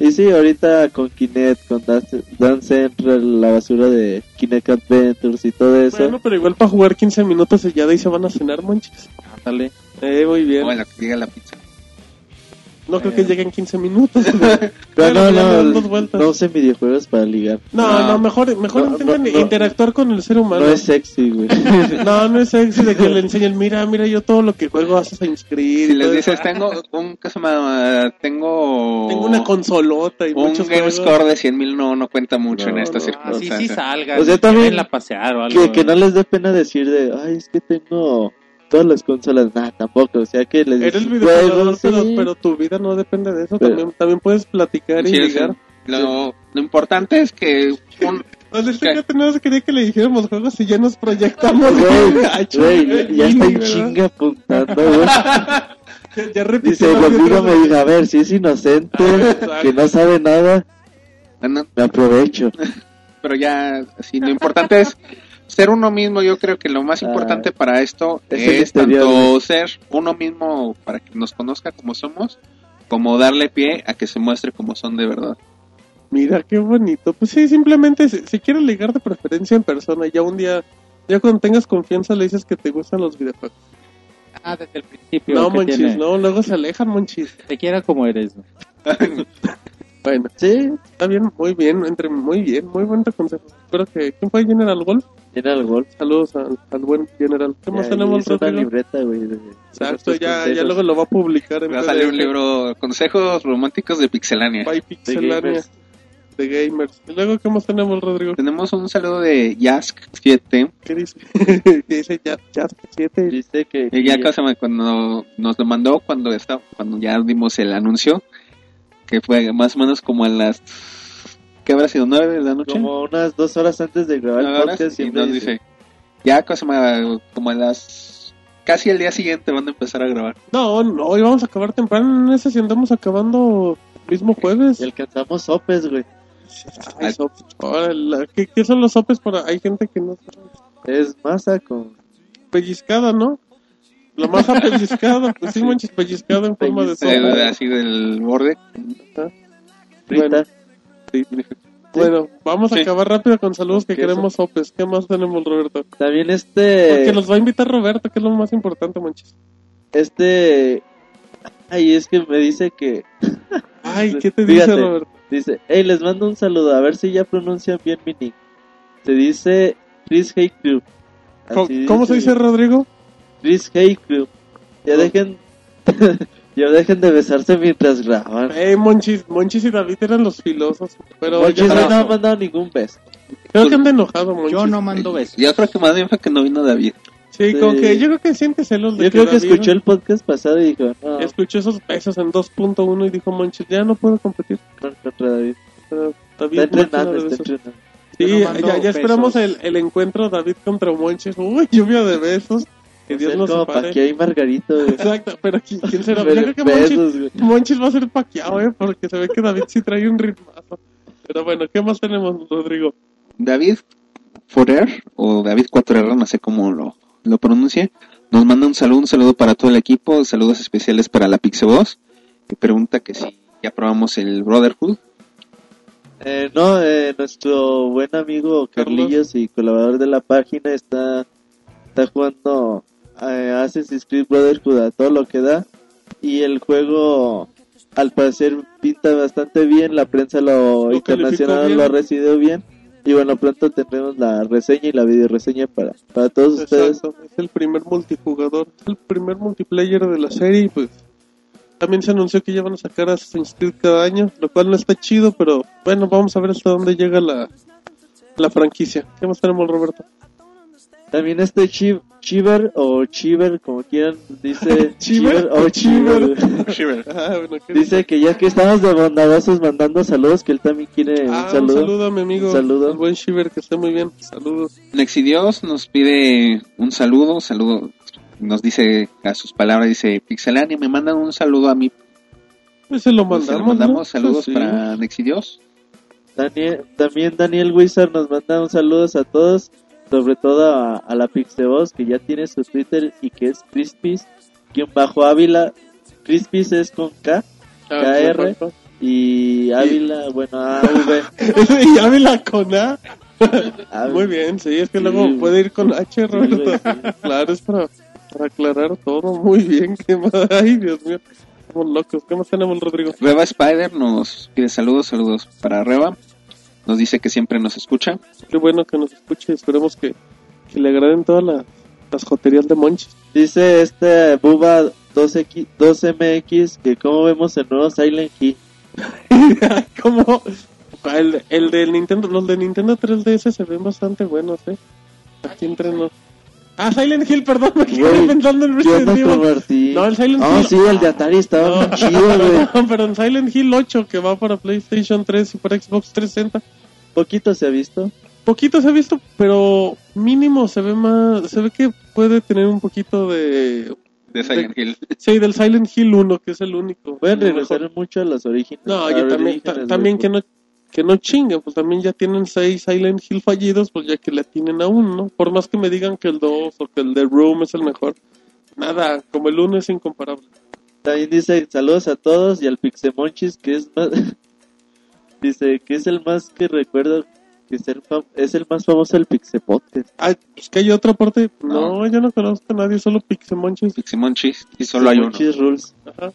Y sí, ahorita con Kinect, con Dance, Dance Central, la basura de Kinect Adventures y todo eso. Bueno, pero igual para jugar 15 minutos y ya de ahí se van a cenar, monchis. Ándale. Eh, muy bien. O en lo que llega la pizza. No creo que lleguen 15 minutos. pero no, no, dos vueltas. no usen videojuegos para ligar. No, No. no, mejor, mejor No, intenten no, no. interactuar con el ser humano. No es sexy, güey. No, no es sexy de que le enseñen, mira, mira, yo todo lo que juego haces a inscribir. Si y les dices, eso. tengo un, ¿qué se llama? Tengo, Tengo una consolota y un muchos game score de 100 mil no, no cuenta mucho No, en esta no. Ah, sí, circunstancia. sí salgan. O sea, también llévenla a pasear o algo. que, que no les dé pena decir de, ay, es que tengo todas las consolas. Nah, tampoco. O sea, que les Eres videojugador, pero, sí. pero tu vida no depende de eso. Pero- También, también puedes platicar y Sí, ligar. sí. Lo, lo importante es que un, O sea, ¿Qué? fíjate, no quería que le dijéramos juegos y ya nos proyectamos. Güey, ya eh, está en chinga apuntando, güey. Ya, ya repitió Dice, conmigo letras me dijo, a ver, si es inocente, Exacto. que no sabe nada, bueno, me aprovecho. pero ya, así, lo importante es ser uno mismo. Yo creo que lo más Ah, importante para esto es el es interior, tanto ser uno mismo para que nos conozca como somos, como darle pie a que se muestre como son de verdad. Mira, qué bonito. Pues sí, simplemente si, si quieres ligar de preferencia en persona, ya un día, ya cuando tengas confianza le dices que te gustan los videojuegos. Ah, desde el principio. No, monchis, tiene. no, luego se alejan, monchis. Te quiera como eres. ¿no? Bueno, Sí, está bien, muy bien, entre muy bien, muy buen consejo. Espero que, ¿quién fue General Golf? El gol. Saludos al, al buen General. ¿Qué más tenemos, una Rodrigo? libreta, güey. de- Exacto, ya, ya luego lo va a publicar en Va a salir un libro, Consejos Románticos de Pixelania. By Pixelania de gamers. Y luego, ¿qué más tenemos, Rodrigo? Tenemos un saludo de Yask7, ¿Qué dice? ¿Qué dice ya, ya 7? Dice que... Y ya cosa, cuando nos lo mandó, cuando está, cuando ya dimos el anuncio, que fue más o menos como a las, ¿qué habrá sido? ¿Nueve de la noche? Como unas dos horas antes de grabar el podcast y nos dice, dice, ya como a las, casi el día siguiente van a empezar a grabar. No, no, hoy vamos a acabar temprano. No sé si andamos acabando mismo jueves. y alcanzamos sopes, güey. Ay, sopes. Órale, ¿Qué, ¿Qué son los sopes? Para... Hay gente que no sabe. Es masa con... Pellizcada, ¿no? La masa pellizcada, pues sí, manches, pellizcada en forma de Eh, sopa. así del borde. frita. Sí. Bueno, vamos a Sí. acabar rápido con saludos que queremos sopes. ¿Qué más tenemos, Roberto? También Porque este... los va a invitar Roberto, que es lo más importante, manches. Este... Ay, es que me dice que... Ay, ¿qué te dice. Roberto? Dice, hey, les mando un saludo, a ver si ya pronuncian bien mi nick. Se dice Chris Hey Crew. ¿Cómo, se dice, Rodrigo? Chris Haycrew. Ya dejen, ya dejen de besarse mientras graban. Eh, Monchis, Monchis y David eran los filosos. Pero Monchis ya- hoy no ha mandado ningún beso. creo que anda enojado, Monchis. Yo no mando besos. Yo creo que más bien fue que no vino David. Sí, Sí. como que yo creo que siente celos de Yo creo que David escuchó el podcast pasado y dijo, no, escuchó esos besos en 2.1 y dijo, Monchis, ya no puedo competir. no contra David. Pero David, Está entrenando, está. Sí, Yo no ya, ya esperamos el, el encuentro David contra Monchis. Uy, lluvia de besos. Que Dios nos como separe. Paquia y Margarito, güey. Exacto, pero ¿quién, quién será? Yo creo que Monchis, besos. Monchis va a ser paqueado, ¿eh? Porque se ve que David sí trae un ritmazo. Pero bueno, ¿qué más tenemos, Rodrigo? David Forer, o David 4R, no sé cómo lo, lo pronuncie, nos manda un saludo, un saludo para todo el equipo, saludos especiales para la Pixeboss, que pregunta que si ya probamos el Brotherhood. Eh, no, eh, nuestro buen amigo Carlillos y colaborador de la página está, está jugando eh, Assassin's Creed Brotherhood a todo lo que da y el juego al parecer pinta bastante bien, la prensa lo, Lo internacional lo ha recibido bien y bueno, pronto tendremos la reseña y la video reseña para, para todos ustedes. Exacto, es el primer multijugador, es el primer multiplayer de la serie y pues también se anunció que ya van a sacar Assassin's Creed cada año, lo cual no está chido, pero bueno, vamos a ver hasta dónde llega la, la franquicia. ¿Qué más tenemos, Roberto? También este Chi- Chiver o Chiver, como quieran, dice ¿Chiver o Chiver? Chiver. Ah, bueno, ¿qué Dice que ya que estamos de bondadosos mandando saludos, que él también quiere Ah, un saludo. un saludo a mi amigo, Un saludo. el buen Shiver, que esté muy bien. Saludos. Nexidios nos pide un saludo, saludo, nos dice a sus palabras, dice Pixelania, me mandan un saludo a mí. Pues se lo Pues, se mandamos. lo mandamos ¿no? saludos Sí. para Nexidios. Daniel, también Daniel Wizard nos manda un saludos a todos, sobre todo a, a la Pixeboss, que ya tiene su Twitter y que es Crispis, quien bajo Ávila, Crispis es con K, Ah, KR. y Ávila, bueno, AV. y Ávila con A. Ávila. Muy bien, sí, es que Sí, luego puede ir con H, Roberto. sí. claro, es para, para aclarar todo. Muy bien, qué más. Ay, Dios mío. Estamos locos. ¿Qué más tenemos, Rodrigo? Reba Spider nos pide saludos, saludos para Reba. Nos dice que siempre nos escucha. Qué bueno que nos escuche. Esperemos que, que le agraden todas las, las joterías de Monchis. Dice este Buba 2X, 2MX que como vemos el nuevo Silent Hill. Como el, el de Nintendo, los de Nintendo 3DS se ven bastante buenos, ¿eh? Aquí entre nos. Ah, Silent Hill, perdón, me quedé pensando en ¿Qué onda Resident Evil. Martín? No, el Silent Ah, Hill. sí, el de Atari estaba No, muy chido, güey. no, pero en Silent Hill 8 que va para PlayStation 3 y para Xbox 360. Poquito se ha visto. Poquito se ha visto, pero mínimo se ve más, se ve que puede tener un poquito de De Silent Hill. sí, del Silent Hill 1, que es el único. Pueden el regresar mucho a los orígenes. No, a yo también, ta- también que no que no chinguen, pues también ya tienen seis Silent Hill fallidos, pues ya que le tienen a uno, ¿no? Por más que me digan que el 2 o que el The Room es el mejor, nada, como el 1 es incomparable. También dice saludos a todos y al Pixemonchis que es más... dice que es el más que recuerdo que es el, fam- es el más famoso del Pixepodcast. Ah, pues que hay otra parte, no, yo no conozco a nadie, solo Pixemonchis. Piximonchis, y solo hay uno. Pixemonchis Rules. Ajá.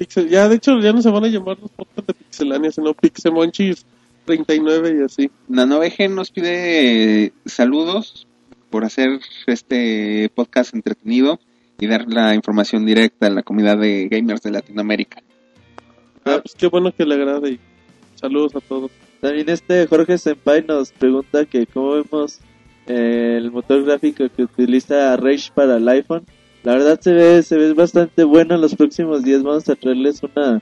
Pixel, ya de hecho ya no se van a llamar los podcasts de Pixelania, sino Pixemonchis 39 y así. NanoVG nos pide eh, saludos por hacer este podcast entretenido y dar la información directa a la comunidad de gamers de Latinoamérica. Ah, pues qué bueno que le agrade y saludos a todos. También este Jorge Senpai nos pregunta que cómo vemos eh, el motor gráfico que utiliza Rage para el iPhone. La verdad se ve, se ve bastante bueno. En los próximos días vamos a traerles una,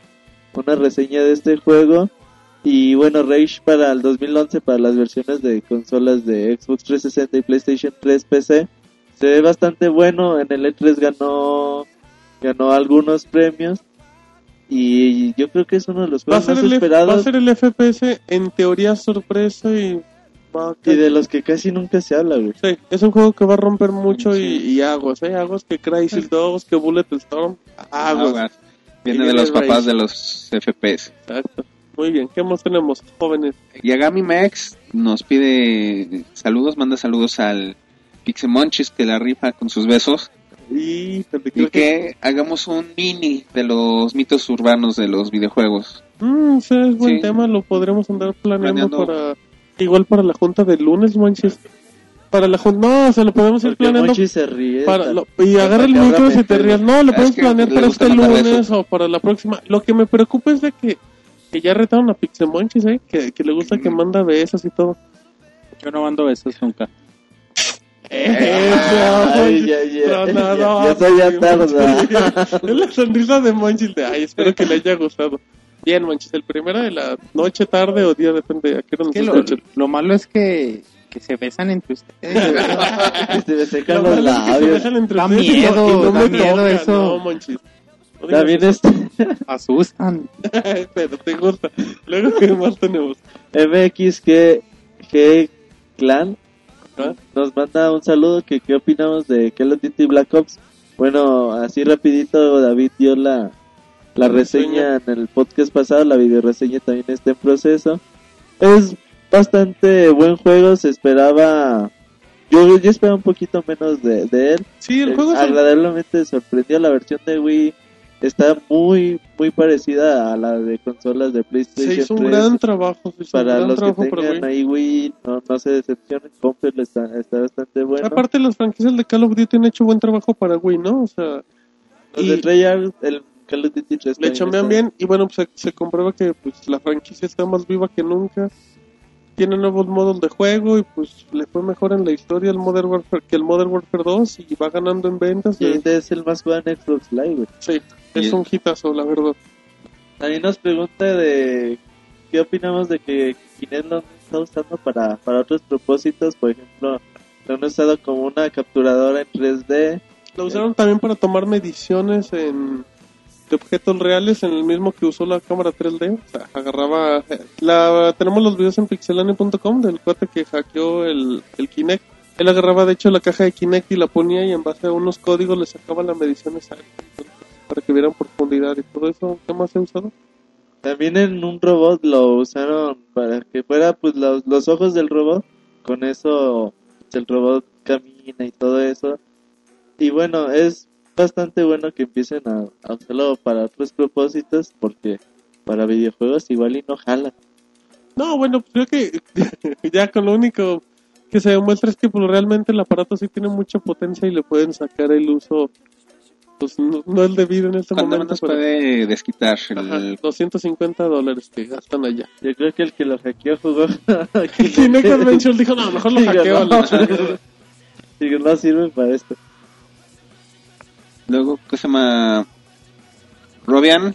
una reseña de este juego. Y bueno, Rage para el 2011, para las versiones de consolas de Xbox 360 y PlayStation 3 PC. Se ve bastante bueno. En el E3 ganó, ganó algunos premios. Y yo creo que es uno de los juegos más esperados. va a ser el FPS en teoría sorpresa y Y de los que casi nunca se habla, güey. Sí, es un juego que va a romper mucho Sí. y, y aguas, ¿eh? Aguas que Crysis 2, que Bullet Storm. Aguas. Aguas. Viene de los papás de los FPS. Exacto. Muy bien, ¿qué más tenemos, jóvenes? Yagami Max nos pide saludos, manda saludos al Pixemonchis que la rifa con sus besos Y, que... que hagamos un mini de los mitos urbanos de los videojuegos. Mm, ese es buen Sí. tema, lo podremos andar planeando, Planeando. para... Igual para la junta de lunes, manches. Para la jun- No, se lo podemos ir Porque planeando. Monchi se ríe. Para tal- lo- y agarra el micro si te rías. No, lo podemos planear para este lunes eso. o para la próxima. Lo que me preocupa es de que, que ya retaron a Pixemonchis, ¿eh? Que, que le gusta que manda besos y todo. Yo no mando besos nunca. Ay, ya, ya. Tronador, Ya soy ya tarde. Es la sonrisa de Monchis de, ay, espero que le haya gustado. Bien, Monchis, el primero de la noche, tarde o día, depende de a qué hora nos Que lo, lo malo es que, que se besan entre ustedes. Que se secan Lo los que se labios. besan entre Da ustedes y no- miedo, y no da me miedo eso. No. No También eso. este Asustan. Pero te gusta. Luego, ¿qué más tenemos? MX que, que Clan ¿Ah? nos manda un saludo que qué opinamos de Call of Duty Black Ops. Bueno, así rapidito David dio la, la reseña en el podcast pasado, la video reseña también está en proceso. Es bastante buen juego, se esperaba yo, yo esperaba un poquito menos de, de él. Sí, el Eh, juego es agradablemente sorprendió la versión de Wii está muy muy parecida a la de consolas de se PlayStation hizo un 3. gran trabajo. se hizo un para gran los que trabajo para tengan ahí Wii, no, no se decepcionen, cómprenlo, está, está bastante bueno. Aparte, las franquicias de Call of Duty han hecho buen trabajo para Wii, ¿no? O sea, los y- de Treyarch, el Call of Duty 3 le chambean bien y bueno, pues se, se comprueba que pues, la franquicia está más viva que nunca. Tiene nuevos modos de juego y pues le fue mejor en la historia el Modern Warfare que el Modern Warfare 2 y va ganando en ventas. Y este es el más jugado en Xbox Live, güey. sí, es un hitazo, la verdad. También nos pregunta de qué opinamos de que Kinect lo está usando para, para otros propósitos, por ejemplo, lo han usado como una capturadora en 3D, Lo usaron también para tomar mediciones en de objetos reales en el mismo que usó la cámara 3D. O sea, agarraba. La, tenemos los videos en pixelane.com del cuate que hackeó el, el Kinect. Él agarraba, de hecho, la caja de Kinect y la ponía y en base a unos códigos le sacaba la medición exacta para que vieran profundidad y todo eso. ¿Qué más he usado? También en un robot lo usaron para que fuera pues los, los ojos del robot. Con eso el robot camina y todo eso. Y bueno, es bastante bueno que empiecen a, a usarlo para otros propósitos porque para videojuegos igual y no jala. No, bueno, creo que ya con lo único que se demuestra es que pues, realmente el aparato sí tiene mucha potencia y le pueden sacar el uso, pues no, no el debido en este ¿Cuándo momento. nos pero- puede desquitar Ajá, el... 250 dólares que gastan allá. Yo creo que el que lo hackeó jugó. Y Kinect Adventure dijo, no, mejor lo Digo, hackeo. no. la chingada". Digo, no sirve para esto. Luego, ¿qué se llama? Robian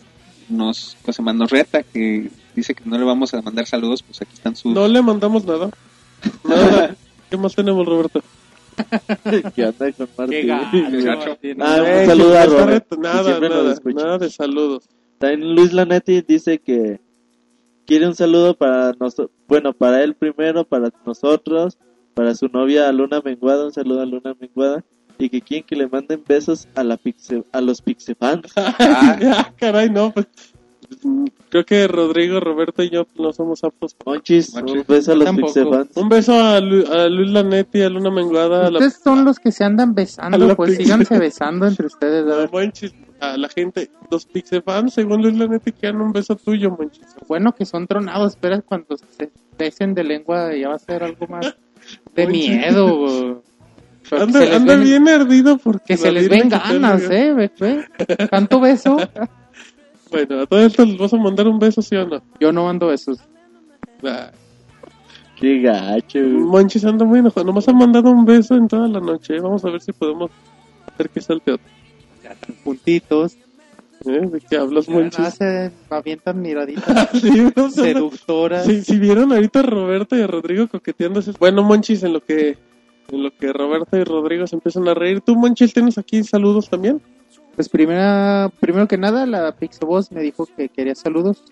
nos, ¿qué se llama? nos reta que dice que no le vamos a mandar saludos, pues aquí están sus... No le mandamos nada. Nada. ¿Qué más tenemos, Roberto? ¿Qué onda con Martín? Qué gacho, gacho. Martín. No, un saludo que a está Robert, reto- que Nada, nada, nada de saludos. También Luis Lanetti dice que quiere un saludo para nosotros, bueno, para él primero, para nosotros, para su novia Luna Menguada, un saludo a Luna Menguada, y que quieren que le manden besos a la pixe, a los Pixefans. Ah, caray, no, pues. Creo que Rodrigo, Roberto y yo no somos aptos. Monchis, Monchis. un beso a los Tampoco. Pixefans. Un beso a, Lu- a Luis Lanetti, a Luna Menguada, a la, Ustedes son los que se andan besando, pues pizza. síganse besando entre ustedes. a. Monchis, la gente. Los Pixefans, según Luis Lanetti, quieren un beso tuyo, Monchis. Bueno, que son tronados, espera cuando se besen de lengua ya va a ser algo más de miedo. Anda, anda ven- bien ardido porque Que se les ven ganas. ¿eh? Ve, ve. Tanto beso. Bueno, a todo esto les vas a mandar un beso, ¿sí o no? Yo no mando besos. Qué gacho. Monchis anda muy enojado. Nomás ha mandado un beso en toda la noche. Vamos a ver si podemos hacer que salte otro. Ya están juntitos. ¿Eh? ¿De qué hablas, Nada Monchis? se avientan miraditas Sí, o sea, seductoras. Si, si vieron ahorita a Roberto y a Rodrigo coqueteándose. Bueno, Monchis, en lo que en lo que Roberto y Rodrigo se empiezan a reír. ¿Tú, Monchis, tienes aquí saludos también? Pues primera, primero que nada, la Pixaboss me dijo que quería saludos.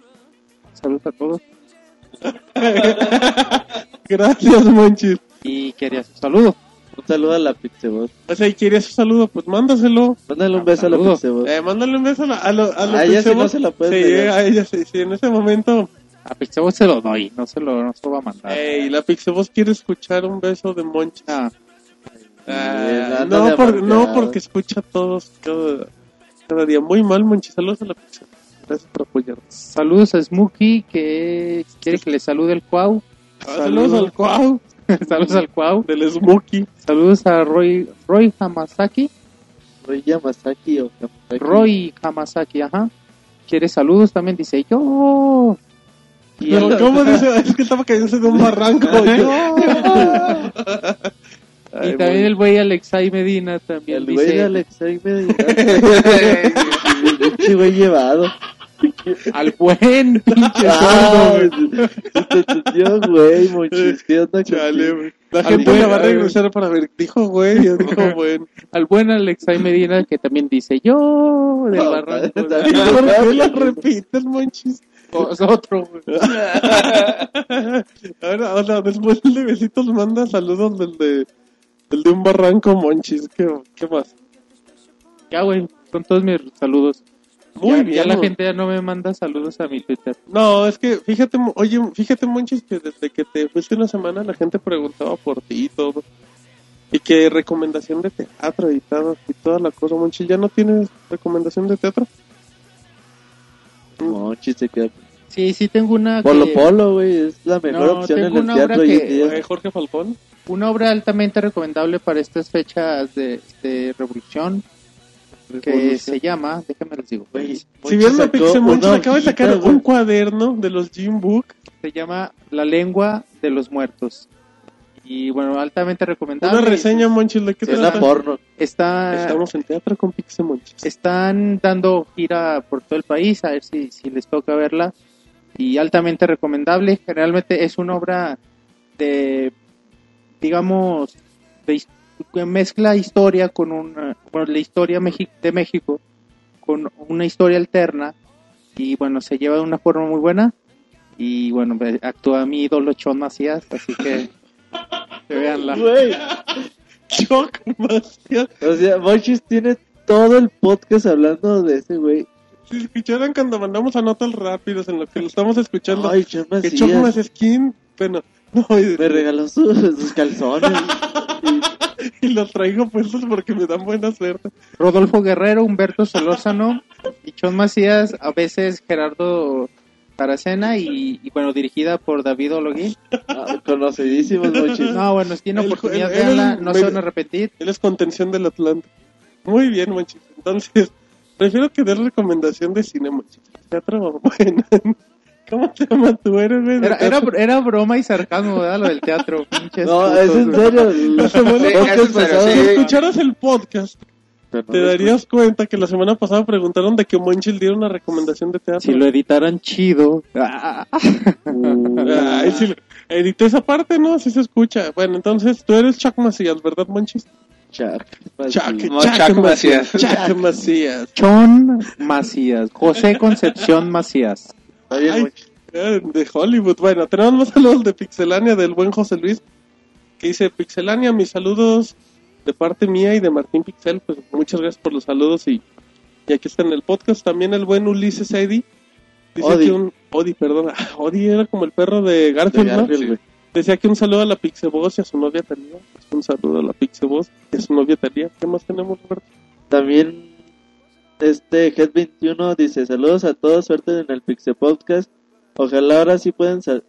Saludos a todos. Gracias, Monchis. Y quería su saludo. Un saludo a la Pixebot. O sea, y querías un saludo, pues mándaselo. Mándale un beso a la. Pixebot. Eh, mándale un beso a, la- a, lo, a los A ella sí no se la puedes Sí, a ella sí, sí, en ese momento. A Pixaboss se lo doy, no se lo, no se lo va a mandar. Ey, la Pixabos quiere escuchar un beso de Monchis. Ah, Ah, no, por- no, porque escucha a todos cada, cada día. Muy mal, Monchis. Saludos a la Pixabos. Gracias por apoyarnos. saludos a Smokey que quiere que le salude el Cuau. Ah, saludos al Cuau. Saludos al Cuau. Del Smokey. Saludos a Roy, Roy Hamasaki. Roy Yamasaki o Yamasaki. Roy Hamasaki, ajá. Quiere saludos también, dice yo. Y Pero, ¿Cómo dice? Es que estaba cayéndose de un barranco. y también el güey Alexei Medina también El güey dice Alexei Medina. El pinche güey llevado. al buen pinche Ah, sordo, güey. se te entendió, güey, monchis. ¿Qué onda Chale. La gente buen- la va a regresar para ver. Dijo, güey. Yo dijo, bueno. al buen Alexei Medina que también dice yo del No, barranco. está- ¿Y por qué lo repites, monchis? Nosotros, güey. Ahora, ahora, después de besitos manda saludos del de, del de un barranco, monchis. ¿Qué, qué más? Ya, güey, con todos mis saludos. Muy ya, bien. ya la güey. gente ya no me manda saludos a mi Twitter. No, es que fíjate, oye, fíjate, Monchis, que desde que te fuiste una semana la gente preguntaba por ti y todo. Y que recomendación de teatro y y toda la cosa, Monchis. ¿Ya no tienes recomendación de teatro? Monchis se queda. Sí, sí tengo una Polo que- Polo, güey, es la mejor No, opción en el teatro obra hoy en día. Jorge Falcón. una obra altamente recomendable para estas fechas de, de revolución que se llama, déjame les digo, Güey, Si Monchis bien me sacó pixé, Monchis una acaba de sacar un cuaderno de los Jim Book. se llama La lengua de los muertos. Y bueno, altamente recomendable. Una reseña, Monchis, ¿de qué trata? porno. Está, Estamos en teatro con Pixe Monchis. están dando gira por todo el país, a ver si, si les toca verla. Y altamente recomendable. Generalmente es una obra de, digamos, de, mezcla historia con una, bueno, la historia de México con una historia alterna. Y bueno, se lleva de una forma muy buena. Y bueno, actúa mi ídolo Chon Macías, así que, que veanla. Güey, Choc, Macías. o sea, Monchis tiene todo el podcast hablando de ese güey. Si escucharan cuando mandamos a notas rápidas en lo que lo estamos escuchando, Ay, Chon que ¿quién? Bueno, no, y, Me regaló sus, sus calzones. y los traigo puestos porque me dan buena suerte. Rodolfo Guerrero, Humberto Solórzano y Chon Macías, a veces Gerardo Taracena y, y, bueno, dirigida por David Ologuín. Ah, Conocidísimos, Monchis. No, bueno, si tienen El- oportunidad, el- veanla, no se van a arrepentir. Él es contención del Atlante. Muy bien, Monchis. Entonces, prefiero que des recomendación de cine, Monchis. Teatro, bueno. ¿Cómo te llama tu héroe, güey? de Era, era, era broma y sarcasmo, ¿verdad? Lo del teatro. pinches No, putos, es en serio. Sí, podcast eso, pero pasado- sí. Si escucharas el podcast, Pero no te darías cuenta que la semana pasada preguntaron de que Monchis diera una recomendación de teatro. Si lo editaran chido. Ah, Ay, sí, edité esa parte, ¿no? Así se escucha. Bueno, entonces tú eres Chuck Macías, ¿verdad, Monchis? Chuck. Chuck, No, Chuck Macías. Chuck Macías. Chon Macías. José Concepción Macías. Está bien, Ay, Monchis. eh, de Hollywood. Bueno, tenemos más saludos de Pixelania del buen José Luis. Que dice, Pixelania, mis saludos de parte mía y de Martín Pixel. Pues muchas gracias por los saludos y, y aquí está en el podcast. También el buen Ulises Eddy. Dice Odi. que un... Odi, perdón. Ah, Odi era como el perro de Garfield, De ¿no? Garfield, güey. Decía que un saludo a la Pixeboss y a su novia Talía. Pues un saludo a la Pixeboss y a su novia Talía. ¿Qué más tenemos, Roberto? También este Head21 dice saludos a todos, suerte en el Pixel Podcast. Ojalá ahora sí puedan sa-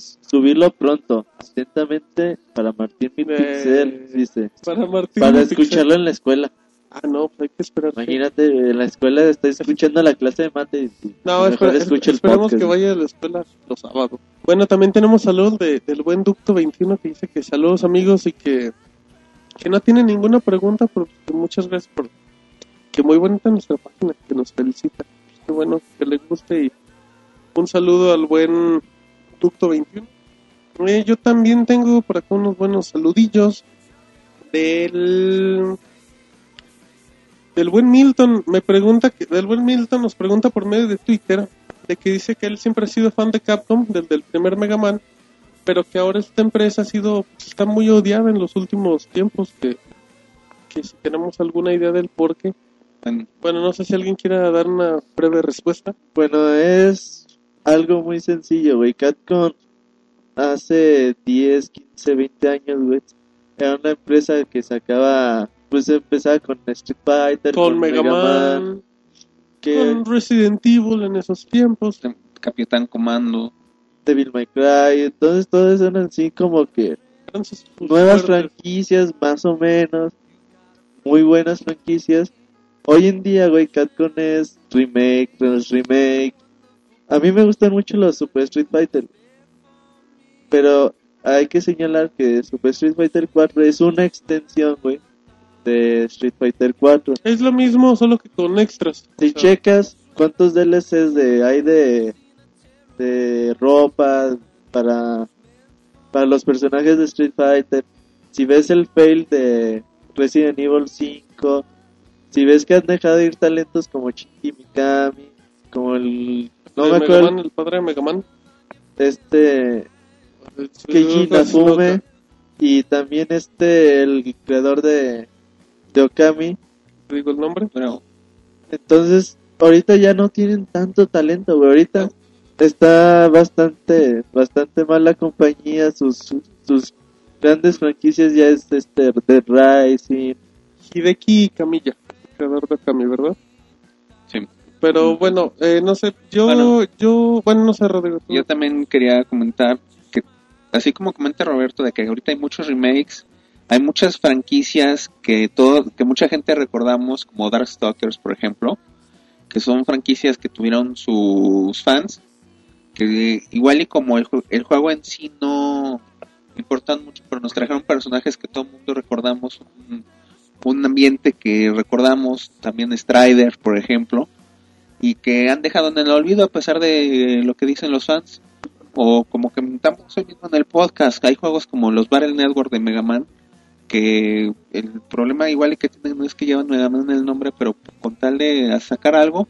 subirlo pronto. Atentamente para Martín Mi Pixel, dice. Para Martín. Para escucharlo en la escuela. Ah, no, pues hay que esperar. Imagínate, en la escuela está escuchando la clase de mate y No, mejor espera, escucha el esperemos podcast. que vaya a la escuela los sábados. Bueno, también tenemos saludos de, del buen Ducto 21 que dice que saludos amigos y que, que no tiene ninguna pregunta, pero que muchas gracias por que muy bonita nuestra página, que nos felicita. Qué bueno que le guste y un saludo al buen Ducto 21. Eh, yo también tengo por acá unos buenos saludillos del del buen Milton. Me pregunta que del buen Milton nos pregunta por medio de Twitter de que dice que él siempre ha sido fan de Capcom desde el primer Mega Man pero que ahora esta empresa ha sido está muy odiada en los últimos tiempos que que si tenemos alguna idea del por qué. Bueno, bueno no sé si alguien quiera dar una breve respuesta. Bueno, es algo muy sencillo, güey. Capcom hace 10, 15, 20 años, güey. Era una empresa que sacaba, pues empezaba con Street Fighter, con Mega Man, que con Resident Evil en esos tiempos Capitán Comando. Devil May Cry. Entonces, todos eran así como que nuevas franquicias, más o menos, muy buenas franquicias. Hoy en día, güey, Capcom es remake, tras remake. A mí me gustan mucho los Super Street Fighter. Pero hay que señalar que Super Street Fighter 4 es una extensión, güey, de Street Fighter 4. Es lo mismo, solo que con extras. Si O sea, checas cuántos DLCs de, hay de, de ropa para, para los personajes de Street Fighter, si ves el fail de Resident Evil 5, si ves que han dejado de ir talentos como Chicky Mikami, como el... No me Mega acuerdo, Man, el padre de Mega Man. este... Keiji y también este, el creador de, de Okami. ¿Te digo el nombre? Pero Entonces, ahorita ya no tienen tanto talento, güey. Ahorita está bastante, bastante mal la compañía. Sus, sus, grandes franquicias ya es este Dead Rising. Hideki Camilla, creador de Kami, ¿verdad? Pero bueno, eh, no sé, yo, Bueno. yo, bueno, no sé, Rodrigo. tú- Yo también quería comentar que, así como comenta Roberto, de que ahorita hay muchos remakes, hay muchas franquicias que todo, que mucha gente recordamos, como Darkstalkers, por ejemplo, que son franquicias que tuvieron sus fans, que igual y como el, el juego en sí no importan mucho, pero nos trajeron personajes que todo el mundo recordamos, un, un ambiente que recordamos, también Strider, por ejemplo, y que han dejado en el olvido a pesar de lo que dicen los fans. O como comentamos hoy mismo en el podcast, hay juegos como los Battle Network de Mega Man, que el problema igual que tienen no es que llevan Mega Man en el nombre, pero con tal de sacar algo,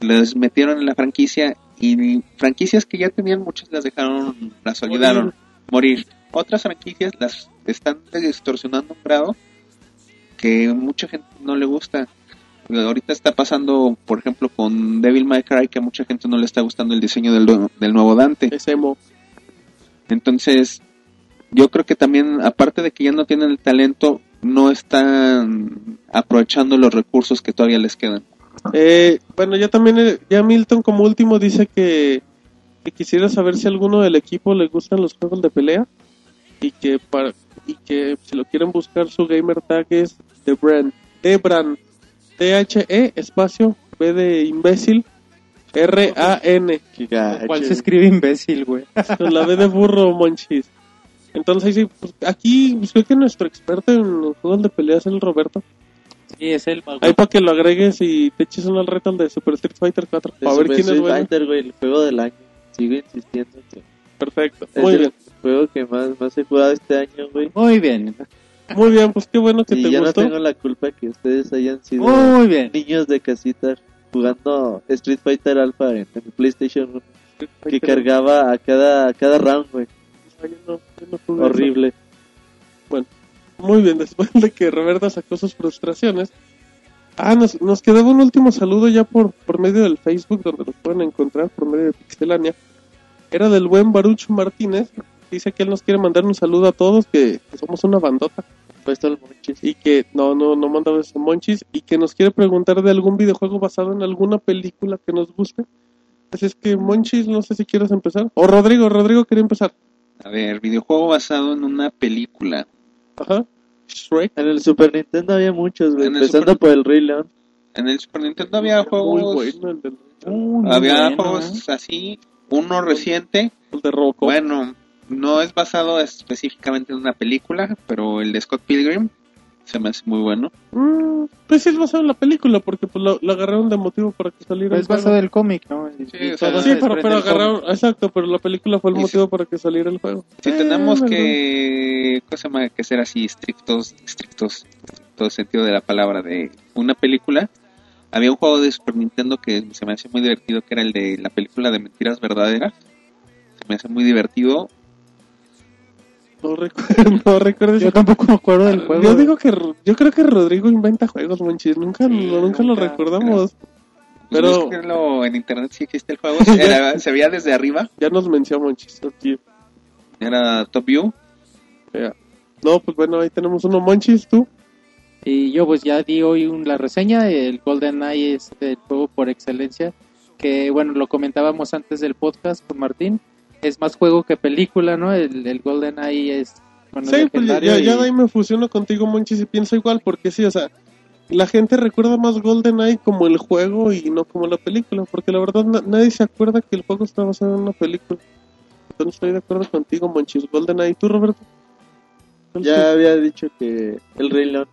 les metieron en la franquicia y franquicias que ya tenían muchas las dejaron, las olvidaron, morir. Otras franquicias las están distorsionando un grado que mucha gente no le gusta. Ahorita está pasando, por ejemplo, con Devil May Cry, que a mucha gente no le está gustando el diseño del, del nuevo Dante. Es emo. Entonces, yo creo que también, aparte de que ya no tienen el talento, no están aprovechando los recursos que todavía les quedan. Eh, bueno, ya también, eh, ya Milton como último dice que, que quisiera saber si a alguno del equipo le gustan los juegos de pelea y que para y que si lo quieren buscar su gamer tag es Debran, Debran, T H E espacio B de imbécil R A N, Qué gacho. ¿Cuál se escribe imbécil, güey? con la B de burro, monchis. Entonces sí, pues, aquí pues, creo que nuestro experto en los juegos de pelea es el Roberto. Sí, es el mago. Ahí para que lo agregues y te eches un al reto al de Super Street Fighter 4 De para ver Super quién es Street bueno. Fighter, güey, el juego del año. Sigo insistiendo que Perfecto. es Muy el bien. juego que más, más he jugado este año, güey. Muy bien, Muy bien, pues qué bueno que Y te ya gustó. no tengo la culpa que ustedes hayan sido muy bien. niños de casita jugando Street Fighter Alpha en, en PlayStation 1, que cargaba a cada, a cada round, güey. No, yo Horrible. eso. Muy bien, después de que Roberta sacó sus frustraciones. Ah, nos, nos quedaba un último saludo ya por, por medio del Facebook, donde nos pueden encontrar, por medio de Pixelania. Era del buen Baruch Martínez. Dice que él nos quiere mandar un saludo a todos, que, que somos una bandota. Puesto el monchis. y que no no no mandaba ese monchis y que nos quiere preguntar de algún videojuego basado en alguna película que nos guste así es que monchis no sé si quieres empezar o Rodrigo Rodrigo quería empezar A ver, videojuego basado en una película. ajá Shrek En el Super Nintendo había muchos, güey. En el Empezando Super- por el Rey León. En el Super Nintendo había muy juegos, bueno el, del, había bueno, juegos ¿eh? así, uno reciente, el de Robocop bueno, no es basado específicamente en una película, pero el de Scott Pilgrim se me hace muy bueno. Mm, pues sí es basado en la película porque pues lo, lo agarraron de motivo para que saliera Pero el es basado juego. del cómic, ¿no? Y- Sí, y o sea, todo sí se pero, pero agarraron exacto pero la película fue el Y motivo para que saliera el juego Si Eh, tenemos verdad. que, ¿cómo se llama? que ser así estrictos, estrictos, en todo sentido de la palabra, de una película, había un juego de Super Nintendo que se me hace muy divertido, que era el de la película de mentiras verdaderas. Se me hace muy divertido. no recuerdo no recuerdo Yo tampoco me acuerdo del juego. Yo digo que yo creo que Rodrigo inventa juegos, monchis. Nunca, Sí, lo- nunca lo recordamos. Pero- Búsquenlo en internet si existe el juego. Era- se veía desde arriba, Ya nos mencionó monchis. era Top View. No, pues bueno, ahí tenemos uno monchis, tú. Y yo pues ya di hoy un- la reseña, el Golden Eye es el juego por excelencia, que bueno, lo comentábamos antes del podcast con Martín, es más juego que película, ¿no? El, el Golden Eye es con el Sí, pues ya, ya, ya y- de ahí me fusiono contigo, Monchis, y pienso igual, porque sí, o sea, la gente recuerda más GoldenEye como el juego y no como la película, porque la verdad na- nadie se acuerda que el juego está basado en una película. Entonces estoy de acuerdo contigo, Monchis. GoldenEye, ¿tú, Roberto? ¿Cuál Ya había dicho que el Rey León.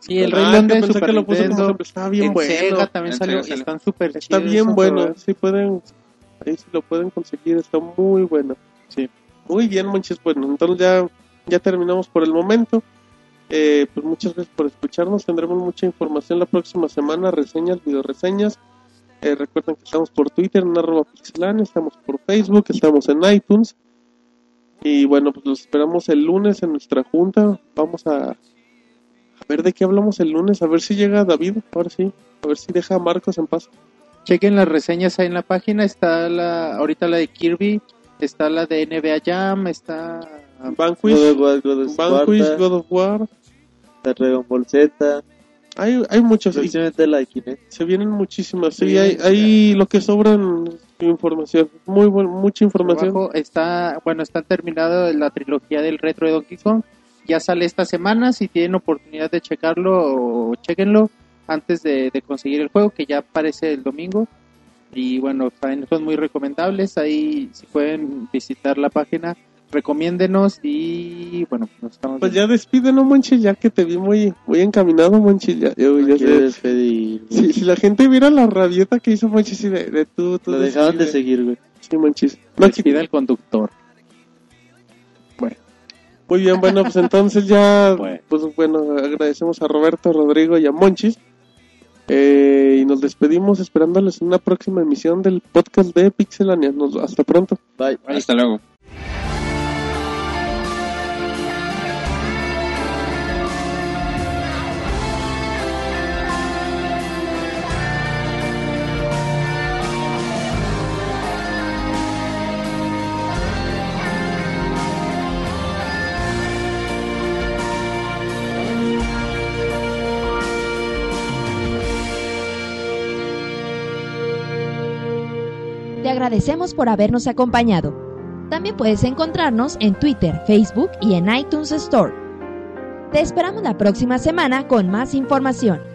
Sí, el Ah, Rey León de pensé Super que lo puso como Nintendo. ejemplo. Está bien en bueno. Sega también En salió Sega sale. están súper Está chidos bien bueno, sí pueden, ahí sí lo pueden conseguir, está muy bueno. Sí. Muy bien, Monchis, bueno, entonces ya, ya terminamos por el momento. Eh, pues muchas gracias por escucharnos, tendremos mucha información la próxima semana, reseñas, video reseñas. Eh, recuerden que estamos por Twitter en arroba pixelania, estamos por Facebook, estamos en iTunes. Y bueno, pues los esperamos el lunes en nuestra junta. Vamos a, a ver de qué hablamos el lunes, a ver si llega David, ahora sí, a ver si deja a Marcos en paz. Chequen las reseñas ahí en la página. Está la ahorita la de Kirby, está la de NBA Jam, está Vanquish, God of War, God of Vanquish, Sparta, God of War. Dragon Ball Z, Hay, hay muchos, y la de Kinect. se vienen muchísimas. Sí, Sí, hay, hay lo que sobran información, muy buen, mucha información. Abajo está, bueno, está terminado la trilogía del retro de Donkey Kong. Ya sale esta semana, si tienen oportunidad de checarlo, o chequenlo antes de, de conseguir el juego, que ya aparece el domingo. Y bueno, también son muy recomendables. Ahí, si pueden visitar la página, recomiéndenos y bueno, nos estamos Pues ya despídenos, Monchi, ya que te vi muy, muy encaminado, Monchi. Ya, yo- ya despedir. Si, si la gente viera la rabieta que hizo Monchi, sí, de, de tú, tú Lo dejaron de seguir, güey. Sí, Monchis. No, despide el conductor. Muy bien, bueno, pues entonces ya, Bueno. pues bueno, agradecemos a Roberto, Rodrigo y a Monchis. Eh, y nos despedimos esperándoles en una próxima emisión del podcast de Pixelania. Nos, hasta pronto. Bye. Hasta luego. Agradecemos por habernos acompañado. También puedes encontrarnos en Twitter, Facebook y en iTunes Store. Te esperamos la próxima semana con más información.